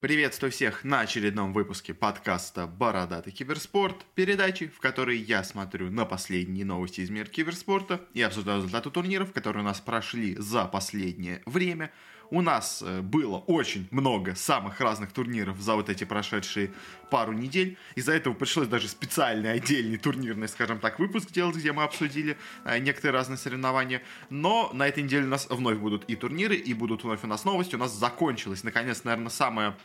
Приветствую всех на очередном выпуске подкаста «Бородатый киберспорт», передачи, в которой я смотрю на последние новости из мира киберспорта и обсуждаю результаты турниров, которые у нас прошли за последнее время – у нас э, было очень много самых разных турниров за вот эти прошедшие пару недель. Из-за этого пришлось даже специальный отдельный турнирный, скажем так, выпуск делать, где мы обсудили э, некоторые разные соревнования. Но на этой неделе у нас вновь будут и турниры, и будут вновь у нас новости. У нас закончилась, наконец, наверное, самая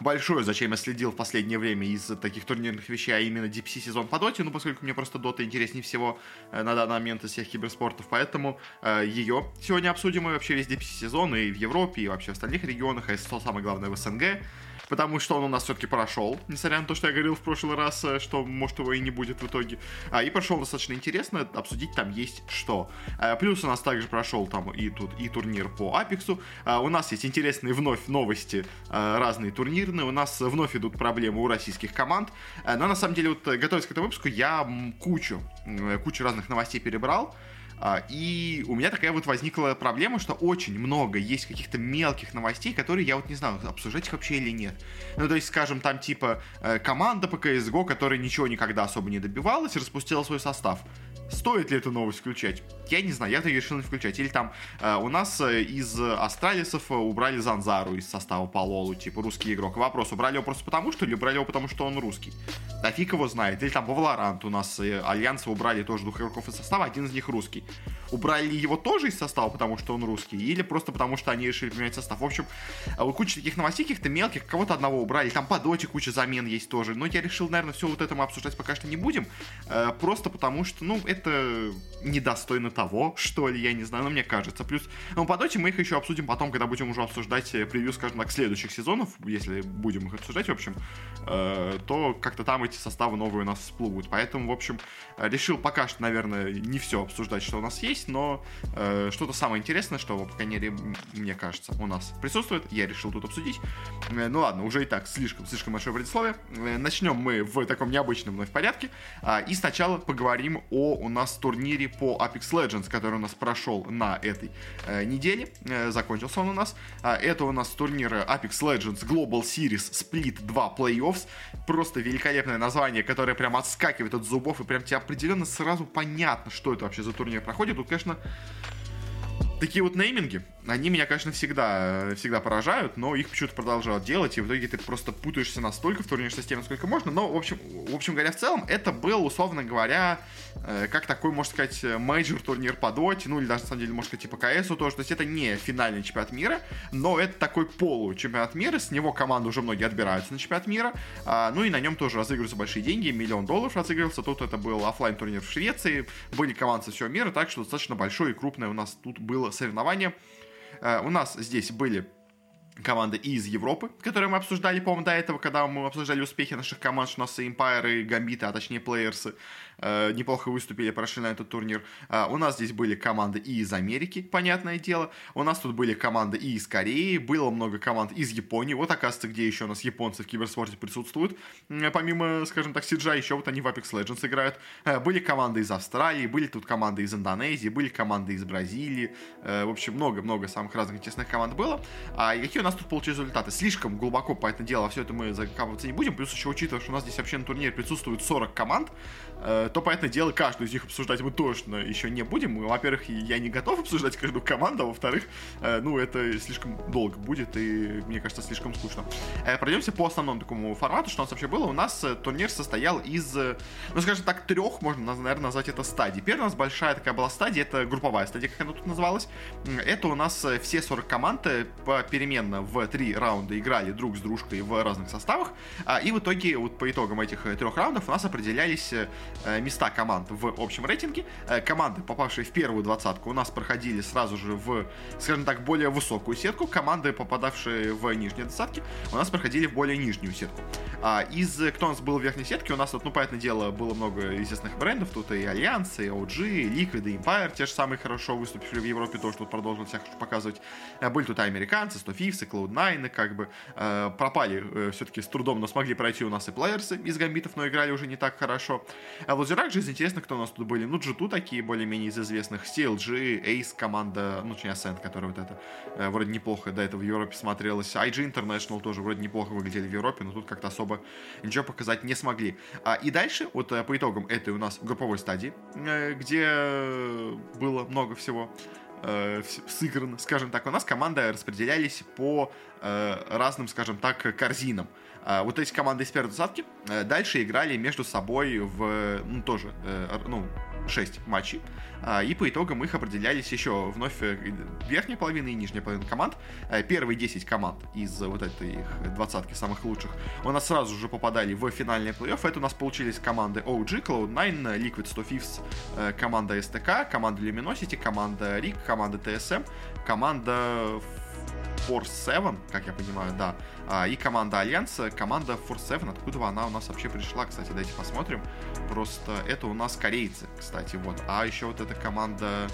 большое, зачем я следил в последнее время из таких турнирных вещей, а именно DPC сезон по доте, ну, поскольку мне просто дота интереснее всего э, на данный момент из всех киберспортов, поэтому э, ее сегодня обсудим и вообще весь DPC сезон и в Европе, и вообще в остальных регионах, а что самое главное в СНГ потому что он у нас все-таки прошел, несмотря на то, что я говорил в прошлый раз, э, что, может, его и не будет в итоге. А, и прошел достаточно интересно, обсудить там есть что. А, плюс у нас также прошел там и тут и турнир по Апексу. А, у нас есть интересные вновь новости, а, разные турнирные. У нас вновь идут проблемы у российских команд. Но на самом деле, вот готовясь к этому выпуску, я кучу, кучу разных новостей перебрал. А, и у меня такая вот возникла проблема, что очень много есть каких-то мелких новостей, которые я вот не знаю, обсуждать их вообще или нет. Ну, то есть, скажем, там типа э, команда по CSGO, которая ничего никогда особо не добивалась, распустила свой состав. Стоит ли эту новость включать? Я не знаю, я-то решил не включать. Или там э, у нас э, из астралисов э, убрали Занзару из состава по типа русский игрок. Вопрос, убрали его просто потому, что или убрали его потому, что он русский? Да фиг его знает. Или там по Valorant у нас э, Альянсы убрали тоже двух игроков из состава, один из них русский. Убрали его тоже из состава, потому что он русский? Или просто потому, что они решили поменять состав? В общем, э, куча таких новостей каких-то мелких, кого-то одного убрали. Там по доте куча замен есть тоже. Но я решил, наверное, все вот это мы обсуждать пока что не будем. Э, просто потому что, ну, это это недостойно того, что ли, я не знаю, но мне кажется. Плюс, ну, по доте мы их еще обсудим потом, когда будем уже обсуждать э, превью, скажем так, следующих сезонов, если будем их обсуждать, в общем, э, то как-то там эти составы новые у нас всплывут. Поэтому, в общем, решил пока что, наверное, не все обсуждать, что у нас есть, но э, что-то самое интересное, что, по крайней мере, мне кажется, у нас присутствует, я решил тут обсудить. Э, ну ладно, уже и так слишком, слишком большое предисловие. Э, начнем мы в таком необычном вновь порядке. Э, и сначала поговорим о у нас турнире по Apex Legends, который у нас прошел на этой э, неделе. Э, закончился он у нас. Э, это у нас турнир Apex Legends Global Series Split 2 Playoffs. Просто великолепное название, которое прям отскакивает от зубов и прям тебе определенно сразу понятно, что это вообще за турнир проходит. Тут, конечно, такие вот нейминги, они меня, конечно, всегда, всегда поражают, но их почему-то продолжают делать, и в итоге ты просто путаешься настолько в турнирной системе, насколько можно. Но, в общем, в общем говоря, в целом, это был, условно говоря, э, как такой, можно сказать, мейджор турнир по доте, ну, или даже, на самом деле, можно сказать, типа КСу тоже. То есть это не финальный чемпионат мира, но это такой полу чемпионат мира, с него команды уже многие отбираются на чемпионат мира, а, ну, и на нем тоже разыгрываются большие деньги, миллион долларов разыгрывался. Тут это был офлайн турнир в Швеции, были команды со всего мира, так что достаточно большое и крупное у нас тут было соревнование. Э, у нас здесь были команды из Европы, которые мы обсуждали, по-моему, до этого, когда мы обсуждали успехи наших команд, что у нас и Empire, и Гамбиты, а точнее плеерсы, э, неплохо выступили, прошли на этот турнир. Э, у нас здесь были команды и из Америки, понятное дело. У нас тут были команды и из Кореи, было много команд из Японии. Вот, оказывается, где еще у нас японцы в киберспорте присутствуют. Помимо, скажем так, Сиджа, еще вот они в Apex Legends играют. Э, были команды из Австралии, были тут команды из Индонезии, были команды из Бразилии. Э, в общем, много-много самых разных интересных команд было. А какие у нас тут получились результаты? Слишком глубоко, по этому делу, все это мы закапываться не будем. Плюс еще учитывая, что у нас здесь вообще на турнире присутствует 40 команд, то, понятное дело, каждую из них обсуждать мы точно еще не будем. Во-первых, я не готов обсуждать каждую команду, а во-вторых, э, ну, это слишком долго будет, и, мне кажется, слишком скучно. Э, пройдемся по основному такому формату, что у нас вообще было. У нас турнир состоял из, ну, скажем так, трех, можно, наверное, назвать это стадий. Первая у нас большая такая была стадия, это групповая стадия, как она тут называлась. Это у нас все 40 команд попеременно в три раунда играли друг с дружкой в разных составах, а, и в итоге, вот по итогам этих трех раундов у нас определялись Э, места команд в общем рейтинге. Э, команды, попавшие в первую двадцатку, у нас проходили сразу же в, скажем так, более высокую сетку. Команды, попадавшие в нижние двадцатки, у нас проходили в более нижнюю сетку. А из, кто у нас был в верхней сетке, у нас, вот, ну, понятное дело, было много известных брендов. Тут и Альянс, и OG, и Liquid, и Empire, те же самые хорошо выступившие в Европе, тоже тут продолжили себя показывать. Э, были тут и американцы, 100 Thieves Thieves, и Cloud9, как бы э, пропали э, все-таки с трудом, но смогли пройти у нас и плеерсы из гамбитов, но играли уже не так хорошо. А в лузерах же из интересных, кто у нас тут были, ну, G2 такие более-менее из известных, CLG, Ace команда, ну, точнее, Ascent, которая вот это э, вроде неплохо до этого в Европе смотрелась, IG International тоже вроде неплохо выглядели в Европе, но тут как-то особо ничего показать не смогли. А, и дальше, вот э, по итогам этой у нас групповой стадии, э, где было много всего, э, сыграно, скажем так, у нас команды распределялись по э, разным, скажем так, корзинам. Э, вот эти команды из первой двадцатки э, дальше играли между собой в, ну, тоже, э, ну, 6 матчей. А, и по итогам их определялись еще вновь э, верхняя половина и нижняя половина команд. Э, первые 10 команд из вот этой их двадцатки самых лучших у нас сразу же попадали в финальный плей-офф. Это у нас получились команды OG, Cloud9, Liquid 100 Thieves, команда STK, команда Luminosity, команда RIG, команда TSM, команда Force 7, как я понимаю, да, а, и команда Альянса, команда Force 7, откуда она у нас вообще пришла, кстати, давайте посмотрим. Просто это у нас корейцы, кстати, вот. А еще вот эта команда,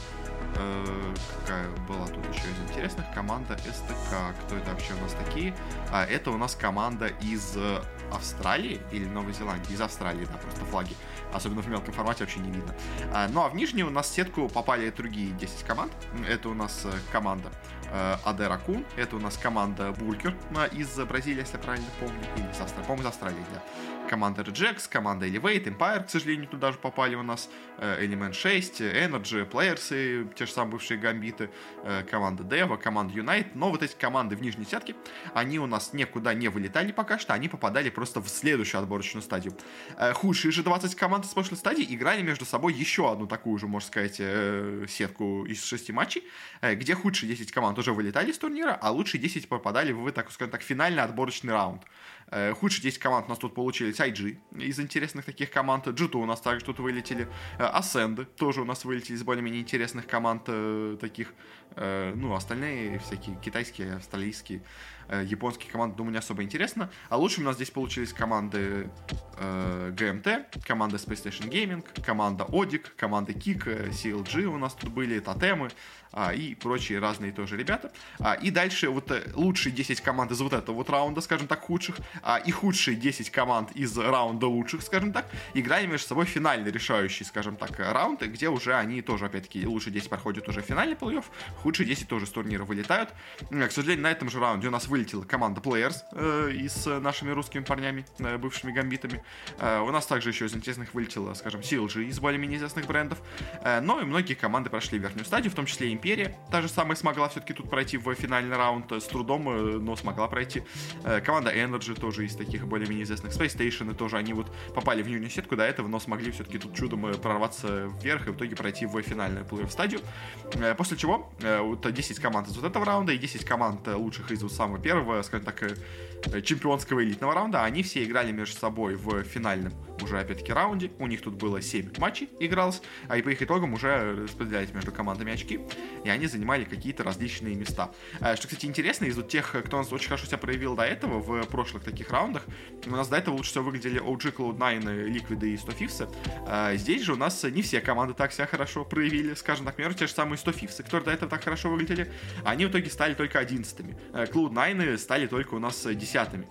э, какая была тут еще из интересных, команда СТК. Кто это вообще у нас такие? А, это у нас команда из э, Австралии или Новой Зеландии? Из Австралии, да, просто флаги. Особенно в мелком формате вообще не видно. А, ну а в нижнюю у нас сетку попали другие 10 команд. Это у нас э, команда э, Адера Кун, это у нас команда Булькер э, из Бразилии, если я правильно помню, или из Австралии, по-моему, из Австралии, да. Команда Rejects, команда Elevate, Empire, к сожалению, туда же попали у нас, э, Element 6, Energy, Players, те же самые бывшие гамбиты, э, команда Deva, команда Unite, но вот эти команды в нижней сетке, они у нас никуда не вылетали пока что, они попадали просто в следующую отборочную стадию. Э, худшие же 20 команд из прошлой стадии играли между собой еще одну такую же, можно сказать, сетку из 6 матчей, где худшие 10 команд уже вылетали из турнира, а лучшие 10 попадали в, так скажем так, финальный отборочный раунд. Э, худшие 10 команд у нас тут получились IG из интересных таких команд. G2 у нас также тут вылетели. Э, Ascend тоже у нас вылетели из более-менее интересных команд э, таких. Ну, остальные всякие китайские, австралийские, японские команды, думаю, не особо интересно. А лучше у нас здесь получились команды GMT, команда Space Station Gaming, команда Odic, команда Kik, CLG у нас тут были, Тотемы а, и прочие разные тоже ребята. А, и дальше вот лучшие 10 команд из вот этого вот раунда, скажем так, худших, а, и худшие 10 команд из раунда лучших, скажем так, играли между собой финальный решающий, скажем так, раунд, где уже они тоже, опять-таки, лучшие 10 проходят уже финальный плей-офф, худшие 10 тоже с турнира вылетают. К сожалению, на этом же раунде у нас вылетела команда Players э, и с нашими русскими парнями, э, бывшими гамбитами. Э, у нас также еще из интересных вылетела, скажем, CLG из более-менее известных брендов. Э, но и многие команды прошли верхнюю стадию, в том числе Империя, та же самая смогла все-таки тут пройти в финальный раунд с трудом, э, но смогла пройти. Э, команда Energy тоже из таких более-менее известных. Space Station тоже они вот попали в нижнюю сетку до этого, но смогли все-таки тут чудом э, прорваться вверх и в итоге пройти в финальную плей стадию. После чего вот 10 команд из вот этого раунда и 10 команд лучших из вот самого первого, скажем так, чемпионского элитного раунда, они все играли между собой в финальном уже опять-таки раунде. У них тут было 7 матчей игралось, а и по их итогам уже распределялись между командами очки, и они занимали какие-то различные места. Э, что, кстати, интересно, из вот тех, кто у нас очень хорошо себя проявил до этого, в прошлых таких раундах, у нас до этого лучше всего выглядели OG, Cloud9, Liquid и 100 Fifths. Э, здесь же у нас не все команды так себя хорошо проявили, скажем так, например, те же самые 100 Fifths, которые до этого так хорошо выглядели, они в итоге стали только 11 э, Cloud9 стали только у нас десятыми,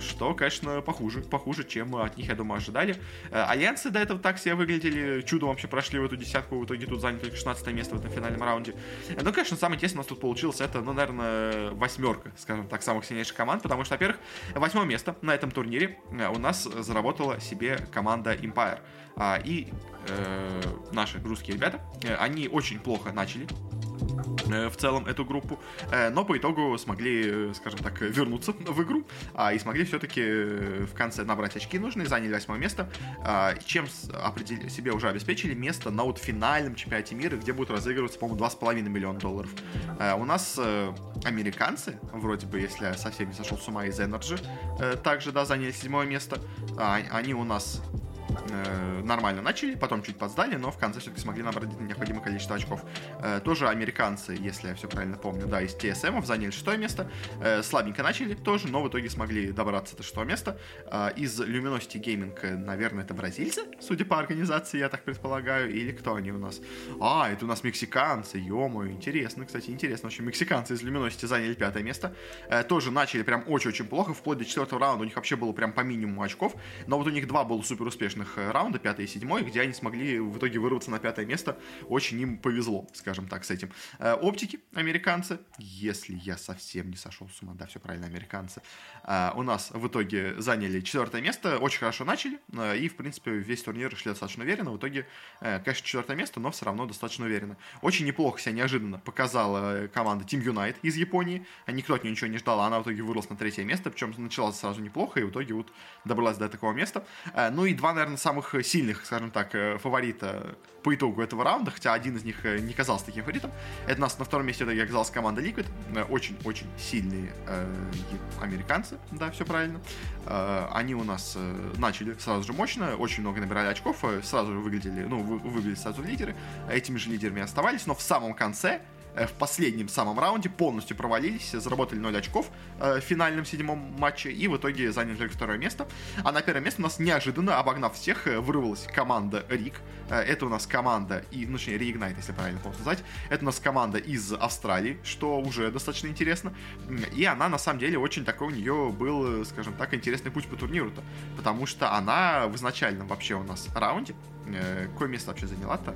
что, конечно, похуже, похуже, чем от них, я думаю, ожидали. Альянсы до этого так себя выглядели, чудом вообще прошли в эту десятку, в итоге тут заняли только 16 место в этом финальном раунде. Ну, конечно, самое интересное у нас тут получилось, это, ну, наверное, восьмерка, скажем так, самых сильнейших команд, потому что, во-первых, восьмое место на этом турнире э, у нас заработала себе команда Empire. А, и э, наши русские ребята, э, они очень плохо начали Э, в целом эту группу, э, но по итогу смогли, э, скажем так, вернуться в игру а, и смогли все-таки в конце набрать очки нужные, заняли восьмое место, а, чем определили, себе уже обеспечили место на вот финальном чемпионате мира, где будут разыгрываться, по-моему, 2,5 миллиона долларов. У нас американцы, вроде бы, если я совсем не сошел с ума из Energy, также, да, заняли седьмое место. А, они у нас э, нормально начали, потом чуть подсдали, но в конце все-таки смогли набрать необходимое количество очков. Э, тоже американцы, если я все правильно помню, да, из TSM заняли шестое место. Э, слабенько начали тоже, но в итоге смогли добраться до шестого места. Э, из Luminosity Gaming, э, наверное, это бразильцы, судя по организации, я так предполагаю, или кто они у нас? А, это у нас мексиканцы, ё интересно, кстати, интересно. В общем, мексиканцы из Luminosity заняли пятое место. Э, тоже начали прям очень-очень плохо, вплоть до четвертого раунда у них вообще было прям по минимуму очков, но вот у них два было супер успешных э, раунда, пятый и седьмой, где они смогли в итоге вырваться на пятое место. Очень им повезло, скажем так, с этим. Э, оптики, американцы, если я совсем не сошел с ума, да, все правильно, американцы, э, у нас в итоге заняли четвертое место, очень хорошо начали, и, в принципе, весь турнир шли достаточно уверенно. В итоге, конечно, четвертое место, но все равно достаточно уверенно. Очень неплохо себя неожиданно показала команда Team Unite из Японии. Никто от нее ничего не ждал, а она в итоге выросла на третье место, причем началась сразу неплохо, и в итоге вот добралась до такого места. Ну и два, наверное, самых сильных, скажем так, э, фаворита по итогу этого раунда, хотя один из них э, не казался таким фаворитом. Это у нас на втором месте это оказалась команда Liquid. Э, очень-очень сильные э, американцы, да, все правильно. Э, они у нас начали сразу же мощно, очень много набирали очков, сразу же выглядели, ну, вы, выглядели сразу лидеры. Этими же лидерами оставались, но в самом конце в последнем самом раунде полностью провалились, заработали 0 очков э, в финальном седьмом матче и в итоге заняли только второе место. А на первое место у нас неожиданно, обогнав всех, э, вырвалась команда Рик. Это у нас команда, и, ну, точнее, Reignite, если правильно сказать. Это у нас команда из Австралии, что уже достаточно интересно. И она, на самом деле, очень такой у нее был, скажем так, интересный путь по турниру-то. Потому что она в изначальном вообще у нас раунде, какое место вообще заняла-то?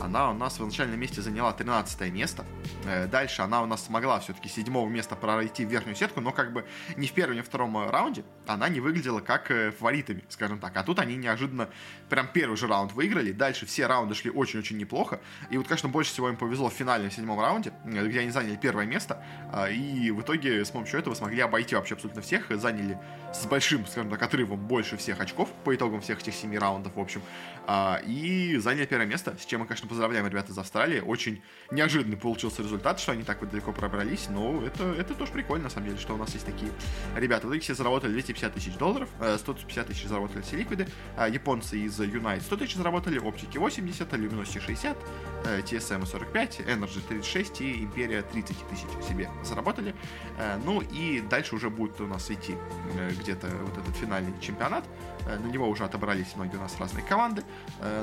Она у нас в начальном месте заняла 13 место. Э, дальше она у нас смогла все-таки седьмого места пройти в верхнюю сетку, но как бы ни в первом, ни в втором э, раунде она не выглядела как э, фаворитами, скажем так. А тут они неожиданно прям первый же раунд выиграли. Дальше все раунды шли очень-очень неплохо. И вот, конечно, больше всего им повезло в финальном седьмом раунде, где они заняли первое место. И в итоге с помощью этого смогли обойти вообще абсолютно всех. Заняли с большим, скажем так, отрывом больше всех очков по итогам всех этих семи раундов, в общем. И заняли первое место, с чем мы, конечно, поздравляем ребята из Австралии. Очень неожиданный получился результат, что они так вот далеко пробрались, но это, это тоже прикольно, на самом деле, что у нас есть такие ребята. Вот все заработали 250 тысяч долларов, 150 э, тысяч заработали все ликвиды, а японцы из Unite 100 тысяч заработали, оптики 80, Luminosity 60, TSM 45, Energy 36 и Империя 30 тысяч себе заработали. Э, ну и дальше уже будет у нас идти э, где-то вот этот финальный чемпионат. На него уже отобрались многие у нас разные команды,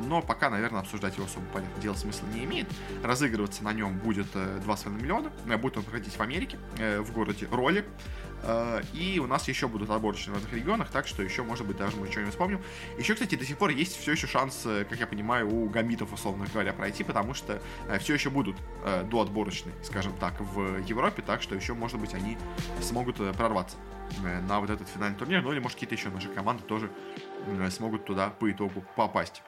но пока, наверное, обсуждать его особо понятно дело смысла не имеет. Разыгрываться на нем будет 2,5 э, миллиона. Э, будет он проходить в Америке, э, в городе Роли. И у нас еще будут отборочные в разных регионах, так что еще, может быть, даже мы что-нибудь вспомним. Еще, кстати, до сих пор есть все еще шанс, как я понимаю, у гамбитов, условно говоря, пройти, потому что все еще будут до отборочные, скажем так, в Европе, так что еще, может быть, они смогут прорваться на вот этот финальный турнир, ну или, может, какие-то еще наши команды тоже смогут туда по итогу попасть.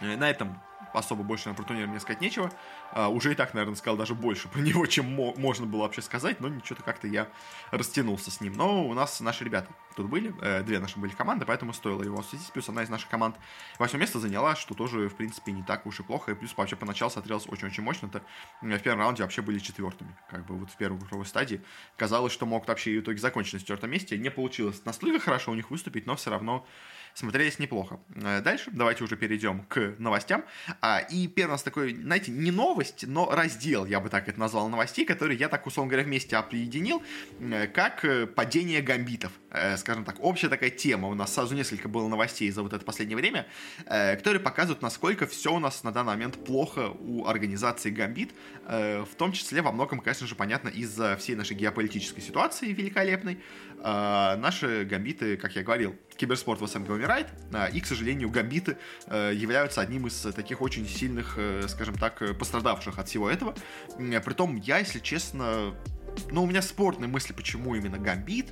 На этом особо больше про турнир мне сказать нечего. А, уже и так, наверное, сказал даже больше про него, чем можно было вообще сказать, но ничего-то как-то я растянулся с ним. Но у нас наши ребята тут были, э, две наши были команды, поэтому стоило его осветить. Плюс одна из наших команд восьмое место заняла, что тоже, в принципе, не так уж и плохо. И плюс вообще поначалу смотрелось очень-очень мощно. Это в первом раунде вообще были четвертыми. Как бы вот в первой групповой стадии. Казалось, что мог вообще и в итоге закончить на четвертом месте. Не получилось настолько хорошо у них выступить, но все равно смотрелись неплохо. Э, дальше давайте уже перейдем к новостям. А, и первый у нас такой, знаете, не новость, но раздел, я бы так это назвал, новостей, который я так, условно говоря, вместе определил, э, как э, падение гамбитов. Скажем так, общая такая тема. У нас сразу несколько было новостей за вот это последнее время, которые показывают, насколько все у нас на данный момент плохо у организации Гамбит, в том числе во многом, конечно же, понятно, из-за всей нашей геополитической ситуации великолепной. Наши гамбиты, как я говорил, киберспорт в СМГ умирает, а, и, к сожалению, гамбиты э, являются одним из таких очень сильных, э, скажем так, э, пострадавших от всего этого. Притом, я, если честно, ну, у меня спорные мысли, почему именно Гамбит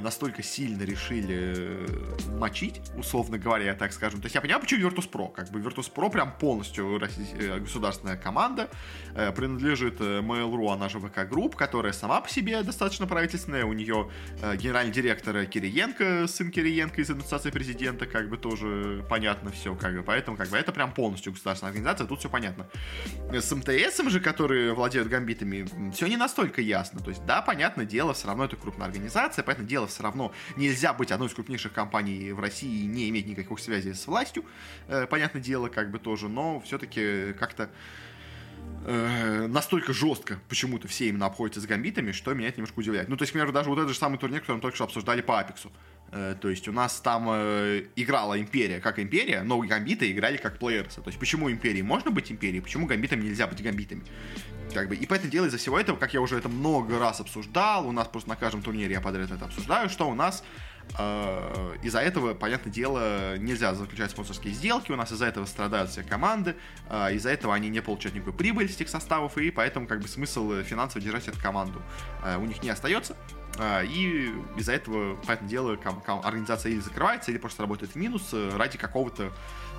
настолько сильно решили э, мочить, условно говоря, так скажем. То есть я понимаю, почему Virtus.pro. Как бы Virtus.pro прям полностью э, государственная команда, э, принадлежит э, Mail.ru, она же VK Group, которая сама по себе достаточно правительственная. У нее э, генеральный директор Кириенко, сын Кириенко из администрации президента, как бы тоже понятно все, как бы. Поэтому как бы это прям полностью государственная организация, тут все понятно. С МТСом же, которые владеют гамбитами, все не настолько ясно. То есть, да, понятное дело, все равно это крупная организация, понятное дело, все равно нельзя быть одной из крупнейших компаний в России и не иметь никаких связей с властью, э, понятное дело, как бы тоже, но все-таки как-то э, настолько жестко почему-то все именно обходятся с гамбитами, что меня это немножко удивляет. Ну, то есть, например, даже вот этот же самый турнир, который мы только что обсуждали по Апексу. Э, то есть у нас там э, играла Империя как Империя, но гамбиты играли как плеерсы. То есть почему Империи можно быть Империей, почему гамбитам нельзя быть гамбитами? Как бы, и поэтому дело из-за всего этого, как я уже это много раз обсуждал, у нас просто на каждом турнире я подряд это обсуждаю, что у нас э, из-за этого, понятное дело, нельзя заключать спонсорские сделки, у нас из-за этого страдают все команды, э, из-за этого они не получают никакой прибыль с этих составов, и поэтому как бы смысл финансово держать эту команду э, у них не остается. А, и из-за этого, понятное дело, организация или закрывается, или просто работает в минус э, ради какого-то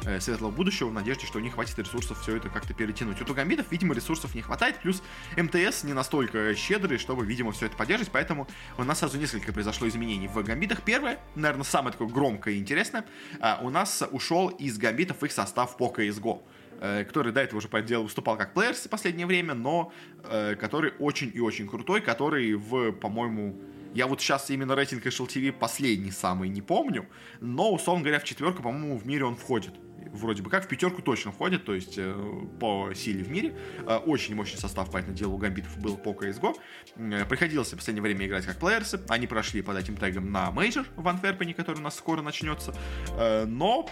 э, светлого будущего в надежде, что у них хватит ресурсов все это как-то перетянуть. У тугамидов, видимо, ресурсов не хватает, плюс МТС не настолько щедрый, чтобы, видимо, все это поддерживать, поэтому у нас сразу несколько произошло изменений в гамбитах. Первое, наверное, самое такое громкое и интересное, а, у нас ушел из гамбитов их состав по CSGO э, который до этого уже, по делу, выступал как плеерс в последнее время, но который очень и очень крутой, который в, по-моему, я вот сейчас именно рейтинг HLTV последний самый не помню, но, условно говоря, в четверку, по-моему, в мире он входит. Вроде бы как, в пятерку точно входит, то есть э, по силе в мире. Э, очень мощный состав, понятное дело, у гамбитов был по CSGO. Э, приходилось в последнее время играть как players. Они прошли под этим тегом на мейджор в Антверпене, который у нас скоро начнется. Э, но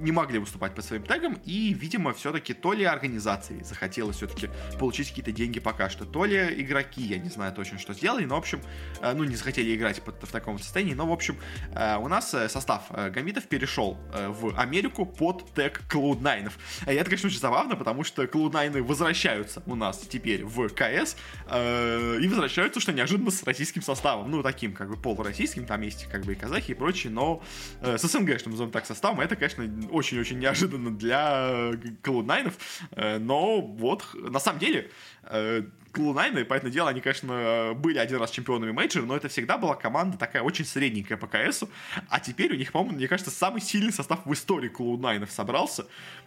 не могли выступать по своим тегам, и, видимо, все-таки то ли организации захотелось все-таки получить какие-то деньги пока что, то ли игроки, я не знаю точно, что сделали, но, в общем, э, ну, не захотели играть в таком состоянии, но, в общем, э, у нас э, состав гамбитов перешел в Америку под тег Cloud9. И это, конечно, очень забавно, потому что Cloud9 возвращаются у нас теперь в КС, и возвращаются, что неожиданно с российским составом, ну, таким, как бы, полуроссийским, там есть, как бы, и казахи и прочие, но с СНГ, что назовем так, составом, это, конечно, очень-очень неожиданно для Cloud9, э, но вот, на самом деле, э, Cloud9 ы, понятное дело, они, конечно, были один раз чемпионами мейджора, но это всегда была команда такая очень средненькая по КСу, а теперь у них, по-моему, мне кажется, самый сильный состав в истории Cloud9 ов собрался,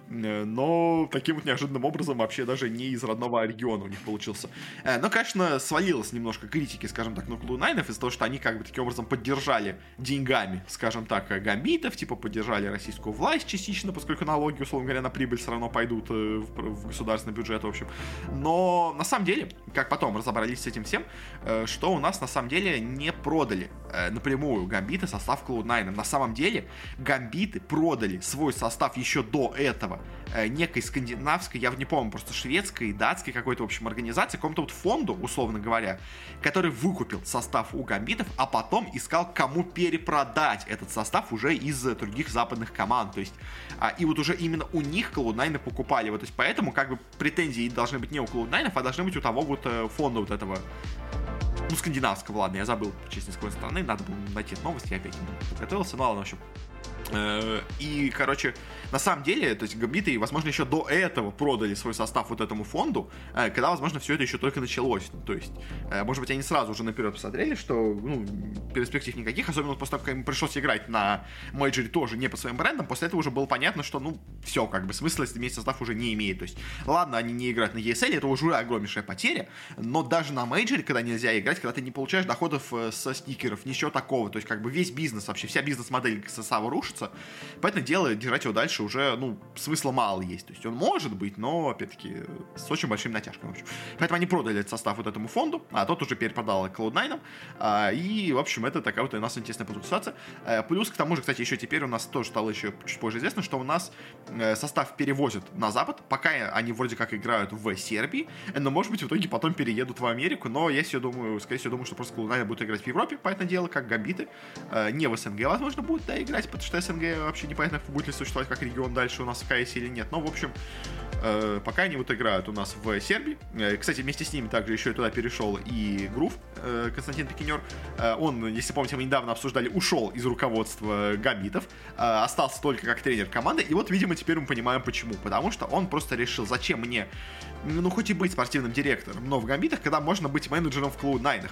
э, но таким вот неожиданным образом вообще даже не из родного региона у них получился. Э, но, конечно, свалилось немножко критики, скажем так, на Cloud9 ов из-за того, что они как бы таким образом поддержали деньгами, скажем так, гамбитов, типа поддержали российскую власть частично, поскольку налоги, условно говоря, на прибыль все равно пойдут в государственный бюджет, в общем. Но на самом деле как потом разобрались с этим всем, э, что у нас на самом деле не продали э, напрямую гамбиты состав Cloud9. На самом деле гамбиты продали свой состав еще до этого некой скандинавской, я не помню, просто шведской, датской какой-то, в общем, организации, какому-то вот фонду, условно говоря, который выкупил состав у гамбитов, а потом искал, кому перепродать этот состав уже из других западных команд. То есть, а, и вот уже именно у них Cloud9 покупали. Вот, то есть, поэтому как бы претензии должны быть не у Cloud9, а должны быть у того вот фонда вот этого ну, скандинавского, ладно, я забыл, честно, с какой страны, надо было найти новости, я опять не подготовился, ну ладно, в общем, Э, и, короче, на самом деле, то есть Гамбиты, возможно, еще до этого продали свой состав вот этому фонду, э, когда, возможно, все это еще только началось. То есть, э, может быть, они сразу уже наперед посмотрели, что, ну, перспектив никаких, особенно после того, как им пришлось играть на мейджоре тоже не по своим брендам, после этого уже было понятно, что, ну, все, как бы, смысла иметь состав уже не имеет. То есть, ладно, они не играют на ESL, это уже огромнейшая потеря, но даже на мейджоре, когда нельзя играть, когда ты не получаешь доходов со стикеров, ничего такого, то есть, как бы, весь бизнес, вообще вся бизнес-модель состава рушится, рушится. Понятное дело, держать его дальше уже, ну, смысла мало есть. То есть он может быть, но, опять-таки, с очень большим натяжками. В общем. Поэтому они продали этот состав вот этому фонду, а тот уже перепродал Cloud9. А, и, в общем, это такая вот у нас интересная ситуация. А, плюс, к тому же, кстати, еще теперь у нас тоже стало еще чуть позже известно, что у нас э, состав перевозят на Запад, пока они вроде как играют в Сербии, но, может быть, в итоге потом переедут в Америку, но я себе думаю, скорее всего, думаю, что просто Cloud9 будет играть в Европе, поэтому дело, как гамбиты, э, не в СНГ, возможно, будут да, играть, потому что СНГ вообще непонятно, будет ли существовать как регион дальше у нас в КС или нет. Но, в общем, э, пока они вот играют у нас в Сербии. Э, кстати, вместе с ними также еще туда перешел и Грув, э, Константин Пикинер. Э, он, если помните, мы недавно обсуждали, ушел из руководства Гамбитов. Э, остался только как тренер команды. И вот, видимо, теперь мы понимаем почему. Потому что он просто решил, зачем мне, ну, хоть и быть спортивным директором, но в Гамбитах, когда можно быть менеджером в Cloud9.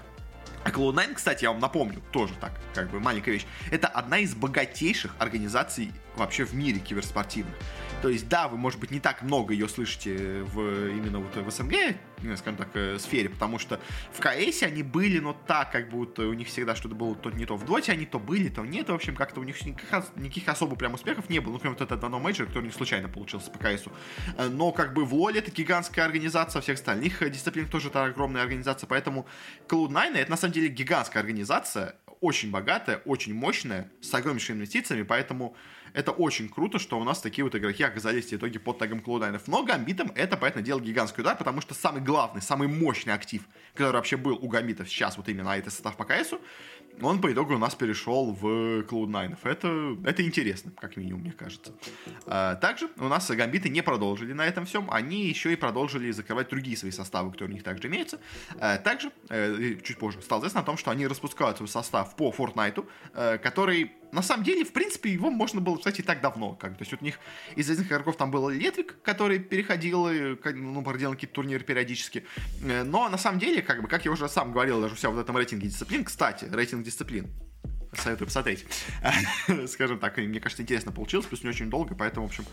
А Cloud9, кстати, я вам напомню, тоже так, как бы маленькая вещь. Это одна из богатейших организаций вообще в мире киберспортивных. То есть, да, вы, может быть, не так много ее слышите в, именно вот в СНГ, скажем так, э, сфере, потому что в КС они были, но так, как будто у них всегда что-то было то не то. В Доте они то были, то нет. В общем, как-то у них никаких, никаких особо прям успехов не было. Ну, кроме вот этого одного мейджора, который не случайно получился по КСу. Э, но как бы в Лоле это гигантская организация, всех остальных дисциплин тоже это огромная организация, поэтому Cloud9 это на самом деле гигантская организация, очень богатая, очень мощная, с огромнейшими инвестициями, поэтому это очень круто, что у нас такие вот игроки оказались в итоге под тегом Cloud9. Но Гамбитам это, понятно дело, гигантский удар, потому что самый главный, самый мощный актив, который вообще был у Гамбитов сейчас вот именно, а это состав по КСу, он по итогу у нас перешел в Cloud9. Это, это интересно, как минимум, мне кажется. А, также у нас гамбиты не продолжили на этом всем, они еще и продолжили закрывать другие свои составы, которые у них также имеются. А, также, э, чуть позже, стало известно о том, что они распускают свой состав по Fortnite, э, который на самом деле, в принципе, его можно было, кстати, и так давно. Как. То есть вот у них из этих игроков там был Летвик, который переходил и ну, проделал какие-то турниры периодически. Э, но на самом деле, как бы, как я уже сам говорил даже у себя в этом рейтинге дисциплин, кстати, рейтинг дисциплин советую посмотреть. Скажем так, мне кажется, интересно получилось, плюс не очень долго, поэтому, в общем,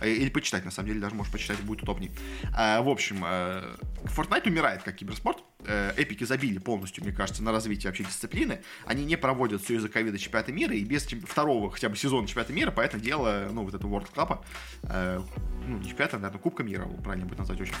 э, или почитать, на самом деле, даже можешь почитать, будет удобнее. А, в общем, э, Fortnite умирает как киберспорт, э, эпики забили полностью, мне кажется, на развитие вообще дисциплины. Они не проводят все из-за ковида чемпионата мира, и без второго хотя бы сезона чемпионата мира, поэтому дело, ну, вот это World Cup, ну, не чемпионата, наверное, Кубка мира, правильно будет назвать очень.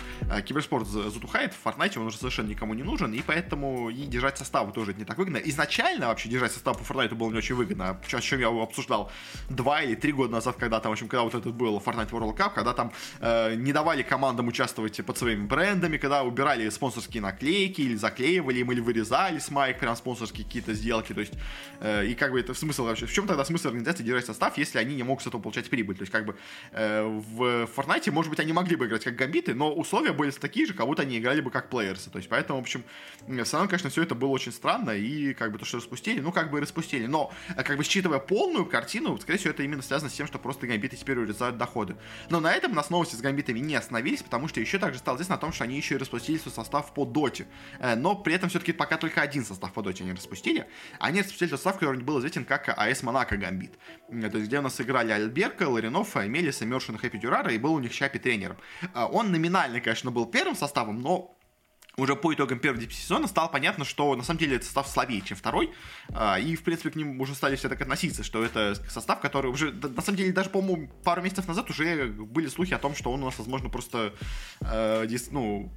Киберспорт затухает, в Fortnite он уже совершенно никому не нужен, и поэтому и держать составы тоже не так выгодно. Изначально вообще держать состав по Fortnite было не очень выгодно. О чем я обсуждал два или три года назад, когда там, в общем, когда вот этот был Fortnite World Cup, когда там э, не давали командам участвовать под своими брендами, когда убирали спонсорские наклейки или заклеивали им, или вырезали с майк прям спонсорские какие-то сделки, то есть, э, и как бы это смысл вообще, в чем тогда смысл организации держать состав, если они не могут с этого получать прибыль, то есть, как бы э, в Fortnite, может быть, они могли бы играть как гамбиты, но условия были такие же, как будто они играли бы как плеерсы, то есть, поэтому, в общем, все равно, конечно, все это было очень странно, и как бы то, что распустили, ну, как бы распустили. Но, э, как бы считывая полную картину, скорее всего, это именно связано с тем, что просто гамбиты теперь урезают доходы. Но на этом нас новости с гамбитами не остановились, потому что еще также стало известно о том, что они еще и распустили свой состав по доте. Э, но при этом все-таки пока только один состав по доте они распустили. Они распустили состав, который был известен как АС Монако Гамбит. То есть, где у нас играли Альберка, Ларинов, Мелис, Мершин, Хэппи Дюрара, и был у них Щапи тренером. Э, он номинально, конечно, был первым составом, но уже по итогам первого сезона стало понятно, что на самом деле этот состав слабее, чем второй. И, в принципе, к ним уже стали все так относиться, что это состав, который уже, на самом деле, даже, по-моему, пару месяцев назад уже были слухи о том, что он у нас, возможно, просто, э, ну,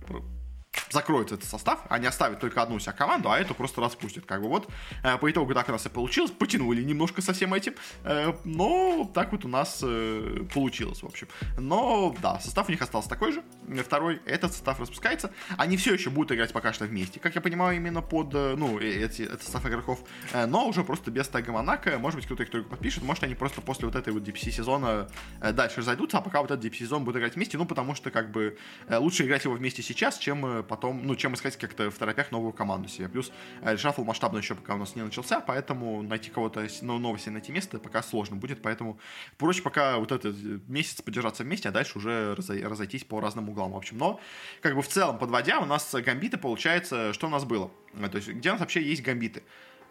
закроют этот состав, они оставят только одну себя команду, а эту просто распустят. Как бы вот э, по итогу так у нас и получилось, потянули немножко со всем этим, э, но так вот у нас э, получилось, в общем. Но, да, состав у них остался такой же, второй, этот состав распускается, они все еще будут играть пока что вместе, как я понимаю, именно под, ну, эти, этот состав игроков, но уже просто без тега Монако, может быть, кто-то их только подпишет, может, они просто после вот этой вот DPC сезона дальше разойдутся, а пока вот этот DPC сезон будет играть вместе, ну, потому что, как бы, лучше играть его вместе сейчас, чем потом, ну, чем искать как-то в торопях новую команду себе. Плюс э, шаффл масштабно еще пока у нас не начался, поэтому найти кого-то ну, нового себе найти место пока сложно будет, поэтому проще пока вот этот месяц подержаться вместе, а дальше уже разойтись по разным углам, в общем. Но, как бы в целом, подводя, у нас гамбиты, получается, что у нас было? Э, то есть, где у нас вообще есть гамбиты?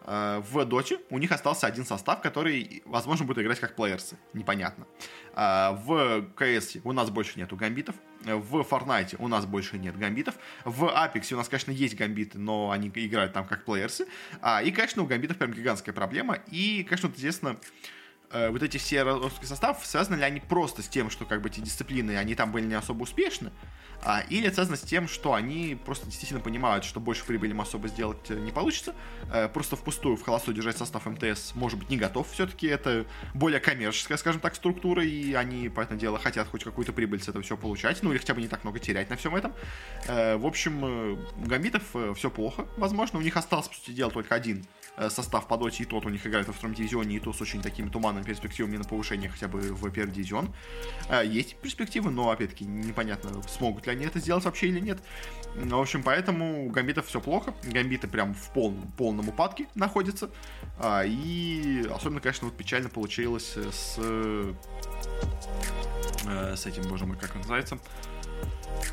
Э, в Доте у них остался один состав, который, возможно, будет играть как плеерсы. Непонятно. Э, в КС у нас больше нету гамбитов. В Fortnite у нас больше нет гамбитов. В Apex у нас, конечно, есть гамбиты, но они играют там как плеерсы. А, и, конечно, у гамбитов прям гигантская проблема. И, конечно, вот, естественно, э, вот эти все ростовский состав, связаны ли они просто с тем, что как бы эти дисциплины, они там были не особо успешны, а, или это связано с тем, что они просто действительно понимают, что больше прибыли им особо сделать э, не получится, э, просто впустую в холостую держать состав МТС может быть не готов все-таки, это более коммерческая, скажем так, структура, и они, по этому делу, хотят хоть какую-то прибыль с этого все получать, ну или хотя бы не так много терять на всем этом. Э, в общем, у Гамбитов все плохо, возможно, у них остался, по сути дела, только один состав по доте, и тот у них играет во втором дивизионе, и то с очень такими туманными перспективами на повышение хотя бы в первый дивизион. Есть перспективы, но, опять-таки, непонятно, смогут ли они это сделать вообще или нет. В общем, поэтому у Гамбитов все плохо. Гамбиты прям в полном, полном упадке находятся. А, и особенно, конечно, вот печально получилось с... Э, с этим, боже мой, как он называется?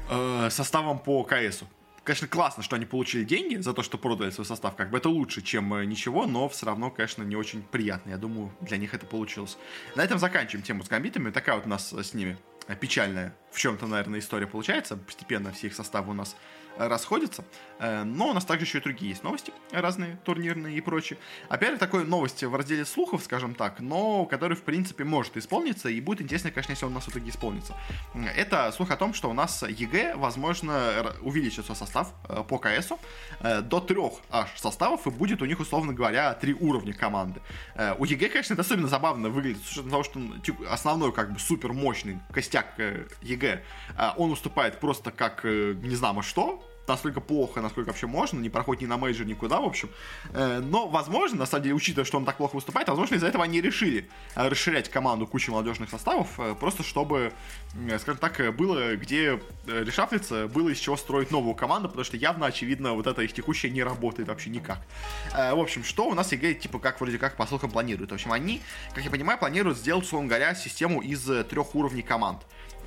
Э, составом по КСу конечно, классно, что они получили деньги за то, что продали свой состав. Как бы это лучше, чем э, ничего, но все равно, конечно, не очень приятно. Я думаю, для них это получилось. На этом заканчиваем тему с гамбитами. Такая вот у нас с ними печальная в чем-то, наверное, история получается. Постепенно все их составы у нас расходятся. Э, но у нас также еще и другие есть новости, разные, турнирные и прочие. Опять же, такой новости в разделе слухов, скажем так, но который, в принципе, может исполниться, и будет интересно, конечно, если он у нас в итоге исполнится. Это слух о том, что у нас EG, возможно, увеличится состав э, по КСу э, до трех аж составов, и будет у них, условно говоря, три уровня команды. У EG, конечно, это особенно забавно выглядит, с учетом того, что основной, как бы, супер мощный костяк EG, он выступает просто как, не знаю, что, настолько плохо, насколько вообще можно, не проходит ни на мейджор, никуда, в общем. Э, но, возможно, на самом деле, учитывая, что он так плохо выступает, возможно, из-за этого они решили э, расширять команду кучей молодежных составов, э, просто чтобы, скажем так, было где решаффлиться, было из чего строить новую команду, потому что явно, очевидно, вот это их текущее не работает вообще никак. В общем, что у нас EG, типа, как вроде как, по слухам, планирует. В общем, они, как я понимаю, планируют сделать, условно говоря, систему из трех уровней команд.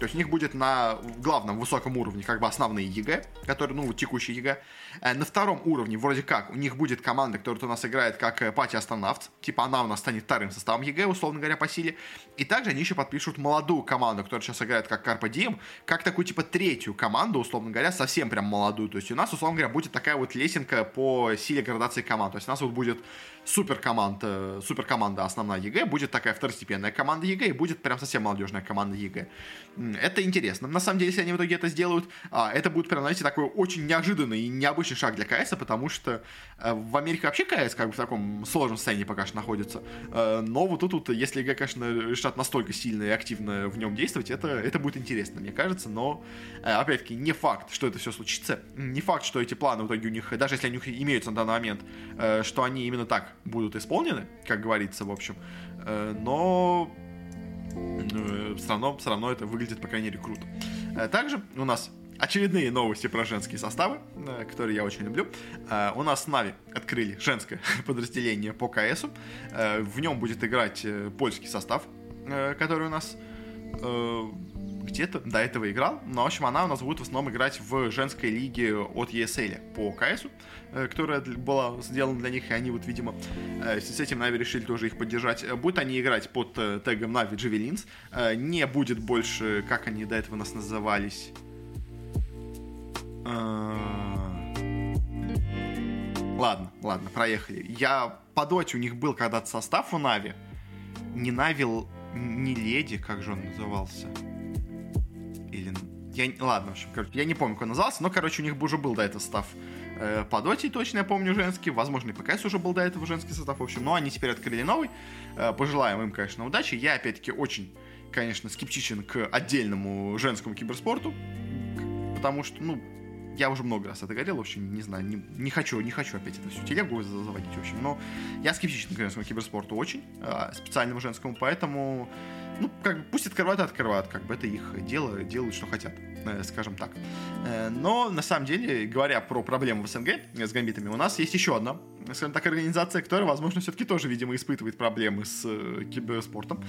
То есть у них будет на главном высоком уровне как бы основные EG, которые, ну, текущие EG. Э, на втором уровне, вроде как, у них будет команда, которая у нас играет как э, Party Astronauts. Типа она у нас станет вторым составом EG, условно говоря, по силе. И также они еще подпишут молодую команду, которая сейчас играет как Carpe Diem, как такую, типа, третью команду, условно говоря, совсем прям молодую. То есть у нас, условно говоря, будет такая вот лесенка по силе градации команд. То есть у нас вот будет супер команда, супер команда основная EG, будет такая второстепенная команда EG и будет прям совсем молодежная команда EG. Это интересно. На самом деле, если они в итоге это сделают, а, это будет прям, знаете, такой очень неожиданный и необычный шаг для КС, потому что э, в Америке вообще КС как бы в таком сложном состоянии пока что находится. Э, но вот тут, если EG, конечно, решат настолько сильно и активно в нем действовать, это, это будет интересно, мне кажется, но, э, опять-таки, не факт, что это все случится, не факт, что эти планы в итоге у них, даже если они у них имеются на данный момент, что они именно так будут исполнены, как говорится, в общем, но все равно, все равно это выглядит, по крайней мере, круто. Э, также у нас очередные новости про женские составы, э, которые я очень люблю. Э, у нас Нави открыли женское подразделение по КСу. В нем будет играть польский состав, который у нас где-то до этого играл. Но, в общем, она у нас будет в основном играть в женской лиге от ESL по КСу, э, которая была сделана для них, и они вот, видимо, э, с этим Нави решили тоже их поддержать. Будут они играть под э, тегом Нави Джавелинс. Не будет больше, как они до этого нас назывались. Ладно, ладно, проехали. Я по доте у них был когда-то состав у Нави. Не Нави, не Леди, как же он назывался или... Я, ладно, в общем, короче, я не помню, как он назывался, но, короче, у них уже был до этого состав э, по доте, точно я помню, женский. Возможно, и ПКС уже был до этого женский состав, в общем. Но они теперь открыли новый. Э, пожелаем им, конечно, удачи. Я, опять-таки, очень, конечно, скептичен к отдельному женскому киберспорту, потому что, ну, я уже много раз это говорил, в общем, не знаю, не, не хочу, не хочу опять эту всю телегу заводить, в общем, но я скептичен к женскому киберспорту очень, э, специальному женскому, поэтому ну, как бы, пусть открывают открывают, как бы это их дело, делают, что хотят, э, скажем так. Э, но, на самом деле, говоря про проблему в СНГ с гамбитами, у нас есть еще одна, скажем так, организация, которая, возможно, все-таки тоже, видимо, испытывает проблемы с э, киберспортом,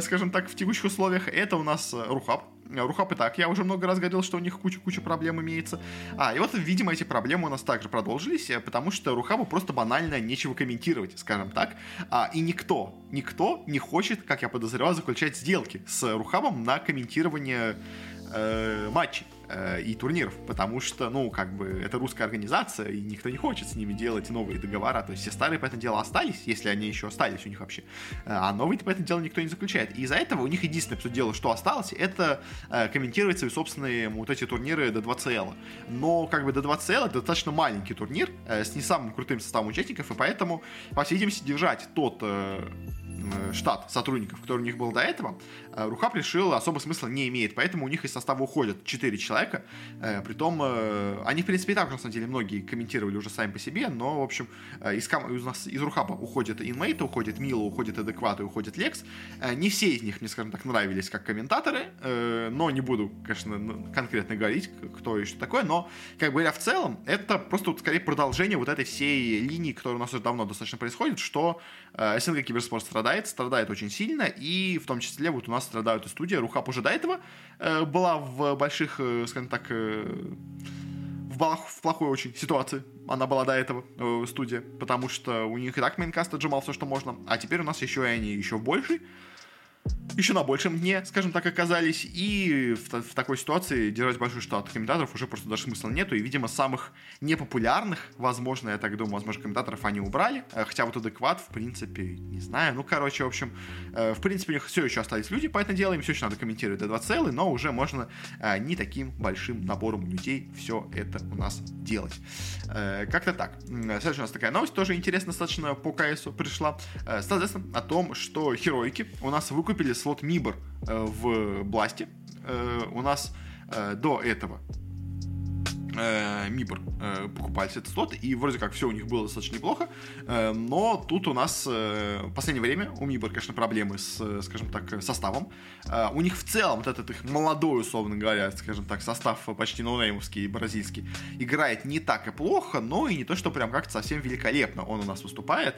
скажем так, в текущих условиях. Это у нас Рухаб, Рухап и так, я уже много раз говорил, что у них куча-куча проблем имеется. А, и вот, видимо, эти проблемы у нас также продолжились, э, потому что Рухабу просто банально нечего комментировать, скажем так. А, и никто, никто не хочет, как я подозреваю, заключать сделки с Рухабом на комментирование э, матчей. Э, и турниров, потому что, ну, как бы, это русская организация, и никто не хочет с ними делать новые договора, то есть все старые, по этому делу, остались, если они еще остались у них вообще, э, а новые, по этому делу, никто не заключает. И из-за этого у них единственное, что дело, что осталось, это э, комментировать свои собственные вот эти турниры до 2CL. Но, как бы, до 2CL это достаточно маленький турнир, с не самым крутым составом участников, и поэтому, по всей видимости, держать тот штат сотрудников, который у них был до этого, Рухаб решил, особо смысла не имеет, поэтому у них из состава уходят 4 человека. Э, притом, э, они, в принципе, и так, на самом деле, многие комментировали уже сами по себе, но, в общем, э, из, кам- из, нас, из Рухаба уходит Инмейт, уходит Мила, уходит Адекват и уходит Лекс. Э, не все из них мне, скажем так, нравились как комментаторы, э, но не буду, конечно, конкретно говорить, кто и что такое, но, как бы говоря, в целом, это просто, вот, скорее, продолжение вот этой всей линии, которая у нас уже давно достаточно происходит, что э, СНГ Киберспорт страдает, страдает очень сильно, и в том числе вот у нас страдают и студия. Рухаб уже до этого э, была в больших, э, скажем так, э, в в плохой очень ситуации. Она была до этого э, студия, потому что у них и так мейнкаст отжимал все, что можно, а теперь у нас еще и они еще в большей еще на большем дне, скажем так, оказались. И в, в такой ситуации держать большой штат комментаторов уже просто даже смысла нету. И, видимо, самых непопулярных, возможно, я так думаю, возможно, комментаторов они убрали. Э, хотя вот адекват, в принципе, не знаю. Ну, короче, в общем, э, в принципе, у них все еще остались люди по этому делу. Им все еще надо комментировать до 2 целый, но уже можно э, не таким большим набором людей все это у нас делать. Как-то так. Следующая у нас такая новость, тоже интересно достаточно по КСу пришла. Соответственно, о том, что херойки у нас выкупили слот Мибор э, в Бласте. Э, у нас э, до этого э, Мибор э, покупались этот слот, и вроде как все у них было достаточно неплохо, э, но тут у нас э, в последнее время у Мибор, конечно, проблемы с, скажем так, составом. У них в целом вот этот их молодой, условно говоря, скажем так, состав почти ноунеймовский, бразильский, играет не так и плохо, но и не то, что прям как-то совсем великолепно он у нас выступает,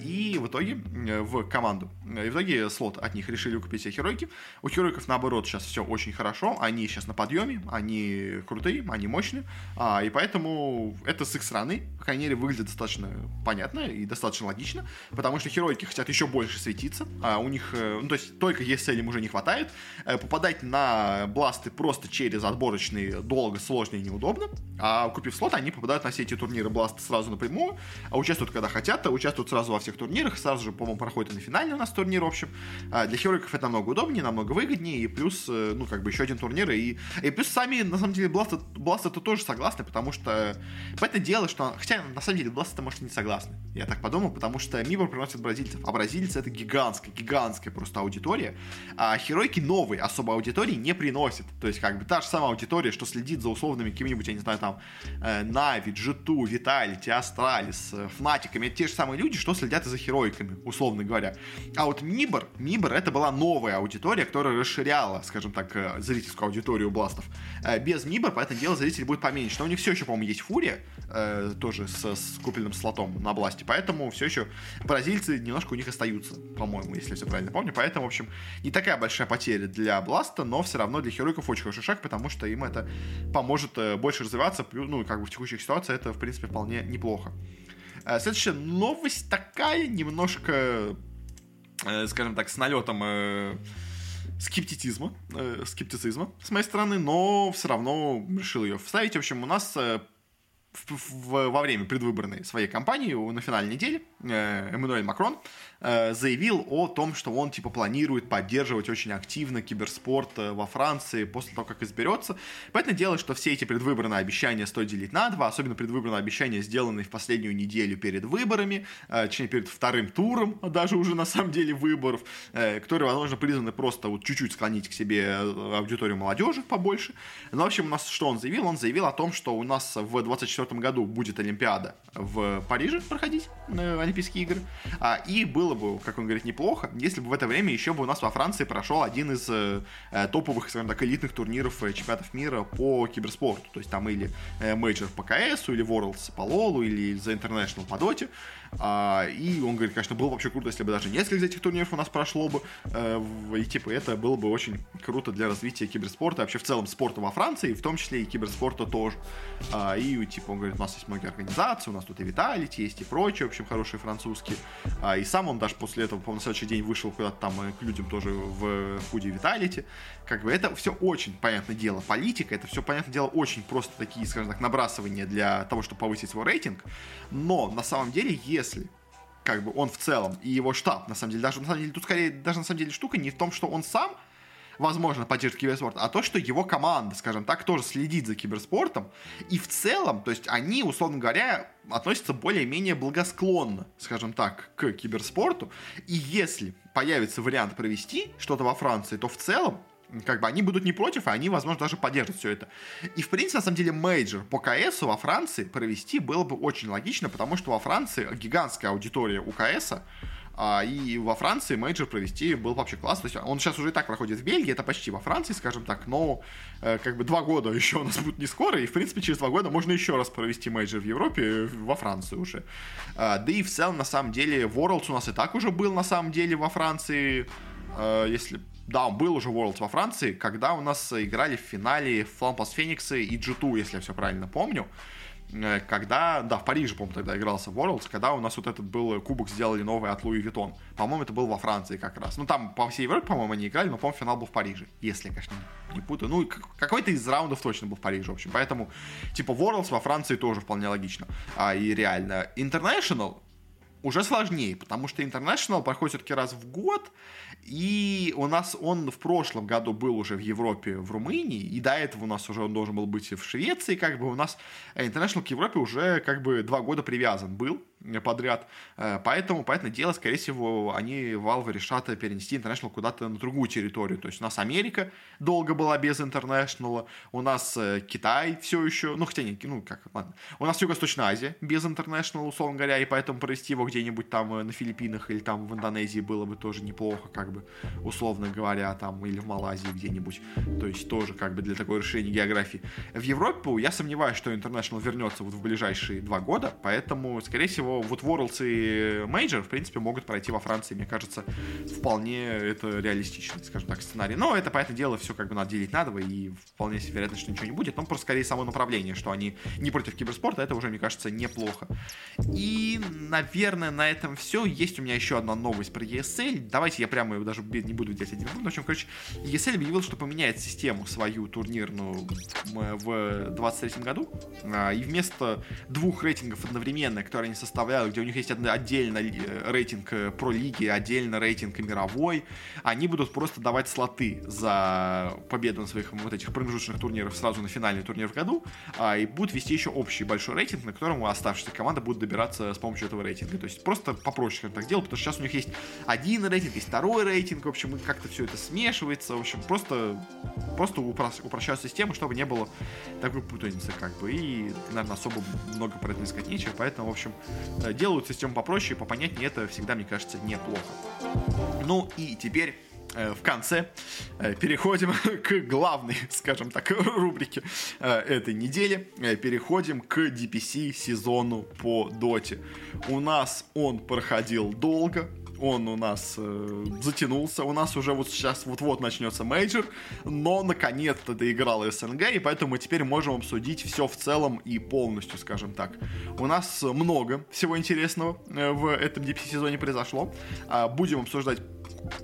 и в итоге в команду, и в итоге слот от них решили купить все херойки. У херойков, наоборот, сейчас все очень хорошо, они сейчас на подъеме, они крутые, они мощные, мощны, а, и поэтому это с их стороны, по крайней мере, выглядит достаточно понятно и достаточно логично, потому что херойки хотят еще больше светиться, а у них, э, ну, то есть только ESL им уже не хватает, э, попадать на бласты просто через отборочные долго, сложно и неудобно, а купив слот, они попадают на все эти турниры бласты сразу напрямую, а участвуют когда хотят, а участвуют сразу во всех турнирах, сразу же, по-моему, проходит и на финальный у нас турнир, в общем. А для херойков это намного удобнее, намного выгоднее, и плюс, э, ну, как бы еще один турнир, и, и плюс сами, на самом деле, бласты, бласты это тоже согласны, потому что это дело, что... Хотя, на самом деле, Бласт это может не согласны. Я так подумал, потому что Мибор приносит бразильцев, а бразильцы это гигантская, гигантская просто аудитория. А Heroic и новой особо аудитории не приносит. То есть, как бы, та же самая аудитория, что следит за условными какими-нибудь, я не знаю, там, э, NaVi, G2, Vitality, Astralis, э, Fnatic ами. Это те же самые люди, что следят и за Heroic ами, условно говоря. А вот MIBR, MIBR это была новая аудитория, которая расширяла, скажем так, э, зрительскую аудиторию BLAST ов. Без MIBR, поэтому дело, зрителей будет поменьше меньше. Но у них все еще, по-моему, есть FURIA, э, тоже с, с купленным слотом на BLAST е. Поэтому все еще бразильцы немножко у них остаются, по-моему, если я все правильно помню. Поэтому, в общем, не такая большая потеря для бласта, но все равно для херойков очень хороший шаг, потому что им это поможет э, больше развиваться. Ну, как бы в текущих ситуациях это, в принципе, вполне неплохо. Э, следующая новость такая, немножко, э, скажем так, с налетом... Скептицизма, э, скептицизма с моей стороны, но все равно решил ее вставить. В общем, у нас э, в, в, во время предвыборной своей кампании на финальной неделе э, Эммануэль Макрон Э, заявил о том, что он типа планирует поддерживать очень активно киберспорт э, во Франции после того, как изберется. Поэтому дело, что все эти предвыборные обещания стоит делить на два, особенно предвыборные обещания, сделанные в последнюю неделю перед выборами, э, точнее перед вторым туром, даже уже на самом деле выборов, которые, возможно, призваны просто вот чуть-чуть склонить к себе аудиторию молодежи побольше. Но, в общем, у нас что он заявил? Он заявил о том, что у нас в 2024 году будет Олимпиада в Париже проходить, Олимпийские игры, а, и был было бы, как он говорит, неплохо, если бы в это время еще бы у нас во Франции прошел один из э, э топовых, скажем так, элитных турниров э, чемпионатов мира по киберспорту. То есть там или э, мейджор по КС, или Worlds по Лолу, или The International по Доте. А, и он говорит, конечно, было бы вообще круто, если бы даже несколько из этих турниров у нас прошло бы. Э, и типа это было бы очень круто для развития киберспорта, вообще в целом спорта во Франции, в том числе и киберспорта тоже. А, и типа он говорит, у нас есть многие организации, у нас тут и Виталити есть и прочие, в общем, хорошие французские. А, и сам он даже после этого, по-моему, на следующий день вышел куда-то там э, к людям тоже в худе Виталити. Как бы это все очень понятное дело. Политика, это все, понятное дело, очень просто такие, скажем так, набрасывания для того, чтобы повысить свой рейтинг. Но на самом деле, если как бы он в целом и его штаб, на самом деле, даже на самом деле, тут скорее, даже на самом деле штука не в том, что он сам возможно, поддержит киберспорт, а то, что его команда, скажем так, тоже следит за киберспортом, и в целом, то есть они, условно говоря, относятся более-менее благосклонно, скажем так, к киберспорту, и если появится вариант провести что-то во Франции, то в целом как бы они будут не против, а они, возможно, даже поддержат все это. И, в принципе, на самом деле, мейджор по КС во Франции провести было бы очень логично, потому что во Франции гигантская аудитория у КС, а, и во Франции мейджор провести был вообще классно. То есть он сейчас уже и так проходит в Бельгии, это почти во Франции, скажем так, но э, как бы два года еще у нас будет не скоро, и в принципе через два года можно еще раз провести мейджор в Европе, во Франции уже. А, да и в целом, на самом деле, Worlds у нас и так уже был на самом деле во Франции, а, если да, был уже Worlds во Франции, когда у нас играли в финале FunPlus Phoenix ы и G2, если я все правильно помню. Э, когда, да, в Париже, по-моему, тогда игрался Worlds, когда у нас вот этот был кубок сделали новый от Louis Vuitton. По-моему, это был во Франции как раз. Ну, там по всей Европе, по-моему, они играли, но, по-моему, финал был в Париже. Если, конечно, не путаю. Ну, какой-то из раундов точно был в Париже, в общем. Поэтому, типа, Worlds во Франции тоже вполне логично. А, и реально. International уже сложнее, потому что International проходит все-таки раз в год, и у нас он в прошлом году был уже в Европе, в Румынии, и до этого у нас уже он должен был быть в Швеции, как бы у нас International к Европе уже как бы два года привязан был подряд. Э, поэтому, поэтому дело, скорее всего, они, Valve, решат перенести International куда-то на другую территорию. То есть у нас Америка долго была без International, у нас э, Китай все еще, ну, хотя не, ну, как, ладно. У нас Юго-Восточная Азия без International, условно говоря, и поэтому провести его где-нибудь там э, на Филиппинах или там в Индонезии было бы тоже неплохо, как бы, условно говоря, там, или в Малайзии где-нибудь. То есть тоже, как бы, для такого решения географии. В Европу я сомневаюсь, что International вернется вот в ближайшие два года, поэтому, скорее всего, вот Worlds и Major, в принципе, могут пройти во Франции, мне кажется, вполне это реалистичный, скажем так, сценарий. Но это, понятное дело, все как бы надо делить надо, и вполне себе вероятно, что ничего не будет, но просто скорее само направление, что они не против киберспорта, это уже, мне кажется, неплохо. И, наверное, на этом все. Есть у меня еще одна новость про ESL. Давайте я прямо даже не буду делать один. В общем, короче, ESL объявил, что поменяет систему свою турнирную в 23 году. А, и вместо двух рейтингов одновременно, которые они составляют составляют, где у них есть отдельно э, рейтинг э, про лиги, отдельно рейтинг мировой, они будут просто давать слоты за победу на своих вот этих промежуточных турнирах сразу на финальный турнир в году, а, и будут вести еще общий большой рейтинг, на котором оставшаяся команда будет добираться с помощью этого рейтинга. То есть просто попроще, как так сделать, потому что сейчас у них есть один рейтинг, есть второй рейтинг, в общем, как-то все это смешивается, в общем, просто, просто упрощают систему, чтобы не было такой путаницы, как бы, и, наверное, особо много про это искать нечего, поэтому, в общем, делают систему попроще и попонятнее, это всегда, мне кажется, неплохо. Ну и теперь э, в конце э, переходим к главной, скажем так, рубрике этой недели. Переходим к DPC сезону по доте. У нас он проходил долго, он у нас э, затянулся, у нас уже вот сейчас вот-вот начнется мейджор, но наконец-то доиграл СНГ, и поэтому мы теперь можем обсудить все в целом и полностью, скажем так. У нас много всего интересного э, в этом DPC сезоне произошло. Э, будем обсуждать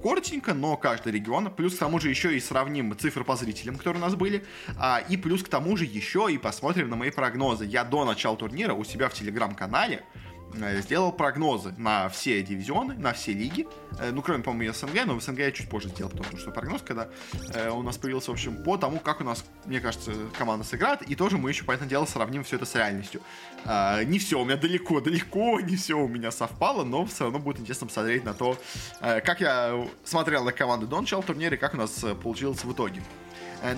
коротенько, но каждый регион. Плюс к тому же еще и сравним цифры по зрителям, которые у нас были. А, и плюс к тому же еще и посмотрим на мои прогнозы. Я до начала турнира у себя в телеграм-канале сделал прогнозы на все дивизионы, на все лиги. Э, ну, кроме, по-моему, СНГ, но в СНГ я чуть позже сделал, потому что прогноз, когда э, у нас появился, в общем, по тому, как у нас, мне кажется, команда сыграет, и тоже мы еще, понятное дело, сравним все это с реальностью. Не все у меня далеко, далеко не все у меня совпало, но все равно будет интересно посмотреть на то, как я смотрел на команду до начала турнира и как у нас получилось в итоге.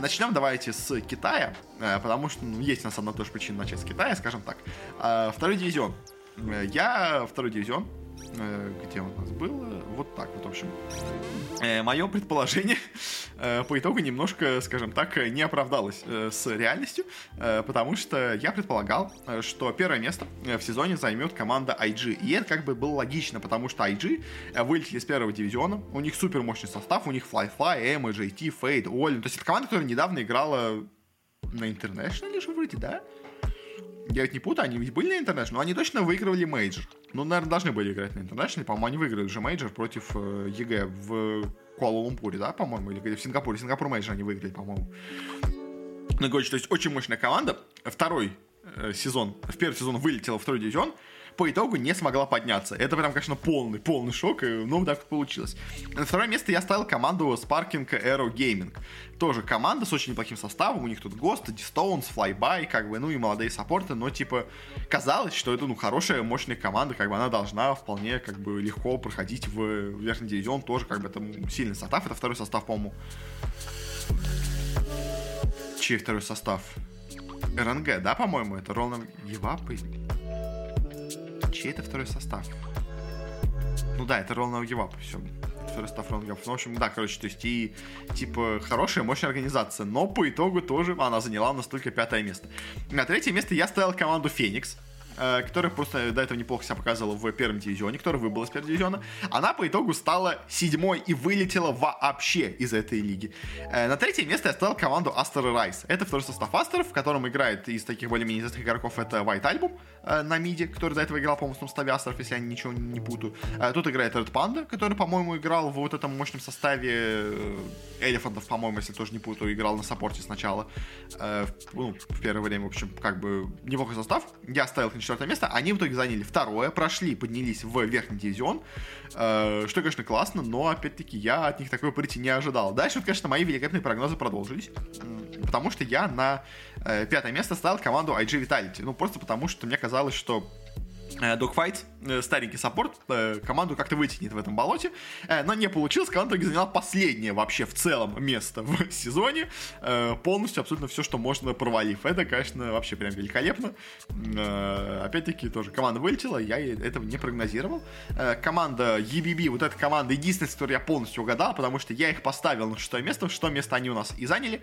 Начнем давайте с Китая, потому что ну, есть на самом деле тоже причина начать с Китая, скажем так. Второй дивизион. Э, я второй дивизион, э, где у нас было, вот так вот, в общем. Э, Мое предположение по итогу немножко, скажем так, не оправдалось с реальностью, потому что я предполагал, что первое место в сезоне займет команда IG. И это как бы было логично, потому что IG вылетели с первого дивизиона, у них супер мощный состав, у них Flyfly, Emo, JT, Faith, Oli. То есть это команда, которая недавно играла на International же вроде, да? Я ведь не путаю, они ведь были на International, они точно выигрывали мейджор. Ну, наверное, должны были играть на International. По-моему, они выиграли уже мейджор против э, EG в Куала-Лумпуре, да, по-моему, или где в Сингапуре. Сингапур мейджор они выиграли, по-моему. Ну, короче, то есть очень мощная команда. Второй э, сезон, в первый сезон вылетела второй дивизион по итогу не смогла подняться. Это прям, конечно, полный, полный шок, но так получилось. На второе место я ставил команду Sparking Aero Gaming. Тоже команда с очень неплохим составом, у них тут Ghost, Stones, Flyby, как бы, ну и молодые саппорты, но типа казалось, что это, ну, хорошая, мощная команда, как бы она должна вполне, как бы, легко проходить в верхний дивизион, тоже, как бы, там сильный состав, это второй состав, по-моему. Чей второй состав? РНГ, да, по-моему, это Ролан Евапы чей это второй состав? Ну да, это Roll Give Up, все. Второй состав Roll Give Ну, в общем, да, короче, то есть и, типа, хорошая, мощная организация, но по итогу тоже она заняла у нас только пятое место. На третье место я ставил команду Феникс. Э, которая просто до этого неплохо себя показывала в первом дивизионе, которая выбыла из первого дивизиона, она по итогу стала седьмой и вылетела вообще из этой лиги. Э, на третье место я ставил команду Астер Райс. Это второй состав Астеров, в котором играет из таких более-менее известных игроков это White Album э, на миде, который до этого играл, по-моему, в составе Астеров, если я ничего не путаю. Тут играет Red Panda, который, по-моему, играл в вот этом мощном составе Элефантов, по-моему, если тоже не путаю, играл на саппорте сначала. Ну, в первое время, в общем, как бы неплохой состав. Я ставил их на четвертое место. Они в итоге заняли второе, прошли, поднялись в верхний дивизион. Что, конечно, классно, но, опять-таки, я от них такой прийти не ожидал. Дальше, вот, конечно, мои великолепные прогнозы продолжились. Потому что я на э, пятое место ставил команду IG Vitality. Ну, просто потому что мне казалось, что э, старенький саппорт, э, команду как-то вытянет в этом болоте, э, но не получилось, команда заняла последнее вообще в целом место в сезоне, полностью абсолютно все, что можно провалив. Это, конечно, вообще прям великолепно. Опять-таки, тоже команда вылетела, я этого не прогнозировал. Команда EBB, вот эта команда, единственная, с которой я полностью угадал, потому что я их поставил на шестое место, что место они у нас и заняли.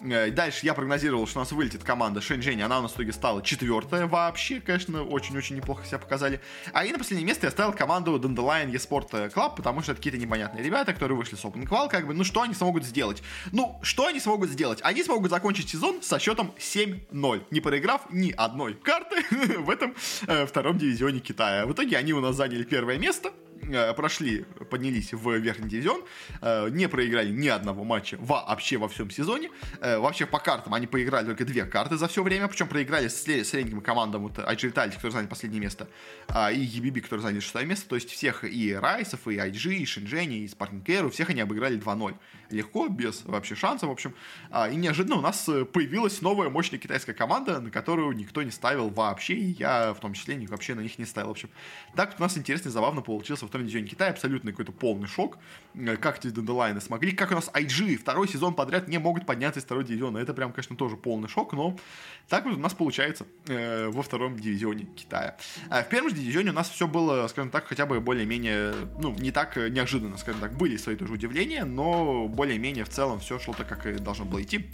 Дальше я прогнозировал, что у нас вылетит команда Шэньчжэнь, она у нас в итоге стала четвертая вообще, конечно, очень-очень неплохо себя показали. А и на последнее место я ставил команду Dandelion eSport Club, потому что это какие-то непонятные ребята, которые вышли с Open Qual, как бы, ну что они смогут сделать? Ну, что они смогут сделать? Они смогут закончить сезон со счетом 7-0, не проиграв ни одной карты в этом э, втором дивизионе Китая. В итоге они у нас заняли первое место, прошли, поднялись в верхний дивизион, э, не проиграли ни одного матча вообще во всем сезоне. Э, вообще по картам они поиграли только две карты за все время, причем проиграли с средним командам вот IG Vitality, который занял последнее место, а, и EBB, который занял шестое место. То есть всех и Райсов, и IG, и Шинжени, и Care, всех они обыграли 2-0. Легко, без вообще шансов, в общем. А, и неожиданно у нас появилась новая мощная китайская команда, на которую никто не ставил вообще, и я в том числе вообще на них не ставил. В общем, так у нас интересно и забавно получился втором дивизионе Китая, абсолютно какой-то полный шок. Э, как эти Денделайны смогли, как у нас IG второй сезон подряд не могут подняться из второго дивизиона. Это прям, конечно, тоже полный шок, но так вот у нас получается э, во втором дивизионе Китая. А в первом же дивизионе у нас все было, скажем так, хотя бы более-менее, ну, не так неожиданно, скажем так, были свои тоже удивления, но более-менее в целом все шло так, как и должно было идти.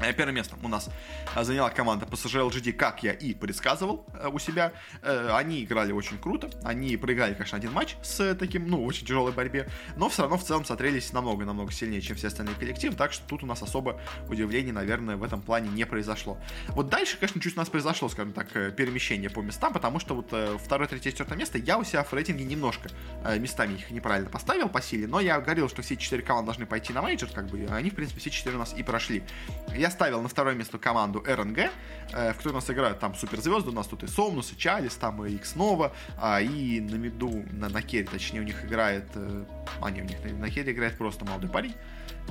Э, первое место у нас э, заняла команда PSG LGD, как я и предсказывал э, у себя. Они играли очень круто. Они проиграли, конечно, один матч с таким, ну, очень тяжелой борьбе, но все равно в целом смотрелись намного-намного сильнее, чем все остальные коллективы, так что тут у нас особо удивлений, наверное, в этом плане не произошло. Вот дальше, конечно, чуть у нас произошло, скажем так, перемещение по местам, потому что вот второе, третье, четвертое место я у себя в рейтинге немножко местами их неправильно поставил по силе, но я говорил, что все четыре команды должны пойти на мейджор, как бы, они, в принципе, все четыре у нас и прошли. Я ставил на второе место команду РНГ, э, в которой у нас играют там суперзвезды, у нас тут и Сомнус, и Чалис, там и Икснова, а, и на миду, на, на керри, точнее, у них играет, э, а не, у них на, на керри играет просто молодой парень.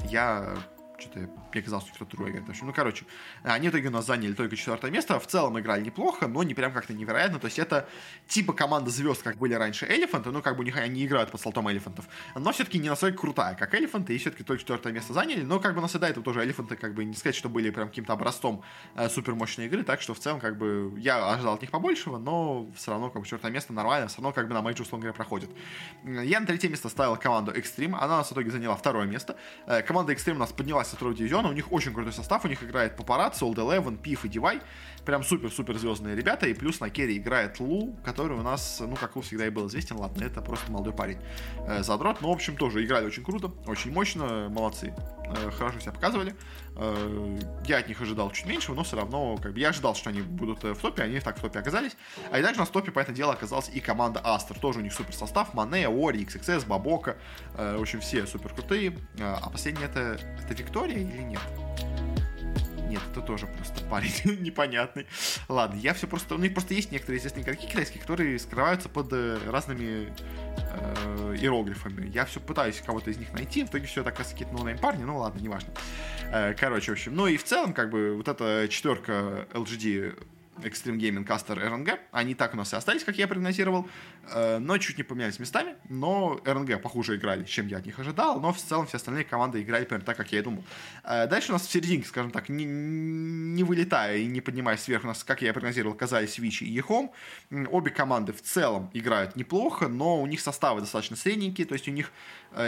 Я что-то мне казалось, что кто-то другой играет. Ну, короче, они в итоге у нас заняли только четвертое место. В целом играли неплохо, но не прям как-то невероятно. То есть это типа команда звезд, как были раньше Элефанты, ну, как бы у них они играют под слотом Элефантов. Но все-таки не настолько крутая, как Элефанты, и все-таки только четвертое место заняли. Но как бы у нас и до этого тоже Элефанты, как бы не сказать, что были прям каким-то образцом э, супермощной игры. Так что в целом, как бы, я ожидал от них побольшего, но все равно, как бы, четвертое место нормально, все равно, как бы, на матче, условно говоря, проходит. Я на третье место ставил команду Extreme, она у нас в итоге заняла второе место. Э, команда Extreme у нас поднялась со второго дивизиона, у них очень крутой состав, у них играет Папарацци, Old Eleven, Пиф и Дивай, прям супер-супер звездные ребята, и плюс на керри играет Лу, который у нас, ну, как всегда и был известен, ладно, это просто молодой парень. Э, задрот, но, в общем, тоже играли очень круто, очень мощно, молодцы, э, хорошо себя показывали. Э, я от них ожидал чуть меньше, но все равно, как бы, я ожидал, что они будут в топе, они так в топе оказались. А и также в топе, по этому делу, оказалась и команда Aster, тоже у них супер состав, Monet, Ori, XXS, BoBoKa, в общем, все супер крутые. А последний это, это Виктория или нет? Нет, это тоже просто парень непонятный. Ладно, я все просто... У них просто есть некоторые известные игроки китайские, которые скрываются под э, разными э, иероглифами. Я все пытаюсь кого-то из них найти, в итоге все так какие-то no-name парни, ну ладно, неважно. Э, короче, в общем, ну и в целом, как бы, вот эта четверка LGD Extreme Gaming Caster RNG. Они так у нас и остались, как я прогнозировал, но чуть не поменялись местами. Но RNG похуже играли, чем я от них ожидал, но в целом все остальные команды играли примерно так, как я и думал. Э, дальше у нас в серединке, скажем так, не, не вылетая и не поднимаясь сверху, у нас, как я прогнозировал, оказались Вичи и Ехом. Обе команды в целом играют неплохо, но у них составы достаточно средненькие, то есть у них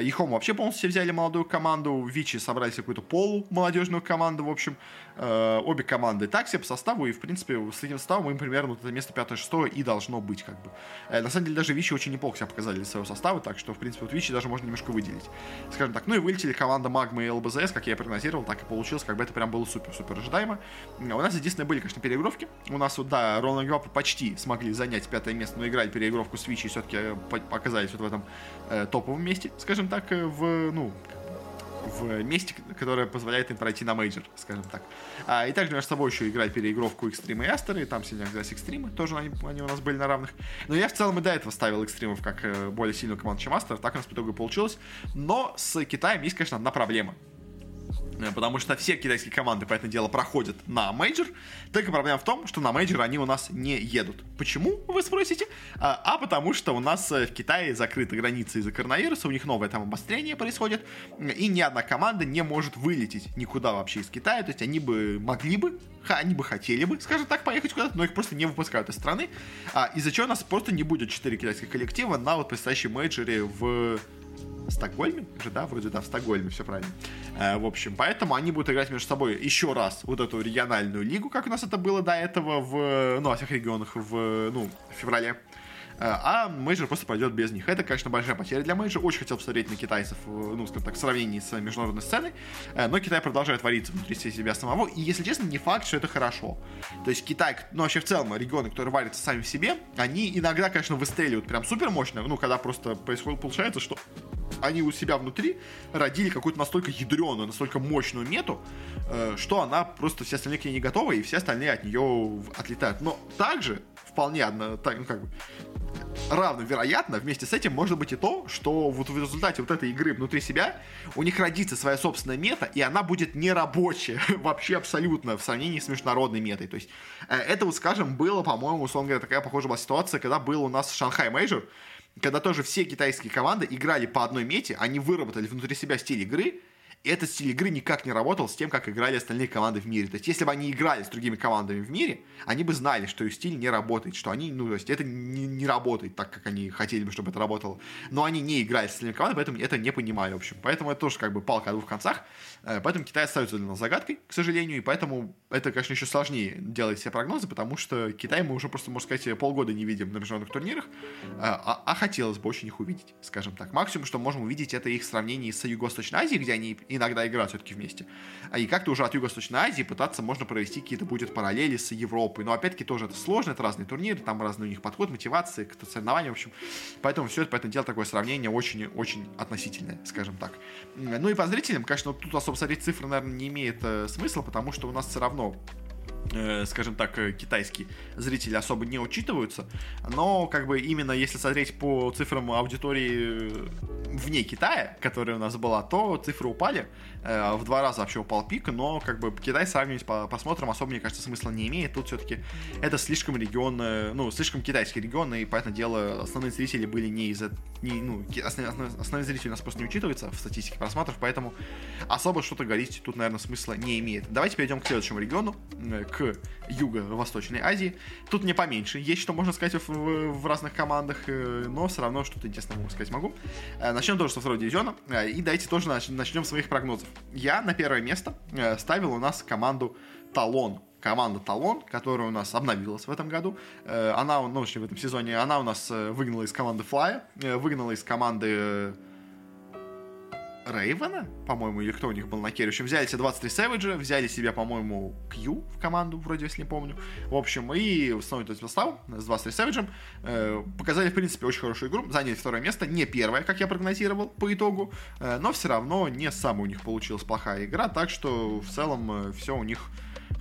Ехом вообще полностью взяли молодую команду, Вичи собрали какую-то полу молодежную команду, в общем, обе команды так себе по составу, и, в принципе, с этим составом им примерно вот это место 5-6 и должно быть, как бы. Э, на самом деле, даже Вичи очень неплохо себя показали для своего состава, так что, в принципе, вот Вичи даже можно немножко выделить. Скажем так, ну и вылетели команда Магма и ЛБЗС, как я прогнозировал, так и получилось, как бы это прям было супер-супер ожидаемо. У нас единственное были, конечно, переигровки. У нас вот, да, Роланд Гвапы почти смогли занять пятое место, но играли переигровку с Вичи все-таки э, оказались вот в этом э, топовом месте, скажем так, э, в, ну, в месте, которое позволяет им пройти на мейджор, скажем так. А, и также между собой еще играть переигровку Xtreme и Aster, и там сегодня оказались Xtreme, тоже они, они у нас были на равных. Но я в целом и до этого ставил Экстримов как э, более сильную команду, чем Aster, так у нас в итоге получилось. Но с Китаем есть, конечно, одна проблема. Э, потому что все китайские команды, по этому делу, проходят на мейджор. Только проблема в том, что на мейджор они у нас не едут. Почему, вы спросите? А, а потому что у нас э, в Китае закрыты границы из-за коронавируса, у них новое там обострение происходит, и ни одна команда не может вылететь никуда вообще из Китая. То есть они бы могли бы, они бы хотели бы, скажем так, поехать куда-то, но их просто не выпускают из страны. А, из-за чего у нас просто не будет 4 китайских коллектива на вот предстоящем мейджоре в Стокгольме же, да, вроде, да, в Стокгольме, все правильно. Э, в общем, поэтому они будут играть между собой еще раз вот эту региональную лигу, как у нас это было до этого в, ну, во всех регионах в, ну, в феврале. Э, а мейджор просто пойдет без них. Это, конечно, большая потеря для мейджора. Очень хотел посмотреть на китайцев, э, ну, скажем так, в сравнении с международной сценой. Э, но Китай продолжает вариться внутри себя самого. И, если честно, не факт, что это хорошо. То есть Китай, ну, вообще в целом, регионы, которые варятся сами в себе, они иногда, конечно, выстреливают прям супер мощно. Ну, когда просто происходит, получается, что они у себя внутри родили какую-то настолько ядреную, настолько мощную мету, что она просто все остальные к ней не готовы, и все остальные от нее отлетают. Но также вполне одно, так, ну, как бы, равно вероятно, вместе с этим может быть и то, что вот в результате вот этой игры внутри себя у них родится своя собственная мета, и она будет нерабочая вообще абсолютно в сравнении с международной метой. То есть э, это вот, скажем, было, по-моему, условно говоря, такая похожая была ситуация, когда был у нас Шанхай Мейджор, когда тоже все китайские команды играли по одной мете, они выработали внутри себя стиль игры, этот стиль игры никак не работал с тем, как играли остальные команды в мире. То есть, если бы они играли с другими командами в мире, они бы знали, что их стиль не работает, что они, ну, то есть, это не, не работает так, как они хотели бы, чтобы это работало. Но они не играли с остальными командами, поэтому это не понимали, в общем. Поэтому это тоже как бы палка о двух концах. Э, поэтому Китай остается для нас загадкой, к сожалению, и поэтому это, конечно, еще сложнее делать все прогнозы, потому что Китай мы уже просто, можно сказать, полгода не видим на международных турнирах, э, а, а хотелось бы очень их увидеть, скажем так. Максимум, что можем увидеть, это их сравнение с Юго-Восточной Азией, где они иногда играют все-таки вместе. А и как-то уже от Юго-Восточной Азии пытаться можно провести какие-то будет параллели с Европой. Но опять-таки тоже это сложно, это разные турниры, там разный у них подход, мотивации к соревнованиям, в общем. Поэтому все это, поэтому дело такое сравнение очень-очень относительное, скажем так. Ну и по зрителям, конечно, тут особо смотреть цифры, наверное, не имеет э, смысла, потому что у нас все равно скажем так, э, китайские зрители особо не учитываются, но как бы именно если смотреть по цифрам аудитории э, вне Китая, которая у нас была, то цифры упали, в два раза вообще упал пик, но как бы Китай сравнивать по просмотрам особо, мне кажется, смысла не имеет, тут все-таки это слишком регион, ну, слишком китайский регион, и, поэтому дело, основные зрители были не из не, ну, основные, основные зрители у нас просто не учитываются в статистике просмотров, поэтому особо что-то говорить тут, наверное, смысла не имеет. Давайте перейдем к следующему региону, к Юго-Восточной Азии. Тут не поменьше. Есть что можно сказать в, в разных командах, э, но все равно что-то интересное могу сказать могу. Э, начнем тоже со второго дивизиона. Э, и давайте тоже начнем своих прогнозов. Я на первое место ставил у нас команду Талон команда Талон, которая у нас обновилась в этом году. Она, ну, в этом сезоне, она у нас выгнала из команды Флая, выгнала из команды Рейвена, по-моему, или кто у них был на керри. В общем, взяли себе 23 Сэвиджа, взяли себе, по-моему, Кью в команду, вроде, если не помню. В общем, и основной этот состав с 23 Сэвиджем э, показали, в принципе, очень хорошую игру, заняли второе место, не первое, как я прогнозировал по итогу, э, но все равно не самая у них получилась плохая игра, так что в целом э, все у них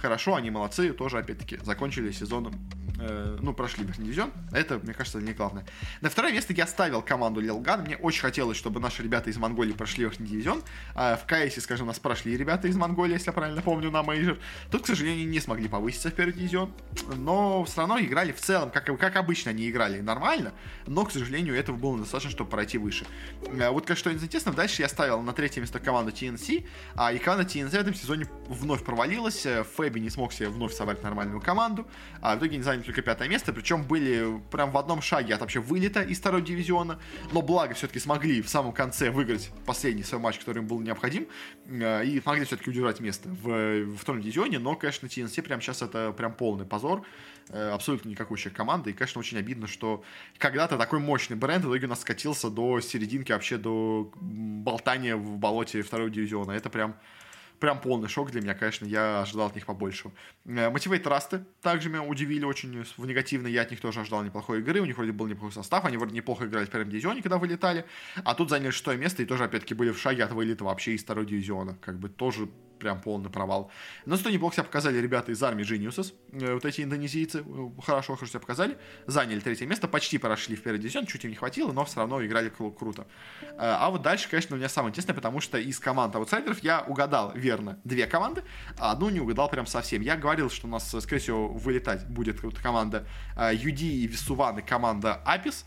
хорошо, они молодцы, тоже, опять-таки, закончили сезоном э, ну, прошли верхний дивизион. Это, мне кажется, не главное. На второе место я ставил команду Lilgun. Мне очень хотелось, чтобы наши ребята из Монголии прошли верхний дивизион. А в CS-е, скажем, нас прошли ребята из Монголии, если я правильно помню, на мейджор. Тут, к сожалению, не смогли повыситься в первый дивизион. Но все равно играли в целом, как, как обычно они играли, нормально. Но, к сожалению, этого было достаточно, чтобы пройти выше. А вот, что интересно, дальше я ставил на третье место команду TNC. А, и команда TNC в этом сезоне вновь провалилась. Фэби не смог себе вновь собрать нормальную команду. А в итоге не заняли только пятое место, причем были прям в одном шаге от вообще вылета из второго дивизиона, но благо все-таки смогли в самом конце выиграть последний свой матч, который им был необходим, э, и смогли все-таки удержать место в, в втором дивизионе, но, конечно, TNC прямо сейчас это прям полный позор, э, абсолютно никакущая команда, и, конечно, очень обидно, что когда-то такой мощный бренд в итоге у нас скатился до серединки, вообще до болтания в болоте второго дивизиона, это прям прям полный шок для меня, конечно, я ожидал от них побольше. Мотивейт Расты также меня удивили очень в негативно, я от них тоже ожидал неплохой игры, у них вроде был неплохой состав, они вроде неплохо играли в первом дивизионе, когда вылетали, а тут заняли шестое место и тоже, опять-таки, были в шаге от вылета вообще из второго дивизиона, как бы тоже прям полный провал. Но зато неплохо себя показали ребята из Army Geniuses, э, вот эти индонезийцы, э, хорошо, хорошо себя показали, заняли третье место, почти прошли в первый дивизион, чуть им не хватило, но все равно играли круто. Э, а вот дальше, конечно, у меня самое интересное, потому что из команд аутсайдеров я угадал верно две команды, а одну не угадал прям совсем. Я говорил, что у нас, скорее всего, вылетать будет команда UD Vessuwan и команда Apis,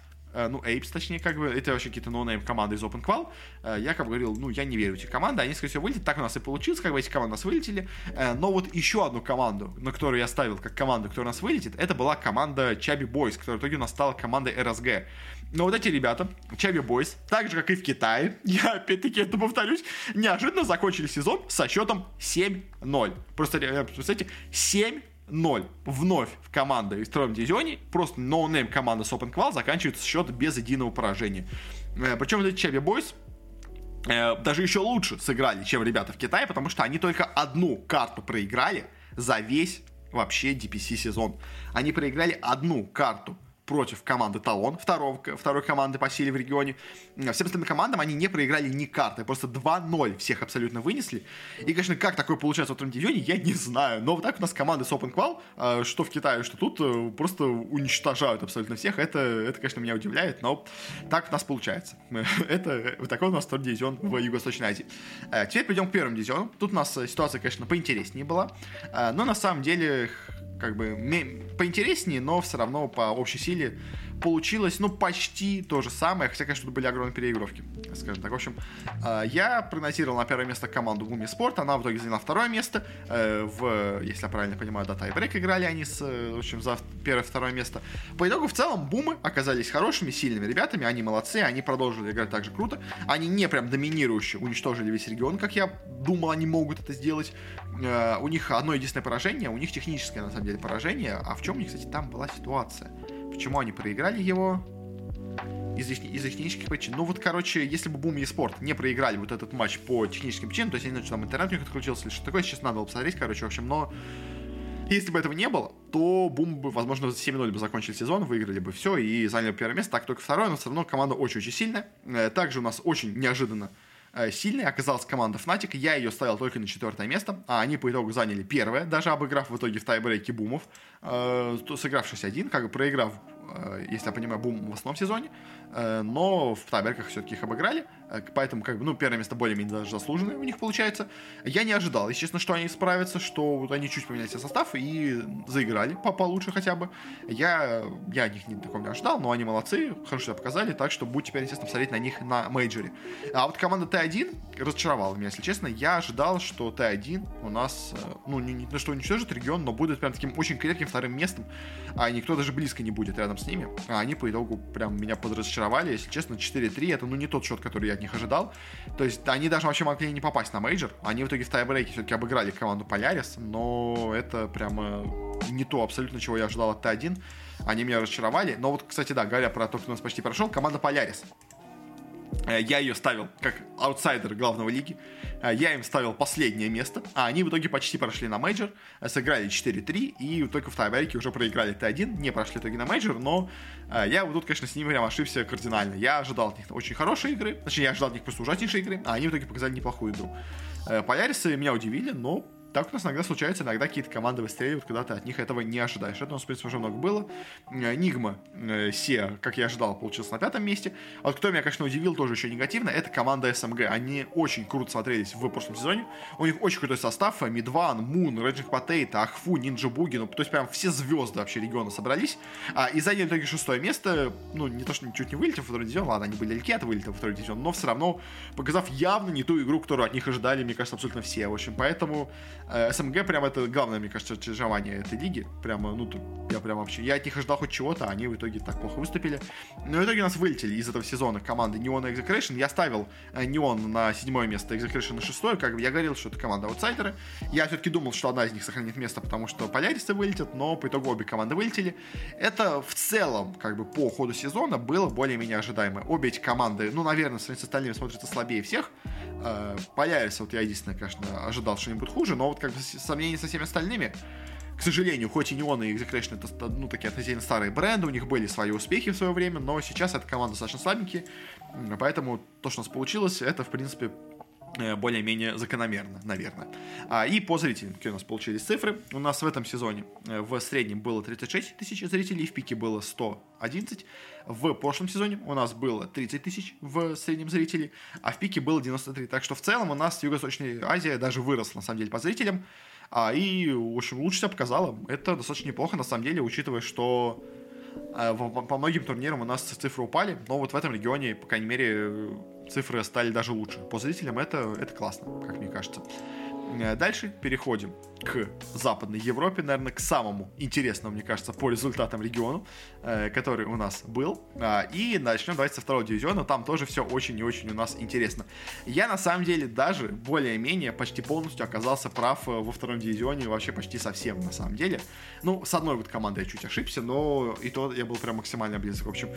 ну, Apes, точнее, как бы, это вообще какие-то ноунейм команды из Open Qual, э, я как бы говорил, ну, я не верю в эти команды, они, скорее всего, вылетят, так у нас и получилось, как бы эти команды у нас вылетели, э, но вот еще одну команду, на которую я ставил как команду, которая у нас вылетит, это была команда Chubby Boys, которая в итоге у нас стала командой RSG. Но вот эти ребята, Chubby Boys, так же, как и в Китае, я опять-таки это повторюсь, неожиданно закончили сезон со счетом 7-0. Просто, представьте, 7 0 ноунейм команды в втором дивизионе. Просто ноунейм команда с Open Qual заканчивается счет без единого поражения. Э, Причем эти Чеви Бойс э, даже еще лучше сыграли, чем ребята в Китае, потому что они только одну карту проиграли за весь вообще DPC сезон. Они проиграли одну карту против команды Талон, второго, второй команды по силе в регионе. Всем остальным командам они не проиграли ни карты, просто 2-0 всех абсолютно вынесли. И, конечно, как такое получается в этом дивизионе, я не знаю. Но вот так у нас команды с Open Qual, э, что в Китае, что тут, э, просто уничтожают абсолютно всех. Это, это конечно, меня удивляет, но так у нас получается. это вот такой у нас второй дивизион в Юго-Восточной Азии. Э, теперь перейдем к первому дивизиону. Тут у нас ситуация, конечно, поинтереснее была. Но на самом деле как бы поинтереснее, но все равно по общей силе получилось, ну, почти то же самое, хотя, конечно, тут были огромные переигровки, скажем так. В общем, а, я прогнозировал на первое место команду Буми Спорт, она в итоге заняла второе место, э, в, если я правильно понимаю, да, тайбрейк играли они с, э, в общем, за первое-второе место. По итогу, в целом, Бумы оказались хорошими, сильными ребятами, они молодцы, они продолжили играть так же круто, они не прям доминирующие, уничтожили весь регион, как я думал, они могут это сделать. Э, у них одно единственное поражение, у них техническое, на самом деле, поражение, а в чем у них, кстати, там была ситуация? Почему они проиграли его? Из, из технических причин. Ну вот, короче, если бы Бум и Спорт не проиграли вот этот матч по техническим причинам, то есть я не знаю, что там интернет у них отключился или что такое, сейчас надо было посмотреть, короче, в общем, но если бы этого не было, то Бум бы, возможно, за 7-0 бы закончили сезон, выиграли бы все и заняли первое место, так только второе, но все равно команда очень-очень сильная. Э, также у нас очень неожиданно э, сильной оказалась команда Fnatic. Я ее ставил только на четвертое место, а они по итогу заняли первое, даже обыграв в итоге в тайбрейке Бумов, э, 6-1, как бы проиграв, э, если я понимаю, Бум в основном сезоне, э, но в тайбрейках все-таки их обыграли. Э, поэтому, как бы, ну, первое место более-менее даже заслуженное у них получается. Я не ожидал, естественно, что они справятся, что вот они чуть поменяли себе состав и заиграли по получше хотя бы. Я, я от них не такого не ожидал, но они молодцы, хорошо себя показали, так что будь теперь, естественно, посмотреть на них на мейджоре. А вот команда Т1 разочаровала меня, если честно. Я ожидал, что Т1 у нас, ну, не, не то, что уничтожит регион, но будет прям таким очень крепким вторым местом, а никто даже близко не будет рядом с ними. А они по итогу прям меня подразочаровали, если честно, 4-3, это, ну, не тот счет, который я от них ожидал. То есть они даже вообще могли не попасть на мейджор. Они в итоге в тайбрейке все-таки обыграли команду Polaris, но это прямо не то абсолютно, чего я ожидал от T1. Они меня разочаровали. Но вот, кстати, да, говоря про то, кто нас почти прошел, команда Polaris. Э, я ее ставил как аутсайдер главного лиги. Э, я им ставил последнее место, а они в итоге почти прошли на мейджор, э, сыграли 4-3 и только в тайбрейке уже проиграли T1, не прошли итоге на мейджор, но я вот тут, конечно, с ними прям ошибся кардинально. Я ожидал от них очень хорошей игры, точнее, я ожидал от них просто ужаснейшей игры, а они в итоге показали неплохую игру. Полярисы меня удивили, но так у нас иногда случается, иногда какие-то команды выстреливают, когда ты от них этого не ожидаешь. Это у нас, в принципе, уже много было. Э, Нигма э, Се, как я ожидал, получился на пятом месте. А вот кто меня, конечно, удивил тоже еще негативно, это команда СМГ. Они очень круто смотрелись в прошлом сезоне. У них очень крутой состав. Мидван, Мун, Реджик Потейта, Ахфу, Нинджа Буги. Ну, то есть прям все звезды вообще региона собрались. А, и заняли в итоге шестое место. Ну, не то, что чуть не вылетев во второй дивизион. Ладно, они были далеки от вылета во второй дивизион. Но все равно, показав явно не ту игру, которую от них ожидали, мне кажется, абсолютно все. В общем, поэтому Э, СМГ прям это главное, мне кажется, разочарование этой лиги. Прямо, ну, я прям вообще... Я от них ожидал хоть чего-то, а они в итоге так плохо выступили. Но в итоге нас вылетели из этого сезона команды Neon и Execration. Я ставил Neon на седьмое место, Execration на шестое. Как бы я говорил, что это команда аутсайдеры. Я все-таки думал, что одна из них сохранит место, потому что поляристы вылетят, но по итогу обе команды вылетели. Это в целом, как бы по ходу сезона, было более-менее ожидаемо. Обе эти команды, ну, наверное, с остальными смотрятся слабее всех. Э, Полярис, вот я единственное, конечно, ожидал, что они будут хуже, но вот как бы сомнений со всеми остальными, к сожалению, хоть и Неон и Execration это ну, такие относительно старые бренды, у них были свои успехи в свое время, но сейчас эта команда достаточно слабенькие, поэтому то, что у нас получилось, это, в принципе, более-менее закономерно, наверное. А, и по зрителям, какие у нас получились цифры. У нас в этом сезоне э, в среднем было 36 тысяч зрителей, в пике было 111. В прошлом сезоне у нас было 30 тысяч в среднем зрителей, а в пике было 93. Так что в целом у нас Юго-Восточная Азия даже выросла, на самом деле, по зрителям. А, и, в общем, лучше себя показала. Это достаточно неплохо, на самом деле, учитывая, что э, по многим турнирам у нас цифры упали, но вот в этом регионе, по крайней мере, цифры стали даже лучше. По зрителям это, это классно, как мне кажется. Э, дальше переходим к Западной Европе, наверное, к самому интересному, мне кажется, по результатам региону, э, который у нас был. А, и начнем давайте со второго дивизиона, там тоже все очень и очень у нас интересно. Я, на самом деле, даже более-менее почти полностью оказался прав э, во втором дивизионе, вообще почти совсем, на самом деле. Ну, с одной вот командой я чуть ошибся, но и то я был прям максимально близок. В общем,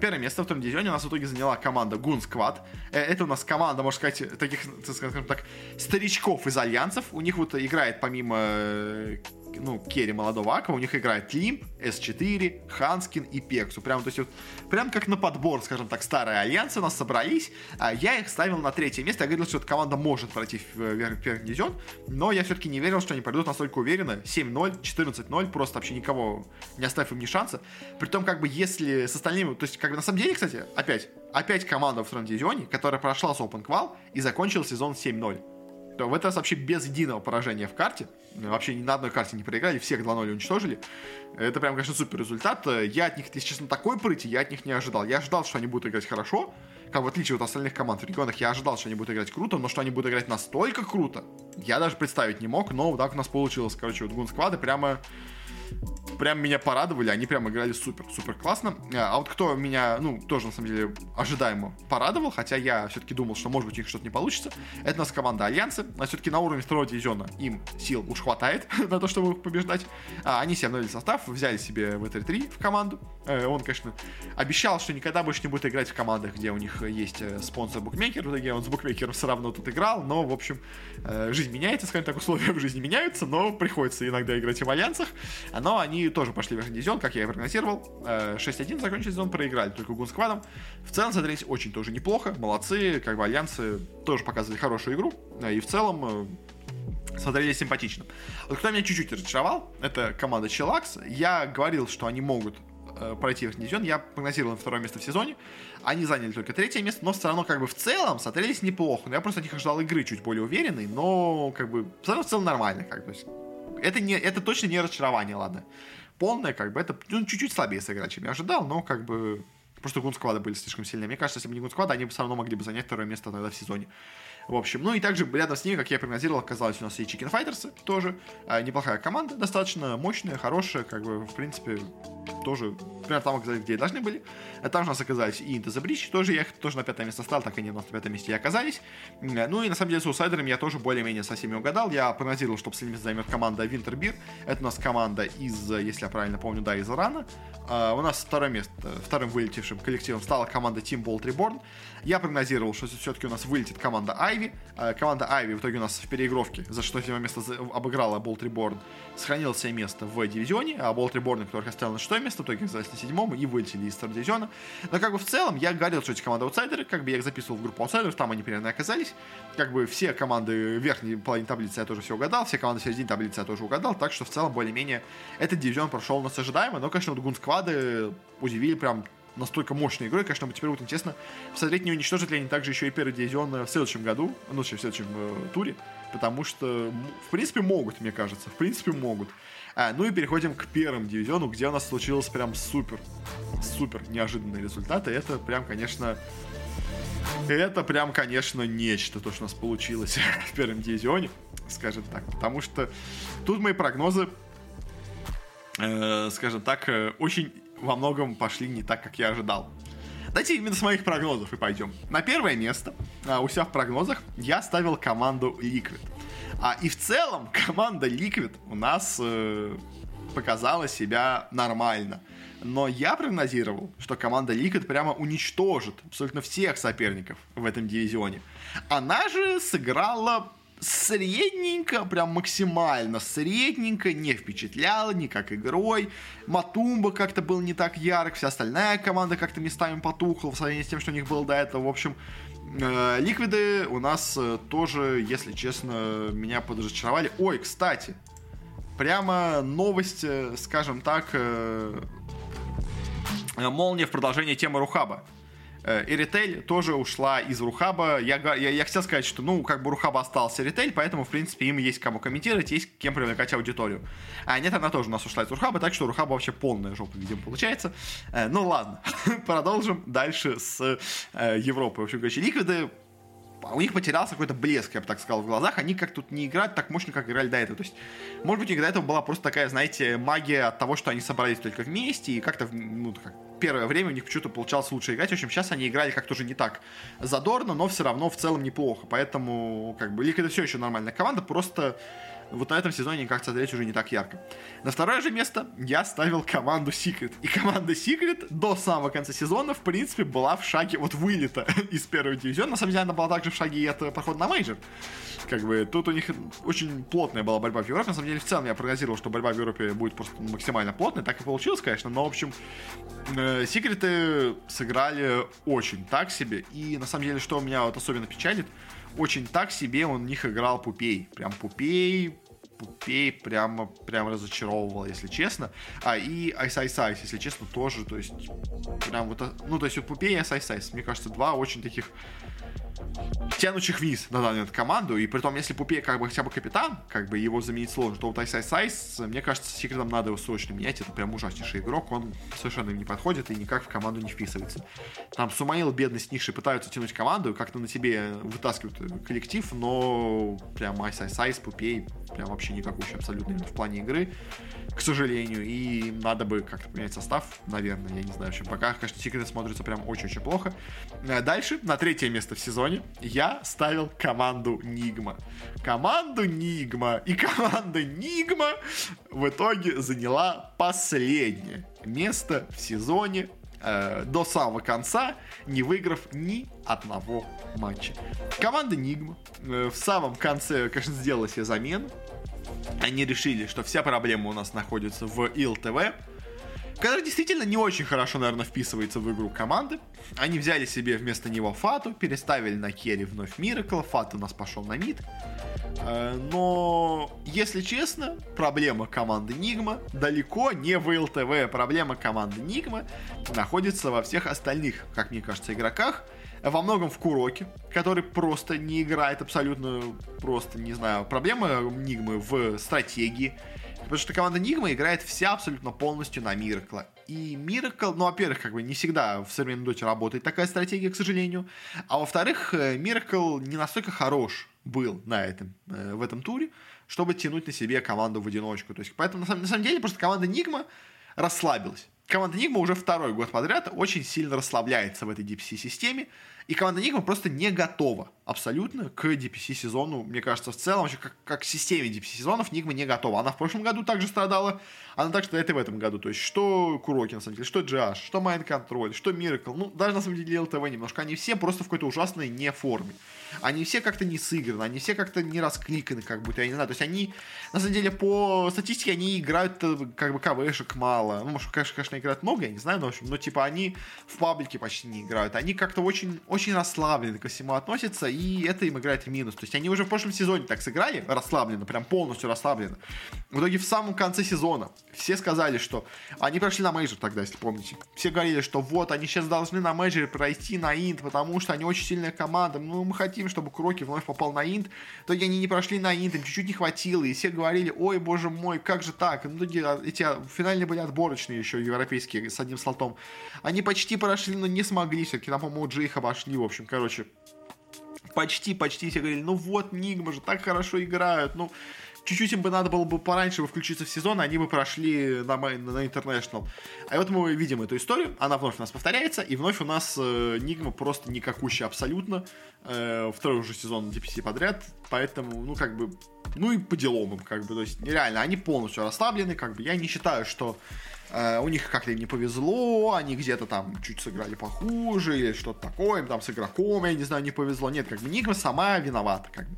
первое место в втором дивизионе у нас в итоге заняла команда Гун Сквад. Это у нас команда, можно сказать, таких, скажем так, старичков из Альянсов. У них вот играет по помимо э, ну, керри молодого Ака, у них играет Лимп, S4, Ханскин и Пексу. Прям, то есть, вот, прям как на подбор, скажем так, старые альянсы у нас собрались. А я их ставил на третье место. Я говорил, что эта команда может пройти в первый дивизион, но я все-таки не верил, что они пройдут настолько уверенно. 7-0, 14-0, просто вообще никого не оставив им ни шанса. Притом, как бы, если с остальными... То есть, как бы, на самом деле, кстати, опять, опять команда в втором дивизионе, которая прошла с Open Qual и закончила сезон 7-0 то в этот раз вообще без единого поражения в карте. Вообще ни на одной карте не проиграли, всех 2-0 уничтожили. Это прям, конечно, супер результат. Я от них, если честно, такой прыти я от них не ожидал. Я ожидал, что они будут играть хорошо, как в отличие от остальных команд в регионах, я ожидал, что они будут играть круто, но что они будут играть настолько круто, я даже представить не мог, но вот так у нас получилось. Короче, вот гун-сквады прямо прям меня порадовали, они прям играли супер, супер классно. А вот кто меня, ну, тоже на самом деле ожидаемо порадовал, хотя я все-таки думал, что может быть у них что-то не получится, это у нас команда Альянсы, а все-таки на уровне второго дивизиона им сил уж хватает на то, чтобы побеждать. А, они себе обновили состав, взяли себе в 3 в команду. Э, он, конечно, обещал, что никогда больше не будет играть в командах, где у них есть э, спонсор букмекер, в итоге он с букмекером все равно тут играл, но, в общем, э, жизнь меняется, скажем так, условия в жизни меняются, но приходится иногда играть и в Альянсах, но они тоже пошли в верхний дивизион, как я и прогнозировал. 6-1 э, закончили сезон, проиграли только Гунсквадом. В целом смотрелись очень тоже неплохо, молодцы, как бы альянсы тоже показывали хорошую игру. И в целом смотрелись симпатично. Вот кто меня чуть-чуть разочаровал, это команда Челакс. Я говорил, что они могут пройти верхний дивизион. Я прогнозировал второе место в сезоне. Они заняли только третье место, но все равно как бы в целом смотрелись неплохо. Но я просто от них ожидал игры чуть более уверенной, но как бы в целом нормально. Как бы. Это, не, это точно не разочарование, ладно полная, как бы это ну, чуть-чуть слабее сыграть, чем я ожидал, но как бы просто гунсквады были слишком сильные. Мне кажется, если бы не гунсквады, они бы все равно могли бы занять второе место тогда в сезоне. В общем, ну и также рядом с ними, как я прогнозировал, оказалось у нас и Chicken Fighters тоже. А, неплохая команда, достаточно мощная, хорошая, как бы, в принципе, тоже примерно там оказались, где и должны были. А там же у нас оказались и Into the Bridge, тоже я их тоже на пятое место стал, так и они на пятом месте и оказались. Ну и на самом деле с аутсайдерами я тоже более-менее со всеми угадал. Я прогнозировал, что последнее место займет команда Winterbeer. Это у нас команда из, если я правильно помню, да, из Ирана. Uh, у нас второе место, вторым вылетевшим коллективом стала команда Team Bolt Reborn. Я прогнозировал, что все-таки у нас вылетит команда Айви. Uh, команда Айви в итоге у нас в переигровке за что место обыграла Bolt Reborn, сохранила себе место в дивизионе, а Bolt Reborn, которых оставил на шестое место, в итоге оказались на седьмом и вылетели из второго дивизиона. Но как бы в целом я говорил, что эти команды аутсайдеры, как бы я их записывал в группу аутсайдеров, там они примерно оказались. Как бы все команды верхней половине таблицы я тоже все угадал, все команды в середине таблицы я тоже угадал, так что в целом более-менее этот дивизион прошел у нас ожидаемо, но, конечно, вот гунсквады удивили прям настолько мощной игрой, конечно, теперь будет интересно посмотреть, не уничтожат ли они также еще и первый дивизион в следующем году, ну, в следующем э, туре, потому что, в принципе, могут, мне кажется, в принципе, могут. А, ну и переходим к первому дивизиону, где у нас случилось прям супер, супер неожиданные результаты. Это прям, конечно, это прям, конечно, нечто, то, что у нас получилось в первом дивизионе, скажем так. Потому что тут мои прогнозы, э, скажем так, э, очень во многом пошли не так, как я ожидал. Давайте именно с моих прогнозов и пойдем. На первое место а, у себя в прогнозах я ставил команду Liquid. А, и в целом команда Liquid у нас э, показала себя нормально. Но я прогнозировал, что команда Liquid прямо уничтожит абсолютно всех соперников в этом дивизионе. Она же сыграла средненько, прям максимально средненько, не впечатляла никак игрой. Матумба как-то был не так ярк, вся остальная команда как-то местами потухла в сравнении с тем, что у них было до этого. В общем, э, Ликвиды у нас э, тоже, если честно, меня подразочаровали. Ой, кстати, прямо новость, э, скажем так, молния в продолжение темы Рухаба. Эритель тоже ушла из Рухаба. Я, я, я хотел сказать, что, ну, как бы Рухаба остался Эритель, поэтому, в принципе, им есть кому комментировать, есть кем привлекать аудиторию. А нет, она тоже у нас ушла из Рухаба, так что Рухаба вообще полная жопа, видимо, получается. Э, ну, ладно, продолжим дальше с э, Европы. В общем, короче, Ликвиды у них потерялся какой-то блеск, я бы так сказал, в глазах. Они как тут не играют так мощно, как играли до этого. То есть, может быть, у них до этого была просто такая, знаете, магия от того, что они собрались только вместе, и как-то, ну, как первое время у них почему-то получалось лучше играть. В общем, сейчас они играли как-то уже не так задорно, но все равно в целом неплохо. Поэтому, как бы, Liquid это все еще нормальная команда, просто вот на этом сезоне, как смотреть, уже не так ярко. На второе же место я ставил команду Secret. И команда Secret до самого конца сезона, в принципе, была в шаге от вылета из первого дивизиона. На самом деле, она была также в шаге от прохода на мейджор. Как бы тут у них очень плотная была борьба в Европе. На самом деле, в целом я прогнозировал, что борьба в Европе будет просто максимально плотной. Так и получилось, конечно. Но, в общем, э, Секреты сыграли очень так себе. И, на самом деле, что меня вот особенно печалит, очень так себе он в них играл Puppey. Прям Puppey, Puppey прямо, прямо разочаровывал, если честно. А, и Ice Ice Ice, если честно, тоже, то есть, прям вот, ну, то есть, у Puppey и Ice Ice Ice, мне кажется, два очень таких тянущих вниз на момент команду, и при том, если Puppey как бы хотя бы капитан, как бы его заменить сложно, то вот Ice Ice Ice, мне кажется, секретом надо его срочно менять, это прям ужаснейший игрок, он совершенно им не подходит и никак в команду не вписывается. Там Сумаил, бедный, с пытаются тянуть команду, как-то на себе вытаскивают коллектив, но прям Ice Ice Ice, Puppey, прям вообще никакой абсолютно в плане игры к сожалению. И надо бы как-то поменять состав, наверное, я не знаю. Общем, пока, конечно, секреты смотрятся прям очень-очень плохо. Э, дальше, на третье место в сезоне, я ставил команду Нигма. Команду Нигма. И команда Нигма в итоге заняла последнее место в сезоне э, до самого конца, не выиграв ни одного матча. Команда Нигма э, в самом конце, конечно, сделала себе замену они решили, что вся проблема у нас находится в ИЛТВ, который действительно не очень хорошо, наверное, вписывается в игру команды. Они взяли себе вместо него Фату, переставили на керри вновь Миракл, Фат у нас пошел на мид. Э, но, если честно, проблема команды Нигма далеко не в ЛТВ. Проблема команды Нигма находится во всех остальных, как мне кажется, игроках во многом в Куроке, который просто не играет абсолютно просто, не знаю, проблема Нигмы в стратегии, потому что команда Нигма играет вся абсолютно полностью на Миракла. И Миракл, ну, во-первых, как бы не всегда в современном доте работает такая стратегия, к сожалению, а во-вторых, Миракл не настолько хорош был на этом, э, в этом туре, чтобы тянуть на себе команду в одиночку. То есть, поэтому, на самом деле, просто команда Нигма расслабилась команда Нигма уже второй год подряд очень сильно расслабляется в этой DPC-системе, и команда Нигма просто не готова абсолютно к DPC сезону. Мне кажется, в целом, вообще, как, как к системе DPC сезонов, Нигма не готова. Она в прошлом году также страдала, она также страдает и в этом году. То есть, что Куроки, на самом деле, что GH, что Mind Control, что Miracle, ну, даже на самом деле ЛТВ немножко, они все просто в какой-то ужасной не форме. Они все как-то не сыграны, они все как-то не раскликаны, как будто, я не знаю. То есть, они, на самом деле, по статистике, они играют э, как бы КВшек мало. Ну, может, конечно, конечно, играют много, я не знаю, но, в общем, но, типа, они в паблике почти не играют. Они как-то очень, очень расслабленно ко всему относятся, и это им играет в минус. То есть они уже в прошлом сезоне так сыграли, расслабленно, прям полностью расслабленно. В итоге в самом конце сезона все сказали, что они прошли на мейджор тогда, если помните. Все говорили, что вот, они сейчас должны на мейджоре пройти на инт, потому что они очень сильная команда. Ну, мы хотим, чтобы Куроки вновь попал на инт. В итоге они не прошли на инт, им чуть-чуть не хватило, и все говорили, ой, боже мой, как же так? Ну, эти финальные были отборочные еще европейские с одним слотом. Они почти прошли, но не смогли. Все-таки там, по-моему, Джей их обошли. В общем, короче, почти-почти все говорили, ну вот, Nigma же так хорошо играют, ну, чуть-чуть им бы надо было бы пораньше бы включиться в сезон, они бы прошли на, на International. А вот мы видим эту историю, она вновь у нас повторяется, и вновь у нас э, Нигма просто никакущая абсолютно. Э, второй уже сезон DPC подряд, поэтому, ну, как бы, ну и по делам им, как бы, то есть, нереально, они полностью расслаблены, как бы, я не считаю, что э, у них как-то не повезло, они где-то там чуть сыграли похуже, или что-то такое, им там с игроком, я не знаю, не повезло. Нет, как бы Нигма сама виновата. Как бы.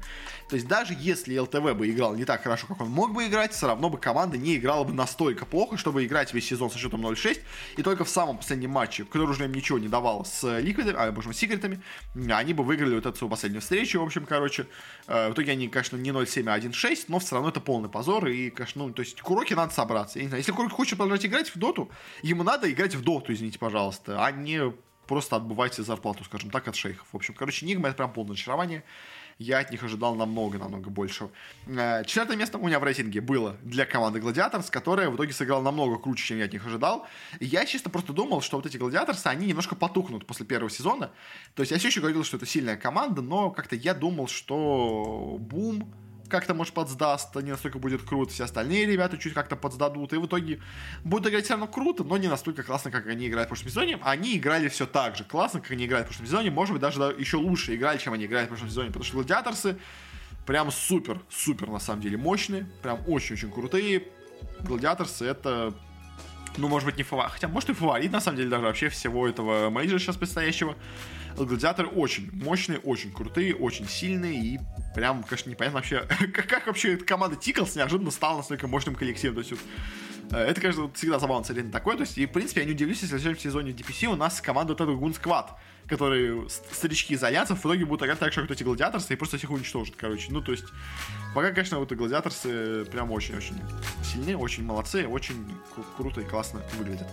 То есть даже если ЛТВ бы играл не так хорошо, как он мог бы играть, все равно бы команда не играла бы настолько плохо, чтобы играть весь сезон со счетом 0-6, и только в самом последнем матче, который уже им ничего не давал с Ликвидами, а, боже мой, секретами, они бы выиграли вот эту свою последнюю встречу, в общем, короче. Э, в итоге они, конечно, не 0-7, а 1-6, но все равно это полный позор, и, конечно, ну, то есть Куроки надо собраться. Я не знаю, если Куроки хочет продолжать играть в доту, ему надо играть в доту, извините, пожалуйста, а не просто отбывайте зарплату, скажем так, от шейхов. В общем, короче, Нигма это прям полное очарование. Я от них ожидал намного-намного больше. Э, четвертое место у меня в рейтинге было для команды Гладиаторс, которая в итоге сыграла намного круче, чем я от них ожидал. И я чисто просто думал, что вот эти Гладиаторсы, они немножко потухнут после первого сезона. То есть я все еще говорил, что это сильная команда, но как-то я думал, что Бум как-то, может, подсдаст, не настолько будет круто, все остальные ребята чуть как-то подсдадут, и в итоге будут играть все равно круто, но не настолько классно, как они играют в прошлом сезоне. Они играли все так же классно, как они играют в прошлом сезоне, может быть, даже еще лучше играли, чем они играли в прошлом сезоне, потому что гладиаторсы прям супер, супер, на самом деле, мощные, прям очень-очень крутые. Gladiators ы это ну, может быть, не фаворит, хотя, может, и фаворит, на самом деле, даже вообще всего этого мейджора сейчас предстоящего. Гладиаторы очень мощные, очень крутые, очень сильные и прям, конечно, непонятно вообще, как, как вообще эта команда Tickles неожиданно стала настолько мощным коллективом. То есть, вот, это, конечно, всегда забавно смотреть на такое. То есть, и, в принципе, я не удивлюсь, если в следующем сезоне DPC у нас команда вот этого Goon Squad, которые старички из Альянсов, в итоге будут играть так же, эти Gladiators ы, и просто всех уничтожат, короче. Ну, то есть, пока, конечно, вот эти Gladiators ы прям очень-очень сильные, очень молодцы, очень круто и классно выглядят.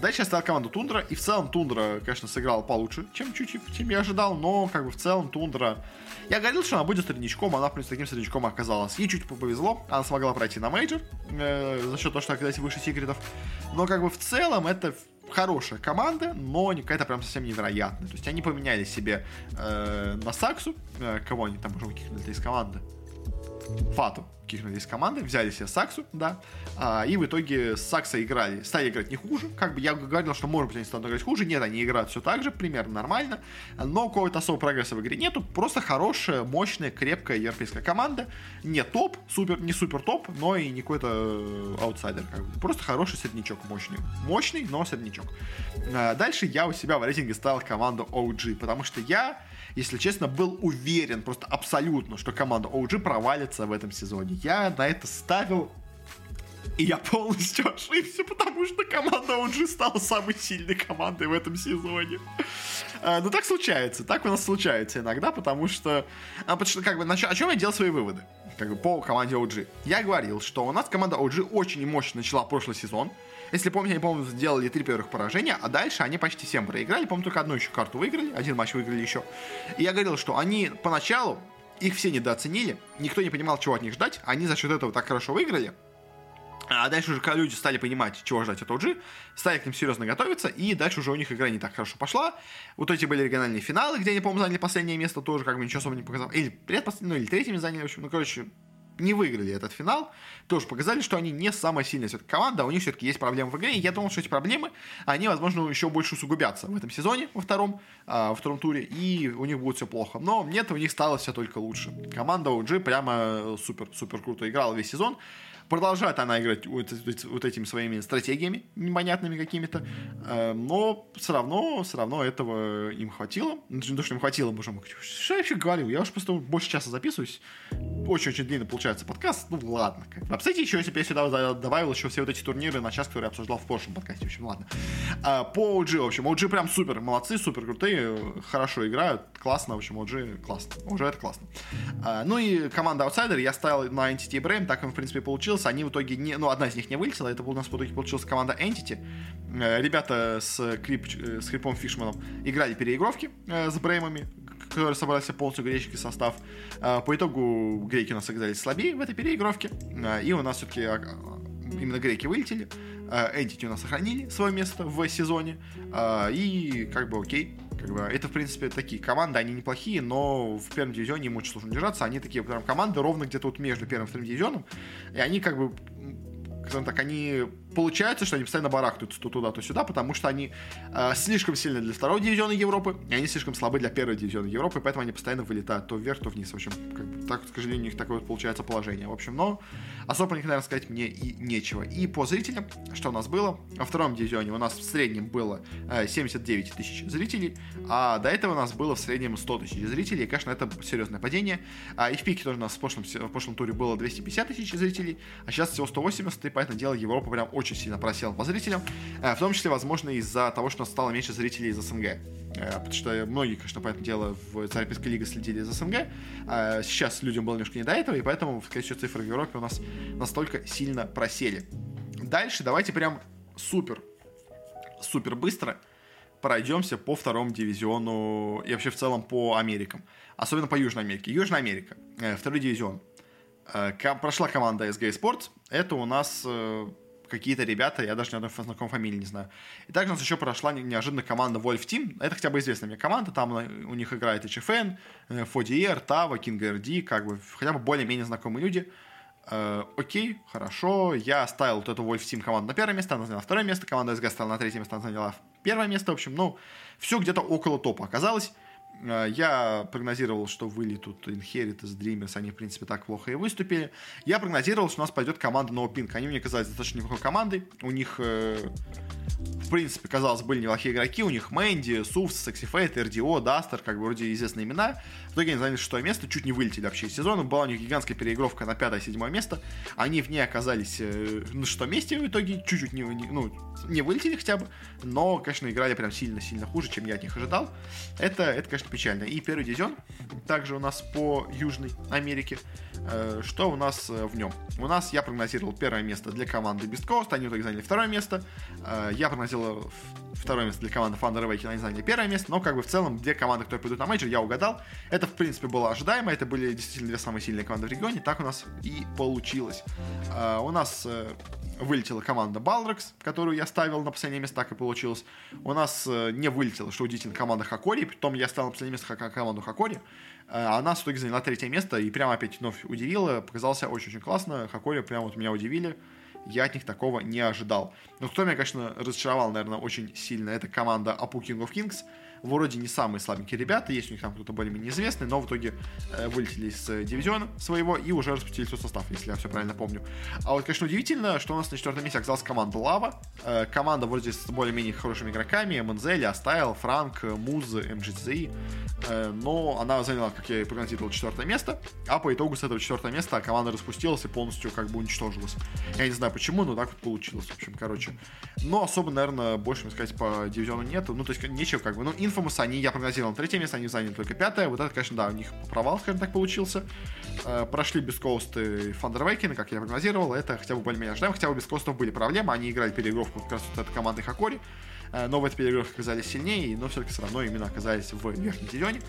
Дальше я ставил команду Тундра, и в целом Тундра, конечно, сыграл получше, чем чуть-чуть, чем я ожидал, но, как бы, в целом Тундра... Я говорил, что она будет среднячком, она, в принципе, таким среднячком оказалась. Ей чуть повезло, она смогла пройти на мейджор, э, за счет того, что оказалась выше секретов. Но, как бы, в целом, это хорошая команда, но какая-то прям совсем невероятная. То есть они поменяли себе э, на Саксу, э, кого они там уже выкинули из команды, Фату кикнули из команды, взяли себе Саксу, да, а, и в итоге с Сакса играли, стали играть не хуже, как бы я говорил, что может быть они станут играть хуже, нет, они играют все так же, примерно нормально, но какого-то особого прогресса в игре нету, просто хорошая, мощная, крепкая европейская команда, не топ, супер, не супер топ, но и не какой-то э, аутсайдер, как бы. просто хороший среднячок, мощный, мощный, но среднячок. А, дальше я у себя в рейтинге ставил команду OG, потому что я если честно, был уверен просто абсолютно, что команда OG провалится в этом сезоне. Я на это ставил и я полностью ошибся, потому что команда OG стала самой сильной командой в этом сезоне. А, ну, так случается. Так у нас случается иногда, потому что... А, потому что, как бы, о чем я делал свои выводы? Как бы, по команде OG. Я говорил, что у нас команда OG очень мощно начала прошлый сезон. Если помните, они, по-моему, сделали три первых поражения, а дальше они почти всем проиграли. По-моему, только одну еще карту выиграли, один матч выиграли еще. И я говорил, что они поначалу, их все недооценили, никто не понимал, чего от них ждать, они за счет этого так хорошо выиграли, а дальше уже люди стали понимать, чего ждать от OG, стали к ним серьезно готовиться, и дальше уже у них игра не так хорошо пошла. Вот эти были региональные финалы, где они, по-моему, заняли последнее место, тоже как бы ничего особо не показал. Или предпоследнее, ну или третьими заняли, в общем, ну, короче, не выиграли этот финал, тоже показали, что они не самая сильная все-таки команда, у них все-таки есть проблемы в игре, и я думал, что эти проблемы, они, возможно, еще больше усугубятся в этом сезоне, во втором, а, во втором туре, и у них будет все плохо. Но нет, у них стало все только лучше. Команда OG прямо супер-супер круто играла весь сезон, Продолжает она играть вот, вот этими своими стратегиями непонятными какими-то, э, но все равно, все равно этого им хватило. Ну, то, что им хватило, боже мой, что я вообще говорил? Я уже просто больше часа записываюсь. Очень-очень длинно получается подкаст. Ну, ладно. А, кстати, еще если бы я сюда добавил еще все вот эти турниры на час, которые я обсуждал в прошлом подкасте. В общем, ладно. А, по OG, в общем, OG прям супер, молодцы, супер крутые, хорошо играют, классно, в общем, OG классно. Уже это классно. А, ну и команда Outsider я ставил на Entity Brain, так он, в принципе, получился. Они в итоге не... Ну, одна из них не вылетела, это у нас в итоге получилась команда Entity. Э, ребята с, Крип, э, с Крипом Фишманом играли переигровки э, с Бреймами, которые собрали себе полностью греческий состав. По итогу греки у нас оказались слабее в этой переигровке, и у нас все-таки а, именно греки вылетели. Entity у нас сохранили свое место в сезоне, и как бы окей, как бы, это, в принципе, такие команды, они неплохие, но в первом дивизионе им очень сложно держаться. Они такие прям команды ровно где-то вот между первым и вторым дивизионом. И они как бы скажем так, они получается, что они постоянно барахтаются туда, то сюда, потому что они э, слишком сильны для второго дивизиона Европы, и они слишком слабы для первого дивизиона Европы, поэтому они постоянно вылетают то вверх, то вниз. В общем, как бы, так, к сожалению, у них такое вот получается положение. В общем, но особо, наверное, сказать мне и нечего. И по зрителям, что у нас было? Во втором дивизионе у нас в среднем было э, 79 тысяч зрителей, а до этого у нас было в среднем 100 тысяч зрителей, и, конечно, это серьезное падение. А, и в пике тоже у нас в прошлом, в прошлом туре было 250 тысяч зрителей, а сейчас всего 180, и поэтому дело Европа прям очень сильно просела по зрителям, э, в том числе, возможно, из-за того, что стало меньше зрителей из СНГ. Э, потому что многие, конечно, по этому делу в Европейской лиге следили за СНГ. Э, сейчас людям было немножко не до этого, и поэтому, скорее всего, цифры в Европе у нас настолько сильно просели. Дальше давайте прям супер, супер быстро пройдемся по второму дивизиону и вообще в целом по Америкам. Особенно по Южной Америке. Южная Америка, второй дивизион. Прошла команда SG Sports. Это у нас какие-то ребята, я даже ни одной знакомой фамилии не знаю. И также у нас еще прошла неожиданно команда Wolf Team. Это хотя бы известная мне команда, там у них играет HFN, Фодиер, Тава, King RD, как бы хотя бы более-менее знакомые люди. Э, окей, хорошо, я ставил вот эту Wolf Team команду на первое место, она заняла второе место, команда SG стала на третье место, она заняла первое место, в общем, ну, все где-то около топа оказалось. А, я прогнозировал, что вылетут Inheritors, Dreamers, они, в принципе, так плохо и выступили. Я прогнозировал, что у нас пойдет команда No Pink. Они мне казались достаточно неплохой командой. У них, э, в принципе, казалось, были неплохие игроки. У них Мэнди, Сувс, Сексифейт, RDO, Дастер, как бы вроде известные имена. Итоге они заняли шестое место, чуть не вылетели вообще из сезона. Была у них гигантская переигровка на пятое-седьмое место. Они в ней оказались э, на шестом месте в итоге, чуть-чуть не, не, ну, не вылетели хотя бы. Но, конечно, играли прям сильно-сильно хуже, чем я от них ожидал. Это, это конечно, печально. И первый дивизион также у нас по Южной Америке. Э, что у нас э, в нем? У нас я прогнозировал первое место для команды beastcoast, они в итоге заняли второе место. Я прогнозировал второе место для команды Thunder Awaken, они заняли первое место, но как бы в целом две команды, которые пойдут на мейджор, я угадал. Это, в принципе, было ожидаемо, это были действительно две самые сильные команды в регионе, так у нас и получилось. У нас вылетела команда Balrogs, которую я ставил на последнее место, так и получилось. У нас э, не вылетела, что удивительно, команда Хакори, потом я ставил на последнее место команду Хакори. Э, она в итоге заняла третье место и прямо опять вновь удивила, показался очень-очень классно. Хакори прямо вот меня удивили. Я от них такого не ожидал. Но кто меня, конечно, разочаровал, наверное, очень сильно, это команда Apu King of Kings вроде не самые слабенькие ребята, есть у них там кто-то более-менее известный, но в итоге э, вылетели из э, дивизиона своего и уже распустили свой состав, если я все правильно помню. А вот, конечно, удивительно, что у нас на четвертом месте оказалась команда Лава. Э, команда вроде с более-менее хорошими игроками, Манзели, Астайл, Франк, Муз, МГЦ, э, но она заняла, как я и прогнозировал, четвертое место, а по итогу с этого четвертого места команда распустилась и полностью как бы уничтожилась. Я не знаю почему, но так вот получилось, в общем, короче. Но особо, наверное, больше сказать по дивизиону нету, ну, то есть нечего как бы, ну, Infamous, они, я прогнозировал третье место, они заняли только пятое. Вот это, конечно, да, у них провал, скажем так, получился. Э, прошли без коусты Thunder Awakening, как я прогнозировал. Это хотя бы более-менее ожидаемо, хотя бы без коустов были проблемы. Они играли переигровку как раз вот этой командой Хакори. Э, но в этой переигровке оказались сильнее, но все-таки все равно именно оказались в верхнем дивизионе.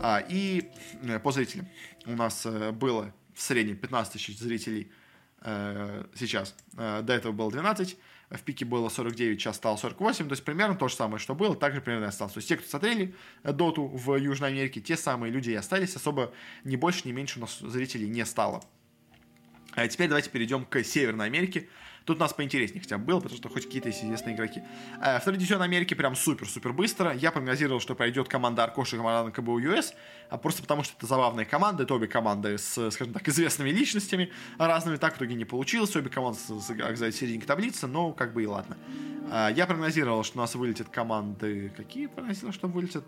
А, и э, по зрителям у нас было в среднем 15 тысяч зрителей сейчас. До этого было 12 в пике было 49, сейчас стало 48, то есть примерно то же самое, что было, также примерно осталось. То есть те, кто смотрели Доту в Южной Америке, те самые люди и остались, особо ни больше, ни меньше у нас зрителей не стало. А теперь давайте перейдем к Северной Америке. Тут у нас поинтереснее хотя бы было, потому что хоть какие-то есть известные игроки. Э, второй дивизион Америки прям супер-супер быстро. Я прогнозировал, что пройдет команда Аркоша и команда КБУ ЮС, а просто потому что это забавные команды, это обе команды с, скажем так, известными личностями разными. Так в итоге не получилось, обе команды оказались в середине таблицы, но как бы и ладно. Э, я прогнозировал, что у нас вылетят команды... Какие прогнозировал, что вылетят?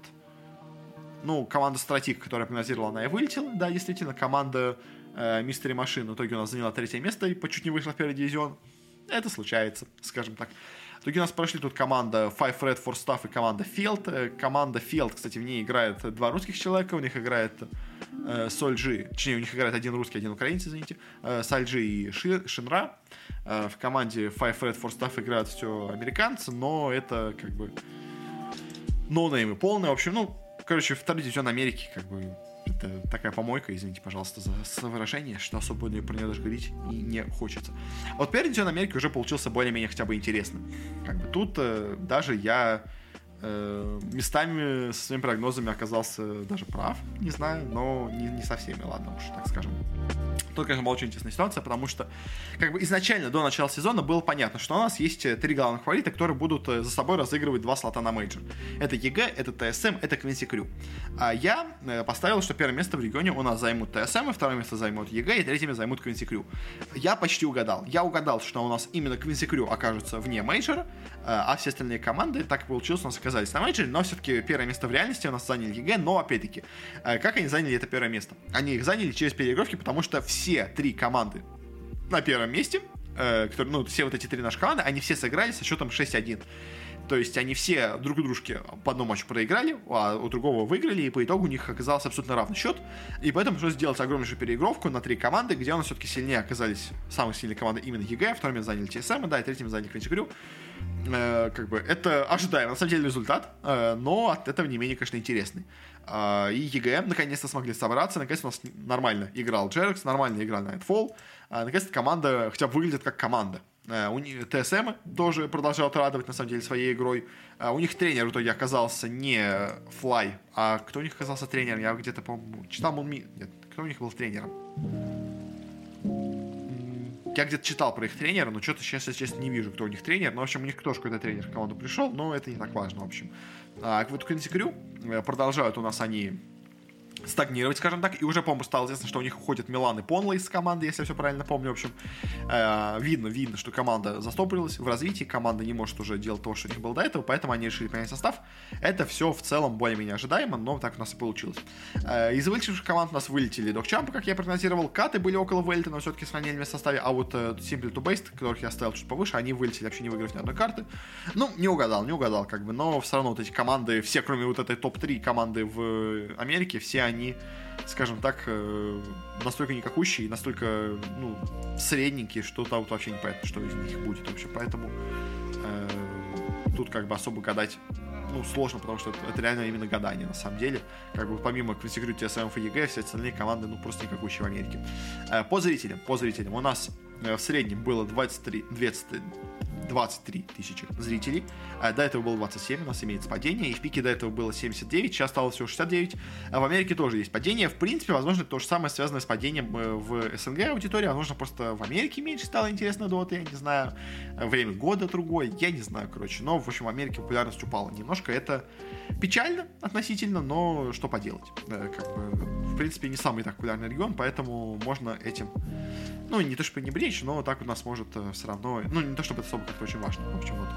Ну, команда Стратик, которая прогнозировала, она и вылетела. Да, действительно, команда э, Мистери Машин в итоге у нас заняла третье место и почуть не вышла в первый дивизион. Это случается, скажем так. В у нас прошли тут команда Five Red for Staff и команда Field. Э, команда Field, кстати, в ней играет два русских человека. У них играет э, Сольджи, точнее, у них играет один русский, один украинец, извините, э, и Ши, Шинра. Э, в команде Five Red for Staff играют все американцы, но это как бы ноунеймы полные. В общем, ну, короче, второй дивизион Америки, как бы, это такая помойка, извините, пожалуйста, за, выражение, что особо про нее даже говорить и не хочется. А вот первый дивизион Америки уже получился более-менее хотя бы интересным. Как бы тут э, даже я местами со своими прогнозами оказался даже прав, не знаю, но не, не со всеми, ладно уж, так скажем. Тут, конечно, была очень интересная ситуация, потому что как бы изначально до начала сезона было понятно, что у нас есть э, три главных фаворита, которые будут э, за собой разыгрывать два слота на мейджор. Это EG, это TSM, это Quincy Crew. А я э, поставил, что первое место в регионе у нас займут TSM, и второе место займут EG, и третье место займут Quincy Crew. Я почти угадал. Я угадал, что у нас именно Quincy Crew окажется вне мейджора, а все остальные команды, так получилось, у нас оказались на мейджоре, но все-таки первое место в реальности у нас заняли EG, но опять-таки, как они заняли это первое место? Они их заняли через переигровки, потому что все три команды на первом месте, э, которые, ну, все вот эти три наши команды, они все сыграли со счетом 6-1. То есть они все друг у дружке по одному матчу проиграли, а у другого выиграли, и по итогу у них оказался абсолютно равный счет. И поэтому пришлось сделать огромнейшую переигровку на три команды, где у нас все-таки сильнее оказались самые сильные команды именно EG, вторыми заняли TSM, да, и третьим заняли Quincy Crew. Э, как бы это ожидаемый на самом деле результат, э, но от этого не менее, конечно, интересный. Uh, и EG наконец-то смогли собраться, наконец-то у нас нормально играл JerAx, нормально играл Nightfall, uh, наконец-то команда хотя бы выглядит как команда. Uh, у них ТСМ тоже продолжают радовать, на самом деле, своей игрой. Uh, у них тренер в итоге оказался не Флай, а кто у них оказался тренером? Я где-то, по-моему, читал. Нет, кто у них был тренером? Я где-то читал про их тренера, но что-то сейчас, если честно, не вижу, кто у них тренер. Но, в общем, у них тоже какой-то тренер в команду пришел, но это не так важно, в общем. А, вот Квинси Крю продолжают у нас они стагнировать, скажем так, и уже, по-моему, стало известно, что у них уходит Милан и Понло из команды, если я все правильно помню, в общем, э, видно, видно, что команда застопорилась в развитии, команда не может уже делать то, что у них было до этого, поэтому они решили поменять состав. Это все в целом более-менее ожидаемо, но так у нас и получилось. Э, из вылетевших команд у нас вылетели Докчампы, как я прогнозировал, Каты были около вылета, но все-таки сохранили в составе, а вот э, Simple to Based, которых я ставил чуть повыше, они вылетели, вообще не выиграв ни одной карты. Ну, не угадал, не угадал, как бы, но все равно вот эти команды, все, кроме вот этой топ-3 команды в Америке, все они скажем так, э, настолько никакущие, настолько, ну, средненькие, что там вот вообще непонятно, что из них будет вообще. Поэтому э, тут как бы особо гадать ну, сложно, потому что это, это реально именно гадание, на самом деле. Как бы помимо Quincy Crew, TSM и EG, все остальные команды, ну, просто никакущие в Америке. Э, по зрителям, по зрителям, у нас в среднем было 23, 20, 23 тысячи зрителей. А до этого было 27, у нас имеется падение. И в пике до этого было 79, сейчас стало всего 69. А в Америке тоже есть падение. В принципе, возможно, то же самое связано с падением э, в СНГ аудитории. Возможно, просто в Америке меньше стало интересно Дота, я не знаю. Время года другое, я не знаю, короче. Но, в общем, в Америке популярность упала немножко. Это печально относительно, но что поделать. Э, как бы, в принципе, не самый так популярный регион, поэтому можно этим ну, не то чтобы не бречь, но так у нас может э, все равно, ну, не то чтобы это особо как-то очень важно, в общем, вот.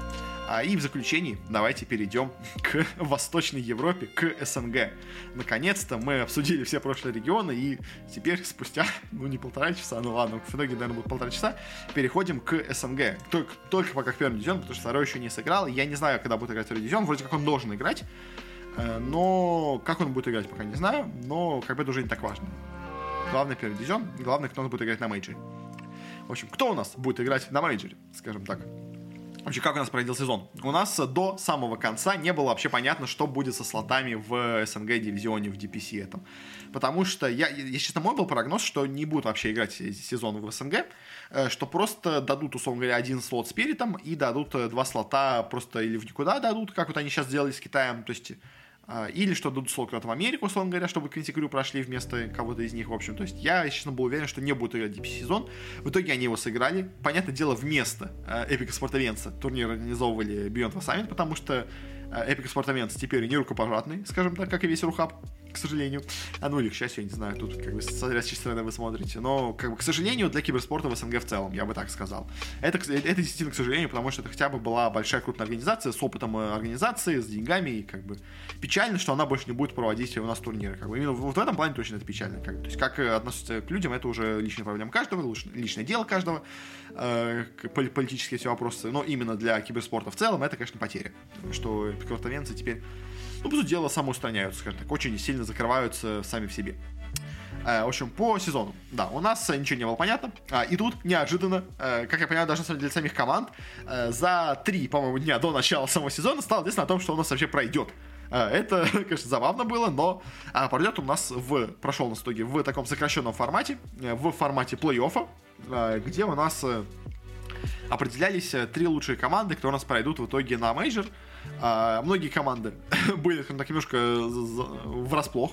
А, и в заключении давайте перейдем к Восточной Европе, к СНГ. Наконец-то мы обсудили все прошлые регионы, и теперь спустя, ну, не полтора часа, ну ладно, в итоге, наверное, будет полтора часа, переходим к СНГ. Только, только пока к первому дивизиону, потому что второй еще не сыграл. Я не знаю, когда будет играть второй дивизион, вроде как он должен играть, э, но как он будет играть, пока не знаю, но как бы это уже не так важно. Главный первый дивизион, главное, кто у нас будет играть на мейджоре. В общем, кто у нас будет играть на мейджоре, скажем так. Вообще, как у нас пройдет сезон? У нас до самого конца не было вообще понятно, что будет со слотами в СНГ дивизионе, в DPC этом. Потому что, я, я честно, мой был прогноз, что не будут вообще играть сезон в СНГ, э, что просто дадут, условно говоря, один слот с перитом и дадут э, два слота просто или в никуда дадут, как вот они сейчас сделали с Китаем, то есть или что дадут слот куда-то в Америку, условно говоря, чтобы Квинти Крю прошли вместо кого-то из них, в общем. То есть я, честно, был уверен, что не будут играть DPC сезон. В итоге они его сыграли. Понятное дело, вместо Эпика Спортовенца турнир организовывали Beyond the Summit, потому что Эпик Спортовенц теперь не рукопожатный, скажем так, как и весь Рухаб к сожалению. А ну или к счастью, я не знаю, тут как бы с чьей стороны вы смотрите. Но, как бы, к сожалению, для киберспорта в СНГ в целом, я бы так сказал. Это, это действительно, к сожалению, потому что это хотя бы была большая крупная организация с опытом э, организации, с деньгами, и как бы печально, что она больше не будет проводить у нас турниры. Как бы. Именно вот в этом плане точно это печально. Как бы. То есть как э, относиться к людям, это уже личная проблема каждого, личное дело каждого, э, политические все вопросы. Но именно для киберспорта в целом это, конечно, потеря. Что киберспортовенцы теперь ну, по сути дела, самоустраняются, скажем так, очень сильно закрываются сами в себе. Э, в общем, по сезону, да, у нас ничего не было понятно. А, и тут неожиданно, э, как я понимаю, даже для самих команд, э, за три, по-моему, дня до начала самого сезона стало известно о том, что у нас вообще пройдет. Это, конечно, забавно было, но пройдет у нас в, прошел на итоге в таком сокращенном формате, в формате плей-оффа, где у нас определялись три лучшие команды, которые у нас пройдут в итоге на мейджор. А, многие команды были так немножко врасплох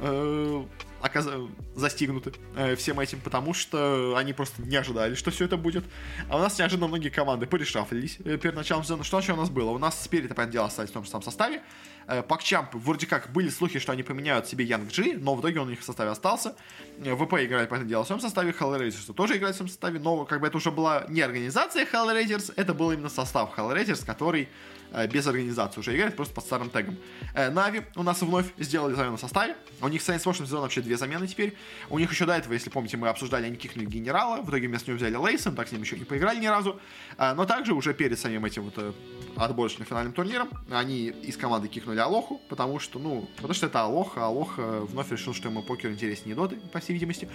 э, оказ... застигнуты э, всем этим, потому что они просто не ожидали, что все это будет. А у нас неожиданно многие команды порешафлились э, перед началом сезона. Что вообще у нас было? У нас Spirit ы, понятное дело, остались в том же самом составе. Э, PuckChamp, вроде как, были слухи, что они поменяют себе Young G, но в итоге он у них в составе остался. Э, ВП играет, понятное дело, в своем составе, Hellraisers тоже играет в своем составе, но как бы это уже была не организация Hellraisers, это был именно состав Hellraisers, который Э, без организации уже играет, просто под старым тегом. Нави у нас вновь сделали замену в составе. У них с прошлым сезоном вообще две замены теперь. У них еще до этого, если помните, мы обсуждали, они кикнули генерала. В итоге вместо него взяли Лейсон, так с ним еще не поиграли ни разу. Но также уже перед самим этим вот отборочным финальным турниром они из команды кикнули Алоху, потому что, ну, потому что это Алоха. Алоха вновь решил, что ему покер интереснее доты, по всей видимости.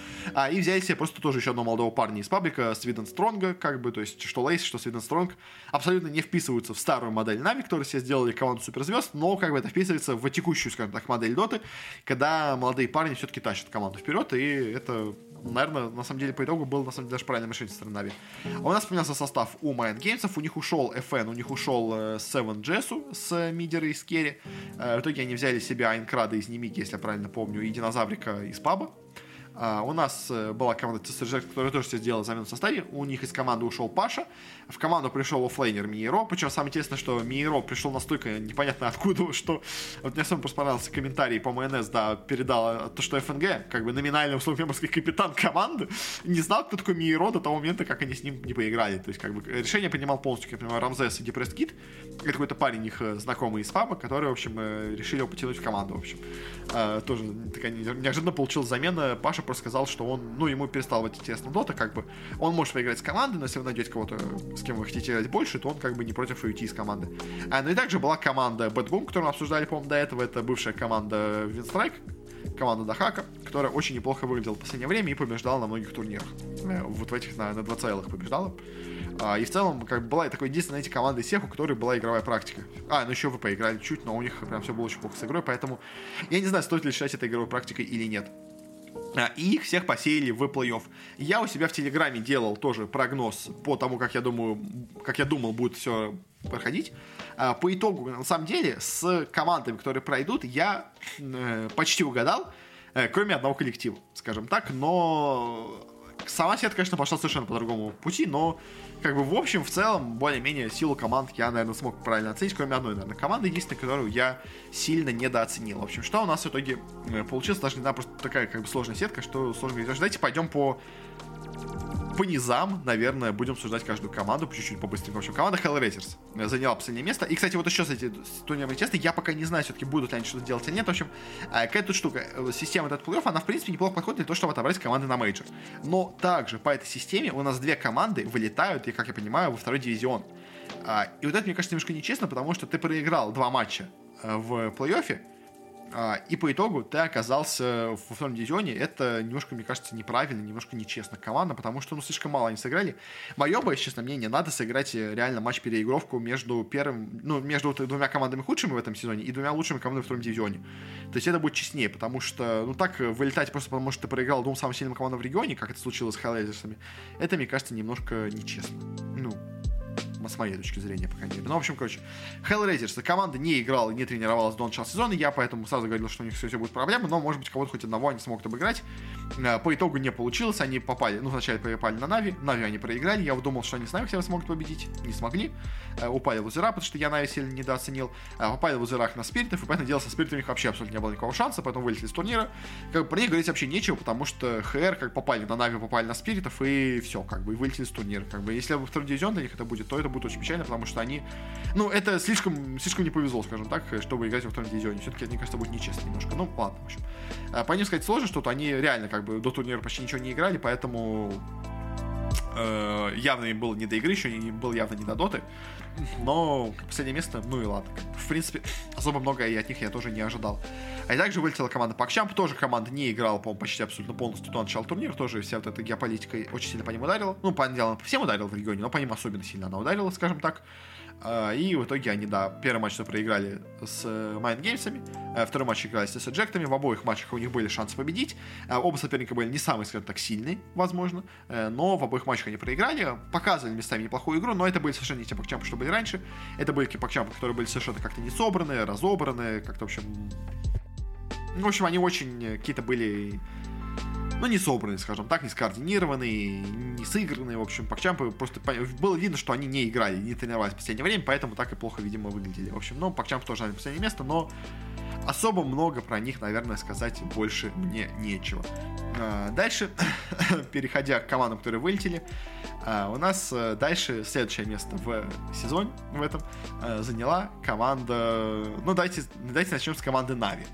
И взяли себе просто тоже еще одного молодого парня из паблика, Sweden Strong а, как бы, то есть что Laise, что Sweden Strong абсолютно не вписываются в старую модель Navi, которую себе сделали команду суперзвезд, но как бы это вписывается в текущую, скажем так, модель доты, когда молодые парни все-таки тащат команду вперед, и это наверное, на самом деле, по итогу был, на самом деле, даже правильное решение со стороны. А у нас поменялся состав у Mind Games, у них ушел FN, у них ушел э, Seven Jesus Мидера и Скерри. Э, в итоге они взяли себе Ainkrad а из Nemiga, если я правильно помню, и Динозаврика из паба. А, у нас э, была команда TSRG, которая тоже все сделала замену в составе. У них из команды ушел Паша. В команду пришел оффлейнер MieRo. Причем самое интересное, что MieRo пришел настолько непонятно откуда, что вот мне просто понравился комментарий по МНС, да, передал то, что FNG, как бы номинальный условно капитан команды, не знал, кто такой MieRo до того момента, как они с ним не поиграли. То есть, как бы, решение принимал полностью, как я понимаю, Ramzes и Depressed Kid. Это какой-то парень их э, знакомый из паба, который, в общем, э, решили его потянуть в команду, в общем. Тоже такая неожиданно получил замена. Паша просто сказал, что он, ну, ему перестал быть интересно Дота, как бы, он может поиграть с командой, но если вы найдете кого-то, с кем вы хотите играть больше, то он как бы не против уйти из команды. А, ну и также была команда Bad которую мы обсуждали, по-моему, до этого, это бывшая команда Винстрайк, команда Дахака, которая очень неплохо выглядела в последнее время и побеждала на многих турнирах. Э, вот в этих на, на 2 целых побеждала. А, и в целом, как бы была такой единственная эти команды всех, у которой была игровая практика. А, ну еще ВП играли чуть, но у них прям все было очень плохо с игрой, поэтому я не знаю, стоит ли считать это игровой практикой или нет. А, и их всех посеяли в плей-офф. Я у себя в Телеграме делал тоже прогноз по тому, как я думаю, как я думал, будет все проходить. А, по итогу, на самом деле, с командами, которые пройдут, я э, почти угадал, э, кроме одного коллектива, скажем так, но сама сетка, конечно, пошла совершенно по другому пути, но как бы в общем, в целом, более-менее силу команд я, наверное, смог правильно оценить, кроме одной, наверное, команды, единственной, которую я сильно недооценил. В общем, что у нас в итоге э, получилось, даже не знаю, просто такая как бы сложная сетка, что сложно говорить. Давайте пойдем по по низам, наверное, будем обсуждать каждую команду по чуть-чуть побыстрее. В общем, команда Hellraisers заняла последнее место. И, кстати, вот еще, кстати, турнирные тесты, я пока не знаю, все-таки будут ли они что-то делать или нет. В общем, э, какая-то штука, э, система этот плей она, в принципе, неплохо подходит для того, чтобы отобрать команды на мейджор. Но также по этой системе у нас две команды вылетают, и, как я понимаю, во второй дивизион. А, и вот это, мне кажется, немножко нечестно, потому что ты проиграл два матча э, в плей-оффе, и по итогу ты оказался во втором дивизионе. Это немножко, мне кажется, неправильно, немножко нечестно команда, потому что, ну, слишком мало они сыграли. Мое бы, честно мнение, надо сыграть э, реально матч-переигровку между первым, ну, между двумя командами худшими в этом сезоне и двумя лучшими командами в втором дивизионе. То есть это будет честнее, потому что, ну, так вылетать просто потому, что ты проиграл двум самым сильным командам в регионе, как это случилось с Hellraisers, это, мне кажется, немножко нечестно. Ну, с моей точки зрения, по крайней мере. Ну, в общем, короче, Hellraisers, команда не играла, не тренировалась до начала сезона, я поэтому сразу говорил, что у них все, все будет проблемы, но, может быть, кого-то хоть одного они смогут обыграть. Э, по итогу не получилось, они попали, ну, вначале попали на Navi, Navi они проиграли, я думал, что они с Navi себя смогут победить, не смогли, э, упали в лузера, потому что я Navi сильно недооценил, э, попали в лузерах на спиритов, и поэтому дело со спиритами у них вообще абсолютно не было никакого шанса, поэтому вылетели с турнира. Как бы про них говорить вообще нечего, потому что ХР как попали на Нави, попали на спиритов, и все, как бы, и вылетели с турнира. Как бы, если бы второй дивизион для них это будет, то это будет очень печально, потому что они, ну, это слишком, слишком не повезло, скажем так, чтобы играть во втором дивизионе. Все-таки, мне кажется, будет нечестно немножко. Ну, ладно, в общем. Э, по ним сказать сложно, что они реально, как бы, до турнира почти ничего не играли, поэтому э, явно им было не до игры, еще им было явно не до доты. Но последнее место, ну и ладно. В принципе, особо много и от них я тоже не ожидал. А и также вылетела команда Пакчамп, тоже команда не играла, по-моему, почти абсолютно полностью до начала турнира, тоже вся вот эта геополитика очень сильно по ним ударила. Ну, по делам, всем ударила в регионе, но по ним особенно сильно она ударила, скажем так. А, и в итоге они, да, первый матч проиграли с Mind Games'ами, э, второй матч играли с Эджектами, в обоих матчах у них были шансы победить. Э, оба соперника были не самые, скажем так, сильные, возможно, э, но в обоих матчах они проиграли, показывали местами неплохую игру, но это были совершенно не те пакчампы, что были раньше. Это были пакчампы, которые были совершенно как-то не собраны, разобраны, как-то, в общем... В общем, они очень какие-то были ну, не собранные, скажем так, не скоординированные, не сыгранные, в общем, Пакчампы просто было видно, что они не играли, не тренировались в последнее время, поэтому так и плохо, видимо, выглядели. В общем, ну, Пакчамп тоже заняли последнее место, но особо много про них, наверное, сказать больше мне нечего. А, дальше, переходя к командам, которые вылетели, а, у нас э, дальше следующее место в сезоне в этом э, заняла команда... Ну, давайте, давайте начнем с команды Navi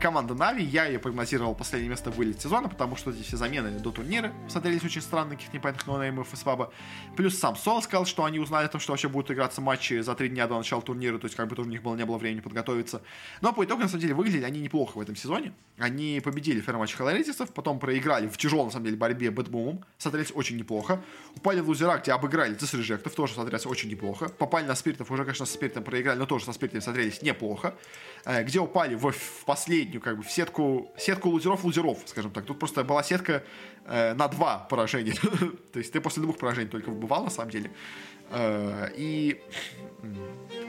команда Navi, я ее прогнозировал последнее место вылет сезона, потому что эти все замены до турнира смотрелись очень странно, каких непонятных ноунеймов и сваба. Плюс сам Сол сказал, что они узнали о том, что вообще будут играться матчи за три дня до начала турнира, то есть как бы тоже у них было, не было времени подготовиться. Но по итогу, на самом деле, выглядели они неплохо в этом сезоне. Они победили матче Hellraisers'ов, потом проиграли в тяжелой, на самом деле, борьбе BetBoom'ом, смотрелись очень неплохо. Упали в лузера, где обыграли CIS Reject'ов, тоже смотрелись очень неплохо. Попали на Spirit'ов, уже, конечно, со Spirit'ом проиграли, но тоже со Spirit'ом смотрелись неплохо. Э, где упали в, в последнюю, как бы, в сетку, сетку лузеров-лузеров, скажем так. Тут просто была сетка э, на два поражения. То есть ты после двух поражений только выбывал, на самом деле. Э, и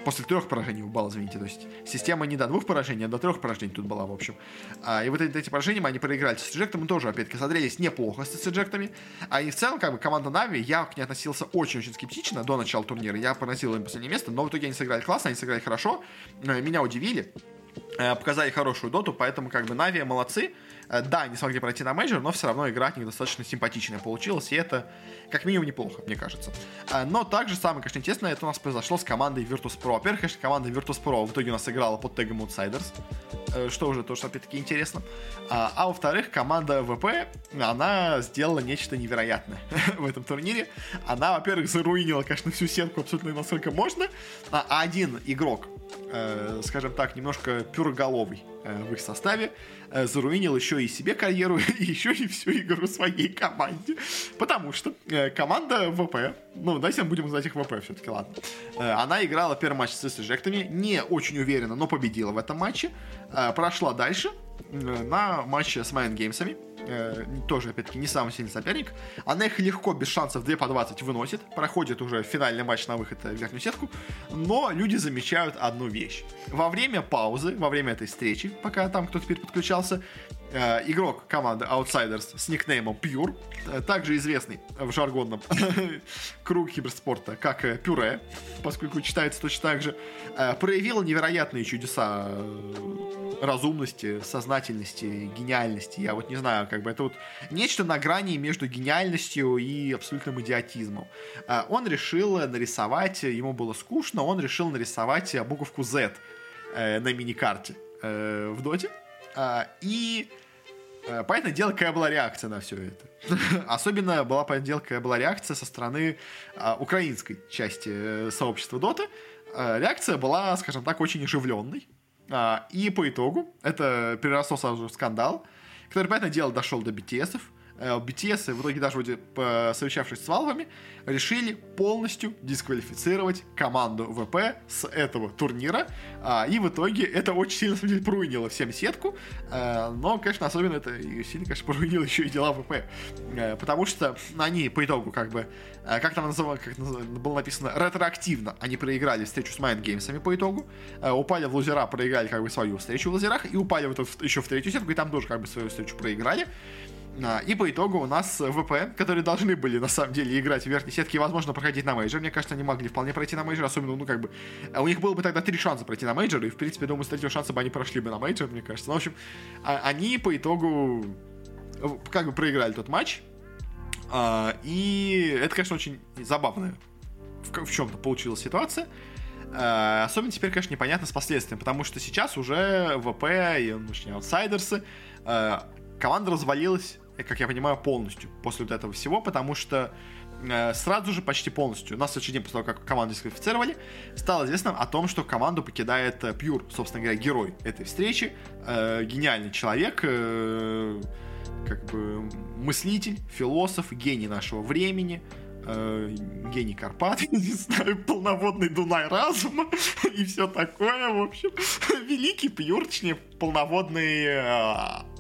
после трех поражений упал, извините. То есть система не до двух поражений, а до трех поражений тут была, в общем. А, и вот эти, эти поражения они проиграли с Reject'ом, тоже, опять-таки, смотрелись неплохо с Reject'ами. А и в целом, как бы, команда Navi, я к ней относился очень-очень скептично до начала турнира. Я поносил им последнее место, но в итоге они сыграли классно, они сыграли хорошо. Э, меня удивили э, показали хорошую доту, поэтому как бы Navi молодцы. Э, да, не смогли пройти на мейджор, но все равно игра них достаточно симпатичная получилась, и это как минимум неплохо, мне кажется. Э, но также самое, конечно, интересное, это у нас произошло с командой Virtus.pro. Во-первых, конечно, команда Virtus.pro в итоге у нас играла под тегом Outsiders, э, что уже тоже, опять-таки, интересно. А, а во-вторых, команда VP, она сделала нечто невероятное в этом турнире. Она, во-первых, заруинила, конечно, всю сетку абсолютно насколько можно, а один игрок, скажем так, немножко пюроголовый в их составе, Э, заруинил еще и себе карьеру, и еще и всю игру своей команде. Потому что э, команда ВП, ну, давайте мы будем называть их ВП все-таки, ладно. Э, она играла первый матч с эжектами, не очень уверенно, но победила в этом матче. Прошла дальше на матче с Mind Геймсами э, тоже, опять-таки, не самый сильный соперник. Она их легко, без шансов 2 по 20 выносит, проходит уже финальный матч на выход в верхнюю сетку, но люди замечают одну вещь. Во время паузы, во время этой встречи, пока там кто-то теперь подключался, э, игрок команды Outsiders с никнеймом Pure, э, также известный в жаргонном круге киберспорта как э, Пюре, поскольку читается точно так же, э, проявил невероятные чудеса э, разумности, сознательности, гениальности. Я вот не знаю, как бы это вот нечто на грани между гениальностью и абсолютным идиотизмом. Э, он решил нарисовать, ему было скучно, он решил нарисовать буковку Z э, на миникарте э, в доте. И Понятное дело, какая была реакция на все это. Особенно была, понятное дело, какая была реакция со стороны а, украинской части сообщества Доты. А, реакция была, скажем так, очень оживленной. А, и по итогу это переросло сразу в скандал, который, понятное дело, дошел до BTS. BTS, в итоге даже вроде совещавшись с Valve, решили полностью дисквалифицировать команду ВП с этого турнира. А, и в итоге это очень сильно, на самом деле, поруинило всем сетку. А, но, конечно, особенно это сильно, конечно, поруинило еще и дела ВП. А, потому что они по итогу как бы, как там называлось, как было написано, ретроактивно они проиграли встречу с Mind Games'ами по итогу. Упали в лузера, проиграли как бы свою встречу в лузерах и упали в, еще в третью сетку, и там тоже как бы свою встречу проиграли. А, и по итогу у нас ВП, которые должны были на самом деле играть в верхней сетке возможно, проходить на мейджор. Мне кажется, они могли вполне пройти на мейджор, особенно, ну, как бы, а у них было бы тогда три шанса пройти на мейджор, и, в принципе, думаю, с третьего шанса бы они прошли бы на мейджор, мне кажется. Ну, в общем, а, они по итогу как бы проиграли тот матч. И это, конечно, очень забавная в, в чем-то получилась ситуация. Особенно теперь, конечно, непонятно с последствиями, потому что сейчас уже ВП и, ну, точнее, аутсайдерсы, команда развалилась как я понимаю, полностью после вот этого всего, потому что э, сразу же, почти полностью, на следующий день после того, как команду дисквалифицировали, стало известно о том, что команду покидает э, Пьюр, собственно говоря, герой этой встречи, э, гениальный человек, э, как бы мыслитель, философ, гений нашего времени, гений Карпат, не знаю, полноводный Дунай разума и все такое, в общем, великий Пьюр, полноводный...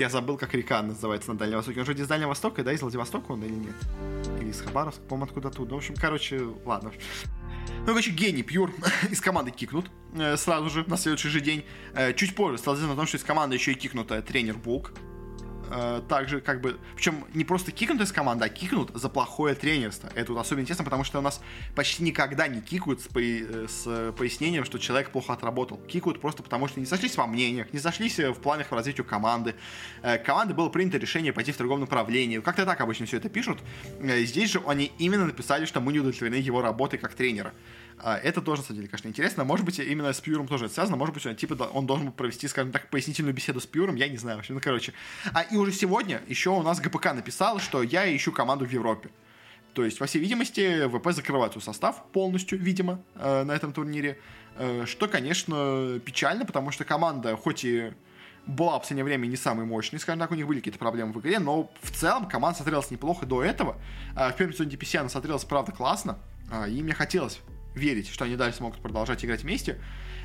Я забыл, как река называется на Дальнем Востоке. Он же из Дальнего Востока, да, из Владивостока он или нет? Или из Хабаровска, по-моему, откуда тут. Ну, в общем, короче, ладно. Ну, короче, гений Пьюр из команды кикнут э, сразу же на следующий же день. Э, чуть позже стало известно о том, что из команды еще и кикнут э, тренер Булк э, также как бы, причем не просто кикнут из команды, а кикнут за плохое тренерство. Это вот особенно интересно, потому что у нас почти никогда не кикают с, по, э, с пояснением, что человек плохо отработал. Кикают просто потому, что не сошлись во мнениях, не сошлись э, в планах по развитию команды. Э, команды было принято решение пойти в другом направлении. Как-то так обычно все это пишут. Э, здесь же они именно написали, что мы не удовлетворены его работой как тренера. А, это тоже, на самом деле, конечно, интересно. Может быть, именно с Пьюром тоже это связано. Может быть, он, типа, он должен провести, скажем так, пояснительную беседу с Пьюром. Я не знаю вообще. Ну, короче. А, и уже сегодня еще у нас ГПК написал, что я ищу команду в Европе. То есть, во всей видимости, ВП закрывает свой состав полностью, видимо, э, на этом турнире. Э, что, конечно, печально, потому что команда, хоть и была в последнее время не самой мощной, скажем так, у них были какие-то проблемы в игре, но в целом команда смотрелась неплохо до этого. Э, в первом сезоне она смотрелась, правда, классно, и мне хотелось верить, что они дальше смогут продолжать играть вместе.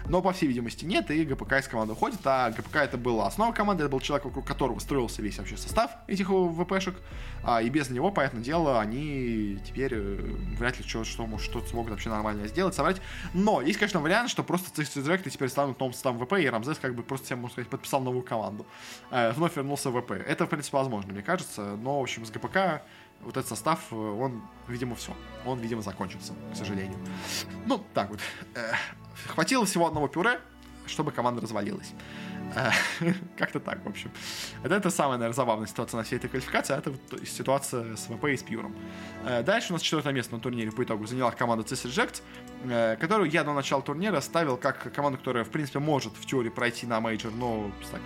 Но, по всей видимости, нет, и ГПК из команды уходит, а ГПК это была основа команды, это был человек, вокруг которого строился весь вообще состав этих ВПшек, а, и без него, понятное дело, они теперь э, вряд ли что, что, что смогут вообще нормально сделать, собрать. Но есть, конечно, вариант, что просто Цистректы теперь станут новым составом ВП, и Рамзес как бы просто себе, можно сказать, подписал новую команду. Э, вновь вернулся в ВП. Это, в принципе, возможно, мне кажется, но, в общем, с ГПК вот этот состав, э, он, видимо, все. Он, видимо, закончился, к сожалению. Ну, так вот. Э, хватило всего одного пюре, чтобы команда развалилась. Э, как-то так, в общем. Это, это самая, наверное, забавная ситуация на всей этой квалификации, а это вот ситуация с ВП и с Пьюром. Дальше у нас четвертое место на турнире по итогу заняла команда CIS Reject, которую я до начала турнира ставил как команду, которая, в принципе, может в теории пройти на мейджор, но так,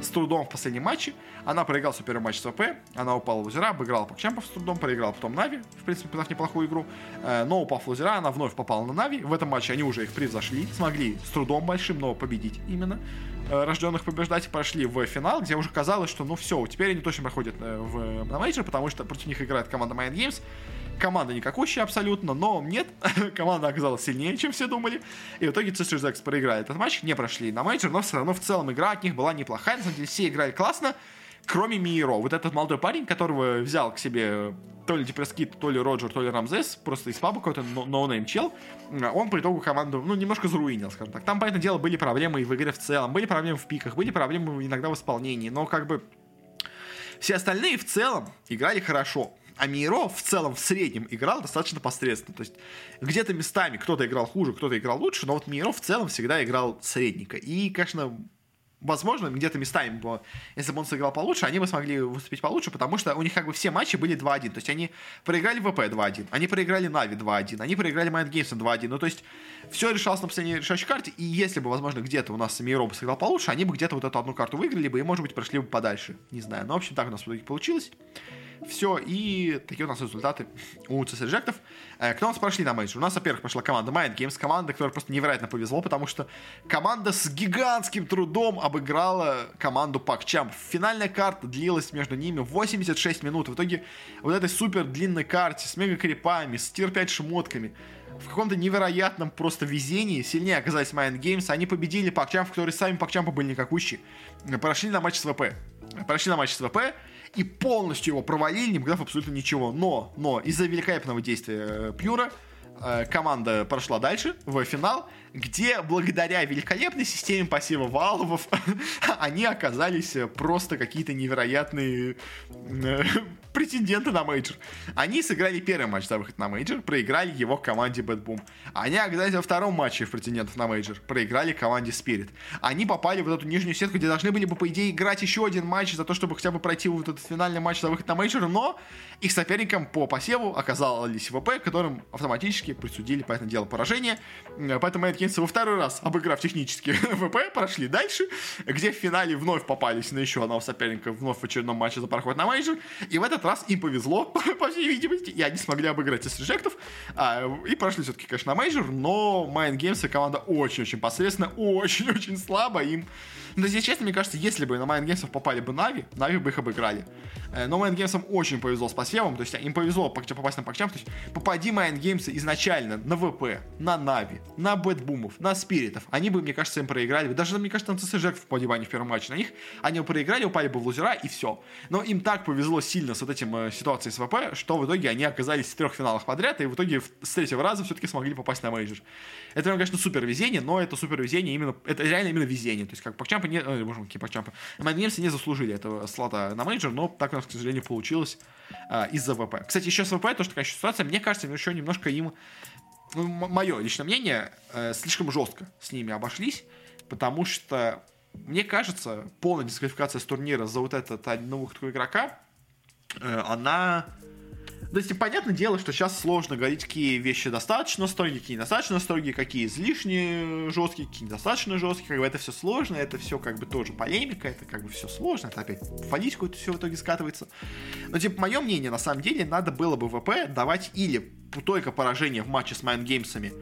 с трудом в последнем матче. Она проиграла свой первый матч с ВП, она упала в лузера, обыграла PuckChamp'ов с трудом, проиграла потом Navi, в принципе, подав неплохую игру. Э, но упав в лузера, она вновь попала на Navi. В этом матче они уже их превзошли, смогли с трудом большим, но победить именно э, рожденных побеждать, прошли в финал, где уже казалось, что ну все, теперь они точно проходят э, в, на мейджор, потому что против них играет команда Mind Games, Команда никакущая абсолютно, но нет, команда оказалась сильнее, чем все думали. И в итоге Цистерзекс проиграли этот матч, не прошли на мейджор, но все равно в целом игра от них была неплохая. На самом деле все играли классно, кроме Миро. Вот этот молодой парень, которого взял к себе то ли Depressed Kid, то ли Роджер, то ли Рамзес, просто из паба какой-то ноунейм чел, он по итогу команду, ну, немножко заруинил, скажем так. Там, понятное дело, были проблемы и в игре в целом, были проблемы в пиках, были проблемы иногда в исполнении, но как бы все остальные в целом играли хорошо а Миро в целом в среднем играл достаточно посредственно. То есть где-то местами кто-то играл хуже, кто-то играл лучше, но вот Миро в целом всегда играл средненько. И, конечно, возможно, где-то местами, если бы он сыграл получше, они бы смогли выступить получше, потому что у них как бы все матчи были 2-1. То есть они проиграли ВП 2-1, они проиграли Нави 2-1, они проиграли Mind Games 2-1. Ну, то есть все решалось на последней решающей карте, и если бы, возможно, где-то у нас Миро бы сыграл получше, они бы где-то вот эту одну карту выиграли бы и, может быть, прошли бы подальше. Не знаю. Но, в общем, так у нас в итоге получилось. Все, и такие у нас результаты у CIS Reject'ов. Э, кто у нас прошли на мейджор? У нас, во-первых, пошла команда Mind Games, команда, которая просто невероятно повезло, потому что команда с гигантским трудом обыграла команду PuckChamp. Финальная карта длилась между ними 86 минут. В итоге вот этой супер длинной карте с мега крипами, с tier 5 шмотками, в каком-то невероятном просто везении сильнее оказались Mind Games. Они победили PuckChamp, которые сами PuckChamp'ы были никакущие. Прошли на матч с ВП. Прошли на матч с ВП и полностью его провалили, не показав абсолютно ничего. Но, но из-за великолепного действия э, Pure'а э, команда прошла дальше, в финал, где благодаря великолепной системе посева walkover'ов они оказались просто какие-то невероятные э, претенденты на мейджор. Они сыграли первый матч за выход на мейджор, проиграли его команде BetBoom. Они оказались во втором матче в претендентов на мейджор, проиграли команде Spirit. Они попали в эту нижнюю сетку, где должны были бы, по идее, играть еще один матч за то, чтобы хотя бы пройти вот этот финальный матч за выход на мейджор, но их соперником по посеву оказались ВП, которым автоматически присудили, понятное дело, поражение. Поэтому Games во второй раз, обыграв технически ВП, прошли дальше, где в финале вновь попались на еще одного соперника, вновь в очередном матче за проход на мейджор. И в этот раз им повезло, по всей видимости, и они смогли обыграть CIS Reject'ов, а, и прошли все-таки, конечно, на мейджор, но Mind Games команда очень-очень посредственно, очень-очень слабо, им но, если честно, мне кажется, если бы на Mind Games попали бы NAVI, NAVI бы их обыграли. Э, но Mind Games очень повезло с посевом, то есть им повезло попасть на PuckChamp, то есть попади Mind Games изначально на ВП, на NAVI, на Бэтбумов, на Спиритов, они бы, мне кажется, им проиграли. Даже, мне кажется, на ЦСЖ в попади в первом матче на них, они бы проиграли, упали бы в лузера и все. Но им так повезло сильно с вот этим э, ситуацией с ВП, что в итоге они оказались в трех финалах подряд, и в итоге с третьего раза все-таки смогли попасть на мейджор. Это, конечно, супер везение, но это супер везение именно, это реально именно везение. То есть, как Пакчампы не, э, боже мой, Пакчампы, немцы не заслужили этого слота на мейджор, но так у нас, к сожалению, получилось э, из-за ВП. Кстати, еще с ВП, то, что такая ситуация, мне кажется, еще немножко им, ну, мое личное мнение, э, слишком жестко с ними обошлись, потому что, мне кажется, полная дисквалификация с турнира за вот этот одного игрока, э, она то есть, понятное дело, что сейчас сложно говорить, какие вещи достаточно строгие, какие недостаточно строгие, какие излишне жесткие, какие недостаточно жесткие. Как бы это все сложно, это все как бы тоже полемика, это как бы все сложно, это опять политику это все в итоге скатывается. Но, типа, мое мнение, на самом деле, надо было бы ВП давать или только поражение в матче с Майнгеймсами,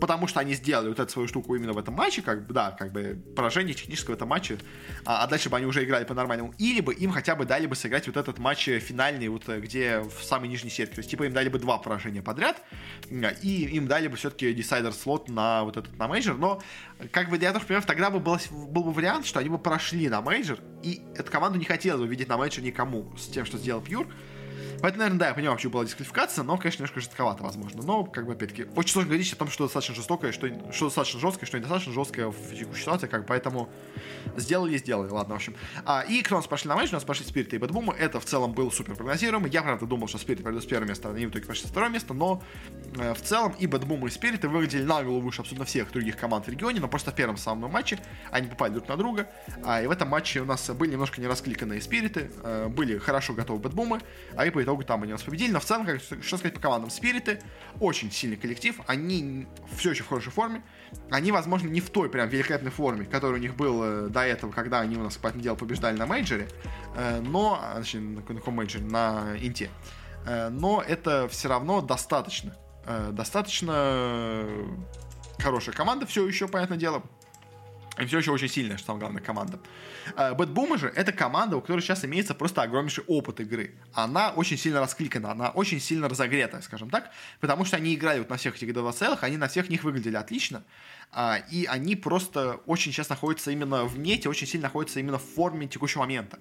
потому что они сделали вот эту свою штуку именно в этом матче, как бы, да, как бы поражение техническое в этом матче, а, а дальше бы они уже играли по-нормальному, или бы им хотя бы дали бы сыграть вот этот матч финальный, вот э, где в самой нижней сетке, то есть типа им дали бы два поражения подряд, и им дали бы все-таки десайдер слот на вот этот на мейджор, но как бы я тоже понимаю, тогда бы был, был бы вариант, что они бы прошли на мейджор, и эту команду не хотелось бы видеть на мейджор никому с тем, что сделал Pure, Поэтому, наверное, да, я понимаю, почему была дисквалификация, но, конечно, немножко жестковато, возможно. Но, как бы, опять-таки, очень сложно говорить о том, что достаточно жестокое, что, что достаточно жесткое, что недостаточно жесткое в текущей ситуации, как поэтому сделали, сделали, ладно, в общем. А, и кто у нас пошли на мейджор, у нас пошли Спирит и Бэтбум, это в целом был супер прогнозируемый. Я, правда, думал, что Спирит пройдет с первого места, они в итоге пошли с второго места, но э, в целом и Бэтбум, и Спириты выглядели на голову выше абсолютно всех других команд в регионе, но просто в первом самом матче они попали друг на друга, а, и в этом матче у нас были немножко не раскликанные Спириты, э, были хорошо готовы Бэтбумы, а и по итогу там они нас победили, но в целом, как, что сказать по командам, Спириты очень сильный коллектив, они все еще в хорошей форме, они, возможно, не в той прям великолепной форме, которая у них был э, до этого, когда они у нас, по делу, побеждали на мейджоре, э, но, а, точнее, на каком мейджоре, на инте, э, но это все равно достаточно, достаточно хорошая команда все еще, понятное дело, и все еще очень сильная, что самое главное, команда. Бэтбума же это команда, у которой сейчас имеется просто огромнейший опыт игры. Она очень сильно раскликана, она очень сильно разогрета, скажем так, потому что они играли вот на всех этих D2CL ах, они на всех них выглядели отлично, а, и они просто очень сейчас находятся именно в мете, очень сильно находятся именно в форме текущего момента.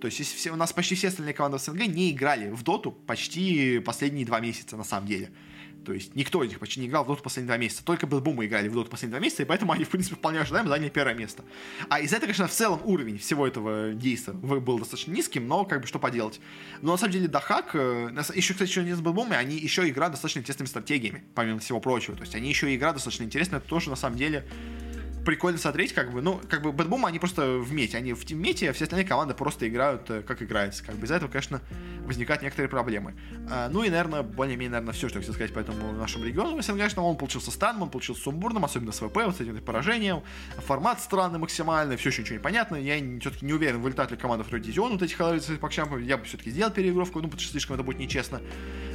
То есть все, у нас почти все остальные команды в СНГ не играли в доту почти последние два месяца, на самом деле. То есть никто из них почти не играл в доту последние два месяца. Только Бэтбумы играли в доту последние два месяца, и поэтому они, в принципе, вполне ожидаемо заняли первое место. А из-за этого, конечно, в целом уровень всего этого действия был достаточно низким, но как бы что поделать. Но на самом деле Дахак, э, еще, кстати, еще не с Бэтбумами, они еще играют достаточно интересными стратегиями, помимо всего прочего. То есть они еще игра достаточно интересная, это тоже на самом деле прикольно смотреть, как бы, ну, как бы Бэтбум, они просто в мете, они в мете, а все остальные команды просто играют, э, как играется, как бы из-за этого, конечно, возникают некоторые проблемы. А, ну и, наверное, более-менее, наверное, все, что я хотел сказать по этому нашему региону СНГшному, он получился странным, он получился сумбурным, особенно с ВП, вот с этим поражением, формат странный максимально, все еще ничего не понятно, я все-таки не уверен, вылетает ли команда второй дивизион вот этих Пакчампов, я бы все-таки сделал переигровку, ну, потому что слишком это будет нечестно.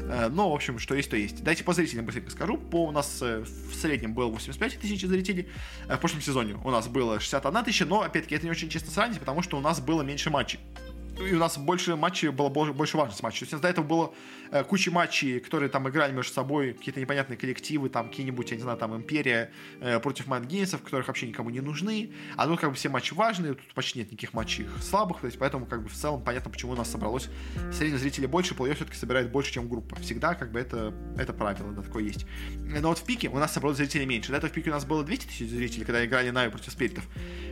Э, но, в общем, что есть, то есть. Дайте по зрителям быстренько скажу. По у нас э, в среднем было 85 тысяч зрителей. Э, в прошлом сезоне у нас было 61 тысяча, но, опять-таки, это не очень честно сравнить, потому что у нас было меньше матчей и у нас больше матчей было больше важность матчей. То есть до этого было э, куча матчей, которые там играли между собой, какие-то непонятные коллективы, там какие-нибудь, я не знаю, там Империя э, против Майндгеймсов, которых вообще никому не нужны. А тут как бы все матчи важные, тут почти нет никаких матчей слабых, то есть поэтому как бы в целом понятно, почему у нас собралось средних зрителей больше, плей-офф все-таки собирает больше, чем группа. Всегда как бы это, это правило, да, такое есть. Но вот в пике у нас собралось зрителей меньше. До этого в пике у нас было 200 тысяч зрителей, когда играли NAVI против Спиритов.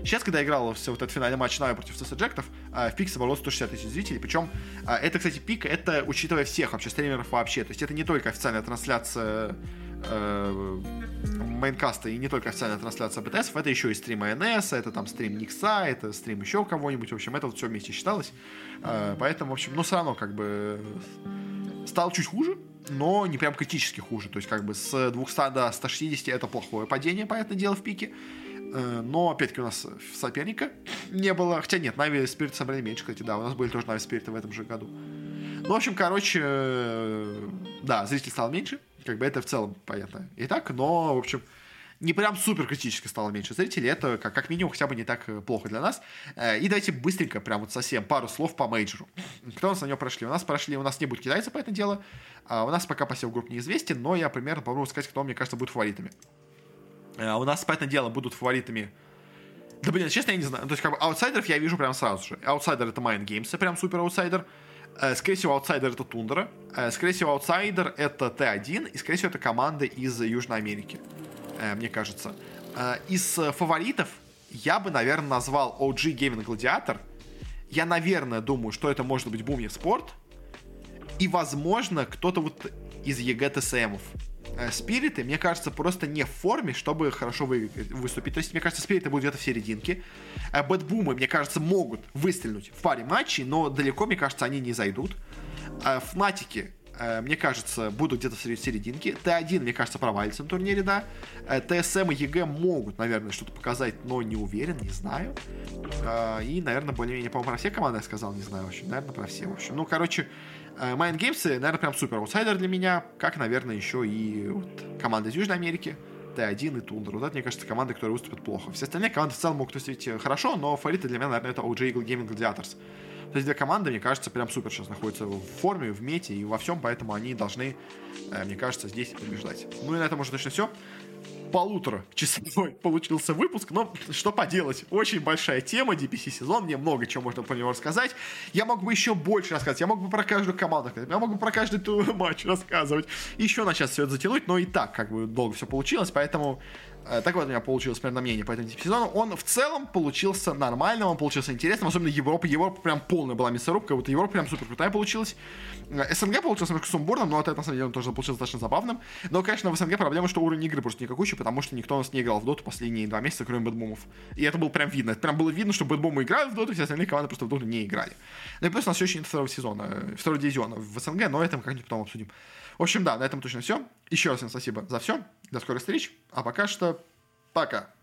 Сейчас, когда играл все вот этот финальный матч NAVI против CIS Rejects ов, э, в пике собралось 160 тысяч зрителей, причем а, это, кстати, пик, это учитывая всех вообще стримеров вообще, то есть это не только официальная трансляция э, Maincast а и не только официальная трансляция BTS, это еще и стрим NS, это там стрим Никса, это стрим еще кого-нибудь, в общем, это вот все вместе считалось, э, поэтому, в общем, ну, все равно, как бы, стал чуть хуже, но не прям критически хуже, то есть, как бы, с 200 до 160 это плохое падение, понятное дело, в пике, но, опять-таки, у нас соперника не было. Хотя нет, Нави Спирит собрали меньше, кстати, да. У нас были тоже NAVI Спириты в этом же году. Ну, в общем, короче, э, да, зрителей стало меньше. Как бы это в целом понятно. И так, но, в общем, не прям супер критически стало меньше зрителей. Это как, как минимум хотя бы не так э, плохо для нас. И давайте быстренько, прям вот совсем пару слов по мейджору. Кто у нас на него прошли? У нас прошли, у нас не будет китайцев по это дело. А у нас пока посев групп неизвестен, но я примерно попробую сказать, кто, мне кажется, будет фаворитами. Э, у нас, понятное дело, будут фаворитами да блин, честно, я не знаю. То есть, как бы, аутсайдеров я вижу прям сразу же. Аутсайдер это Mind Games, прям супер аутсайдер. Э, скорее всего, аутсайдер это Тундра. Э, скорее всего, аутсайдер это T1. И, скорее всего, это команда из Южной Америки. Мне кажется. Из фаворитов я бы, наверное, назвал OG, Gaimin Gladiators. Я, наверное, думаю, что это может быть BOOM Esports. И, возможно, кто-то вот из EG, TSM ов. Э, спириты, мне кажется, просто не в форме, чтобы хорошо вы, выступить. То есть, мне кажется, спириты будут где-то в серединке. Э, бэтбумы, мне кажется, могут выстрелить в паре матчей, но далеко, мне кажется, они не зайдут. Э, Фнатики, мне кажется, будут где-то в серединке. T1, мне кажется, провалится на турнире, да. TSM и EG могут, наверное, что-то показать, но не уверен, не знаю. И, наверное, более-менее, по-моему, про все команды я сказал, не знаю, в общем, наверное, про все, в общем. Ну, короче, Э, Mind Games, наверное, прям супер аутсайдер для меня, как, наверное, еще и вот команда из Южной Америки, Т1 и Тундра. Вот это, мне кажется, команды, которые выступят плохо. Все остальные команды в целом могут выступить э, хорошо, но фавориты для меня, наверное, это OG Eagle Gaming Gladiators. То есть две команды, мне кажется, прям супер сейчас находятся в форме, в мете и во всем, поэтому они должны, э, мне кажется, здесь побеждать. Ну и на этом уже точно все полутора часовой получился выпуск, но что поделать, очень большая тема, DPC сезон, мне много чего можно про него рассказать. Я мог бы еще больше рассказать, я мог бы про каждую команду рассказать, я мог бы про каждый матч рассказывать, еще на час все это затянуть, но и так как бы долго все получилось, поэтому так вот у меня получилось примерно мнение по этому сезону. Он в целом получился нормальным, он получился интересным, особенно Европа. Европа прям полная была мясорубка, вот Европа прям супер крутая получилась. Э, СНГ получился немножко сумбурным, но это на самом деле он тоже получился достаточно забавным. Но, конечно, в СНГ проблема, что уровень игры просто никакущий, потому что никто у нас не играл в доту последние два месяца, кроме бэтбумов. И это было прям видно. Это прям было видно, что бэтбумы играют в доту, все остальные команды просто в доту не играли. Ну и плюс у нас еще нет второго сезона, э, второго дивизиона в СНГ, но это мы как-нибудь потом обсудим. В общем, да, на этом точно все. Еще раз всем спасибо за все. До скорых встреч. А пока что Пока.